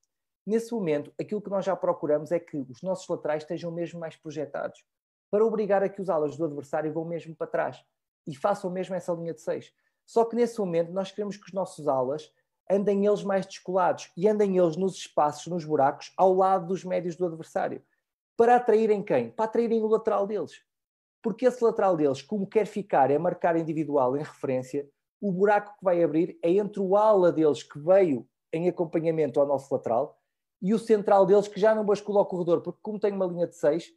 Nesse momento, aquilo que nós já procuramos é que os nossos laterais estejam mesmo mais projetados, para obrigar a que os alas do adversário vão mesmo para trás e façam mesmo essa linha de 6. Só que nesse momento nós queremos que os nossos alas andem eles mais descolados e andem eles nos espaços, nos buracos, ao lado dos médios do adversário. Para atraírem quem? Para atraírem o lateral deles. Porque esse lateral deles, como quer ficar, é marcar individual em referência, o buraco que vai abrir é entre o ala deles que veio em acompanhamento ao nosso lateral e o central deles que já não bascula ao corredor, porque como tem uma linha de 6,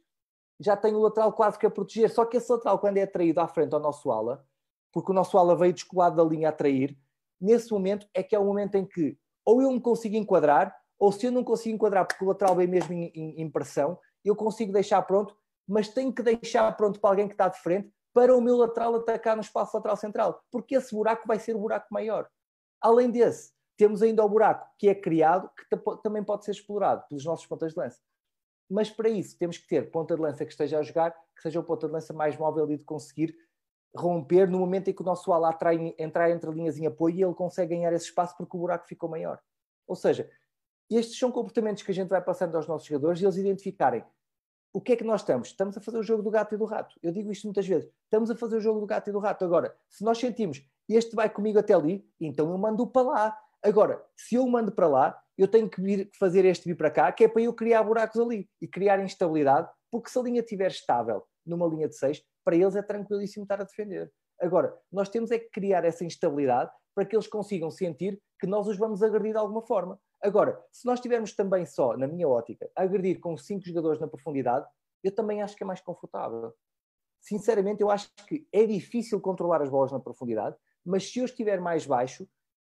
já tem o lateral quase que a proteger. Só que esse lateral, quando é atraído à frente ao nosso ala, porque o nosso ala veio descolado da linha a atrair, nesse momento é que é o momento em que ou eu me consigo enquadrar, ou se eu não consigo enquadrar porque o lateral vem mesmo em, em, em pressão, eu consigo deixar pronto, mas tenho que deixar pronto para alguém que está de frente para o meu lateral atacar no espaço lateral central, porque esse buraco vai ser o buraco maior. Além desse, temos ainda o buraco que é criado, que também pode ser explorado pelos nossos pontas de lança. Mas para isso temos que ter ponta de lança que esteja a jogar, que seja o ponta de lança mais móvel e de conseguir romper no momento em que o nosso ala atrai, entrar entre linhas em apoio e ele consegue ganhar esse espaço porque o buraco ficou maior. Ou seja, estes são comportamentos que a gente vai passando aos nossos jogadores e eles identificarem o que é que nós estamos? Estamos a fazer o jogo do gato e do rato. Eu digo isto muitas vezes. Estamos a fazer o jogo do gato e do rato. Agora, se nós sentimos este vai comigo até ali, então eu mando para lá. Agora, se eu mando para lá, eu tenho que vir fazer este vir para cá, que é para eu criar buracos ali e criar instabilidade, porque se a linha estiver estável numa linha de 6, para eles é tranquilíssimo estar a defender. Agora, nós temos é que criar essa instabilidade para que eles consigam sentir que nós os vamos agredir de alguma forma. Agora, se nós estivermos também só, na minha ótica, a agredir com cinco jogadores na profundidade, eu também acho que é mais confortável. Sinceramente, eu acho que é difícil controlar as bolas na profundidade, mas se eu estiver mais baixo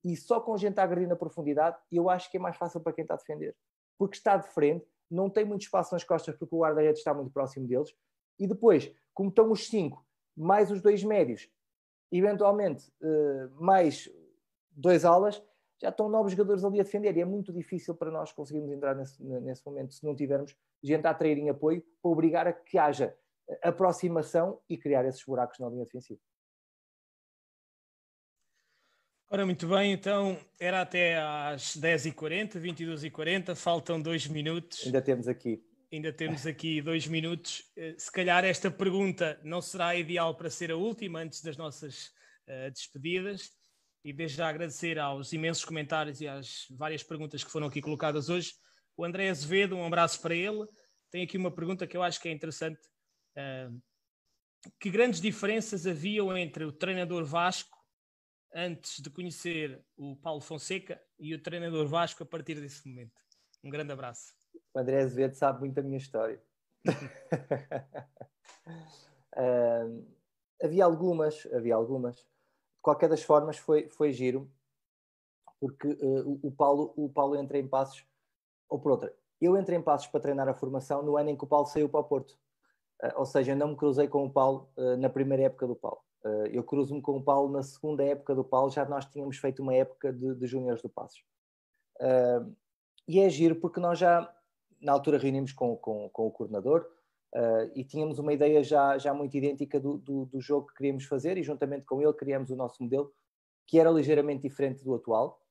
e só com gente a agredir na profundidade, eu acho que é mais fácil para quem está a defender. Porque está de frente, não tem muito espaço nas costas porque o guarda-redes está muito próximo deles, e depois, como estão os cinco, mais os dois médios, eventualmente uh, mais dois alas, já estão novos jogadores ali a defender e é muito difícil para nós conseguirmos entrar nesse, nesse momento se não tivermos gente a atrair em apoio para obrigar a que haja aproximação e criar esses buracos na linha defensiva. Ora, muito bem, então era até às 10h40, 22h40, faltam dois minutos. Ainda temos aqui. Ainda temos aqui dois minutos. Eh, se calhar esta pergunta não será ideal para ser a última antes das nossas uh, despedidas e desde já agradecer aos imensos comentários e às várias perguntas que foram aqui colocadas hoje. O André Azevedo, um abraço para ele. Tem aqui uma pergunta que eu acho que é interessante. Uh, que grandes diferenças haviam entre o treinador Vasco antes de conhecer o Paulo Fonseca e o treinador Vasco a partir desse momento? Um grande abraço. O André Azevedo sabe muito a minha história. uh, havia algumas, havia algumas qualquer das formas foi, foi giro, porque uh, o, Paulo, o Paulo entra em passos, ou por outra, eu entrei em passos para treinar a formação no ano em que o Paulo saiu para o Porto. Uh, ou seja, não me cruzei com o Paulo uh, na primeira época do Paulo. eu cruzo-me com o Paulo na segunda época do Paulo, já nós tínhamos feito uma época de, de do Passos. e é giro porque nós já, na altura, reunimos com, com, com o coordenador, Uh, e tínhamos uma ideia já, já muito idêntica do, do, do, jogo que queríamos fazer e juntamente com ele criamos o nosso modelo que era ligeiramente diferente do atual.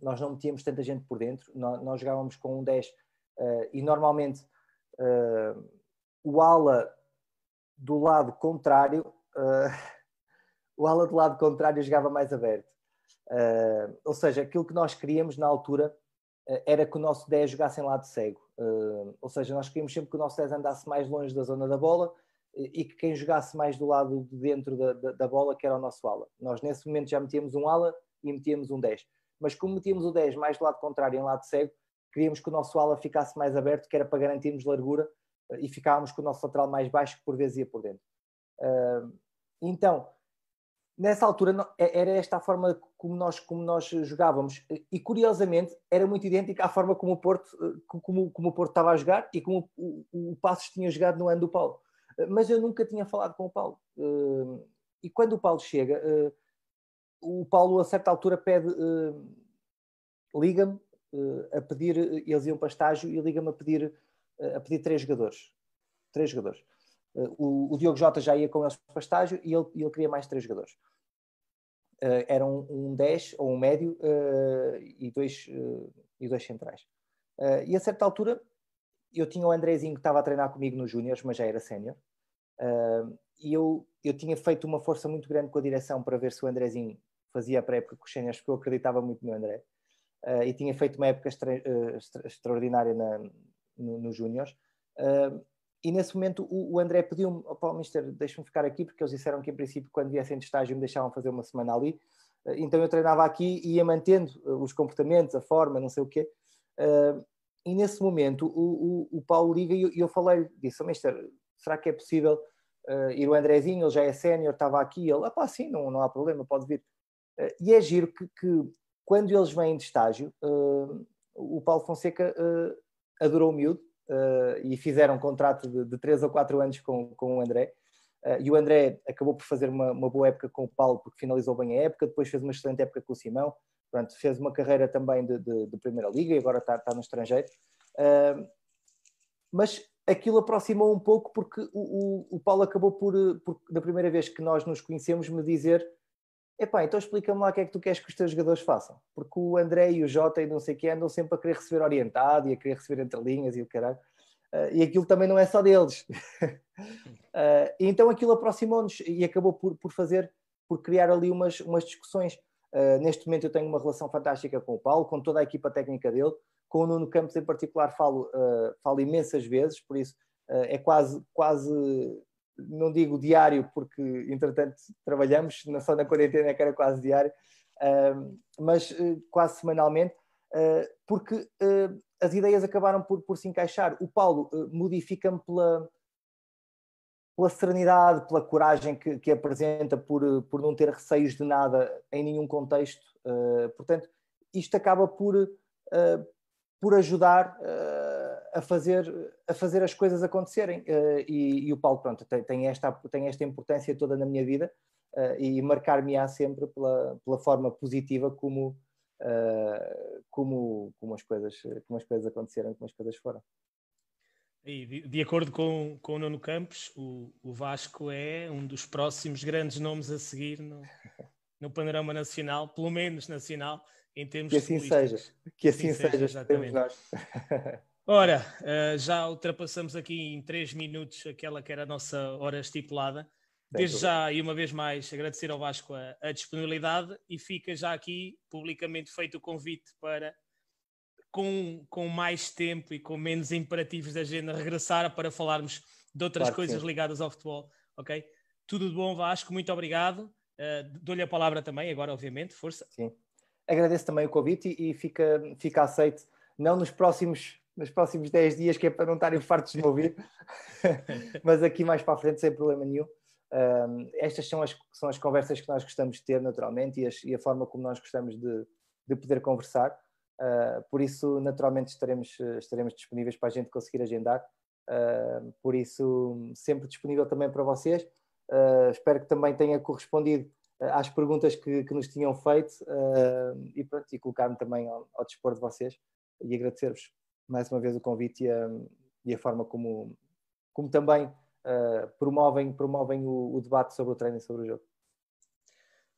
Nós não metíamos tanta gente por dentro nós, nós jogávamos com um 10 uh, ah, e normalmente uh, o ala do lado contrário o ala do lado contrário jogava mais aberto. Ou seja, aquilo que nós queríamos na altura era que o nosso 10 jogasse em lado cego Uh, ou seja, nós queríamos sempre que o nosso 10 andasse mais longe da zona da bola e, e que quem jogasse mais do lado de dentro da, da, da, bola, que era o nosso ala. Nós nesse momento já metíamos um ala e metíamos um 10. mas como metíamos o 10 mais do lado contrário em lado cego, queríamos que o nosso ala ficasse mais aberto, que era para garantirmos largura e ficávamos com o nosso lateral mais baixo, que por vezes ia por dentro. Então, nessa altura é, era esta a forma como nós, como nós jogávamos e curiosamente era muito idêntica à forma como o Porto, como, como o Porto estava a jogar e como o, o, Passos tinha jogado no ano do Paulo. Mas eu nunca tinha falado com o Paulo. E quando o Paulo chega, o Paulo a certa altura pede, liga-me a pedir, eles iam para estágio e liga-me a pedir, a pedir três jogadores. Três jogadores. O, o, Diogo Jota já ia com eles para estágio e ele, ele queria mais três jogadores. Uh, eram um 10 ou um médio uh, e, dois, uh, e dois centrais. e a certa altura eu tinha o Andrezinho que estava a treinar comigo nos Júniors, mas já era sénior. e eu, eu tinha feito uma força muito grande com a direção para ver se o Andrezinho fazia a pré-época com os séniores, porque eu acreditava muito no André. e tinha feito uma época extra, extra, extraordinária no, nos Júniors. E nesse momento o, o André pediu-me, oh, Mister, deixa-me ficar aqui, porque eles disseram que em princípio quando viessem de estágio me deixavam fazer uma semana ali. Uh, então eu treinava aqui e ia mantendo uh, os comportamentos, a forma, não sei o quê. Uh, e nesse momento o, o, o Paulo liga e eu, eu falei, disse, oh, Mister, será que é possível ir o Andrezinho, ele já é sénior, estava aqui, ele, ah pá, sim, não, não há problema, pode vir. e é giro que, que, quando eles vêm de estágio, o Paulo Fonseca adorou o miúdo, uh, e fizeram um contrato de, de 3 ou 4 anos com, com o André. Uh, e o André acabou por fazer uma, uma, boa época com o Paulo, porque finalizou bem a época, depois fez uma excelente época com o Simão, Pronto, fez uma carreira também de, de, de Primeira Liga e agora está, no estrangeiro. Uh, mas aquilo aproximou um pouco porque o, o, o Paulo acabou por, por, da primeira vez que nós nos conhecemos, me dizer Epá, então explica-me lá o que é que tu queres que os teus jogadores façam. Porque o André e o Jota e não sei o que andam sempre a querer receber orientado e a querer receber entre linhas e o caralho. Uh, e aquilo também não é só deles. uh, então aquilo aproximou-nos e acabou por, por fazer, por criar ali umas, umas discussões. Uh, neste momento eu tenho uma relação fantástica com o Paulo, com toda a equipa técnica dele, com o Nuno Campos em particular falo, falo imensas vezes, por isso é quase, quase não digo diário, porque entretanto trabalhamos, só na quarentena que era quase diário, mas uh, quase semanalmente, uh, porque eh, as ideias acabaram por, por, se encaixar. O Paulo modifica-me pela, pela serenidade, pela coragem que, que, apresenta, por, por não ter receios de nada em nenhum contexto. portanto, isto acaba por, por ajudar a fazer, a fazer as coisas acontecerem. Uh, e, e, o Paulo, pronto, tem, tem, esta, tem esta importância toda na minha vida uh, e marcar-me-á sempre pela, pela forma positiva como, uh, como, como, as coisas, como as coisas aconteceram, como as coisas foram. E de, de, acordo com, com o Nuno Campos, o, o, Vasco é um dos próximos grandes nomes a seguir no, no panorama nacional, pelo menos nacional, em termos que assim seja, que assim, assim seja, seja nós. Ora, uh, já ultrapassamos aqui em 3 minutos aquela que era a nossa hora estipulada. Desde já, e uma vez mais, agradecer ao Vasco a, a, disponibilidade e fica já aqui publicamente feito o convite para, com, com mais tempo e com menos imperativos da agenda, regressar para falarmos de outras claro coisas ligadas ao futebol. Ok? Tudo de bom, Vasco, muito obrigado. Uh, Dou-lhe a palavra também, agora, obviamente, força. Sim. Agradeço também o convite e, e fica, fica aceito, não nos próximos nos próximos 10 dias, que é para não estarem fartos de me ouvir, mas aqui mais para a frente sem problema nenhum. Um, estas são as, são as conversas que nós gostamos de ter naturalmente e, as, e a forma como nós gostamos de, de poder conversar. Uh, por isso, naturalmente, estaremos, estaremos disponíveis para a gente conseguir agendar. Uh, por isso, sempre disponível também para vocês. Uh, espero que também tenha correspondido às perguntas que, que nos tinham feito e, pronto, e colocar-me também ao, ao dispor de vocês e agradecer-vos mais uma vez o convite e a, e a forma como, como também uh, promovem, promovem o, o, debate sobre o treino e sobre o jogo.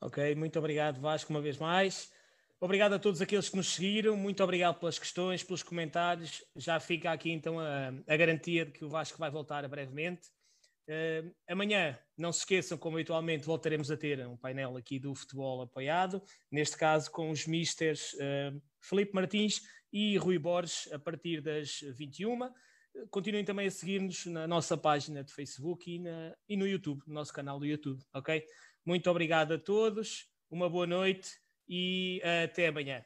Ok, muito obrigado Vasco uma vez mais. Obrigado a todos aqueles que nos seguiram, muito obrigado pelas questões, pelos comentários. Já fica aqui então a, a garantia de que o Vasco vai voltar brevemente. Uh, amanhã, não se esqueçam, como habitualmente, voltaremos a ter um painel aqui do futebol apoiado, neste caso com os misters uh, Felipe Martins e Rui Borges a partir das 21. Continuem também a seguir-nos na nossa página de Facebook e, na, e no YouTube, no nosso canal do YouTube, ok? Muito obrigado a todos, uma boa noite e até amanhã.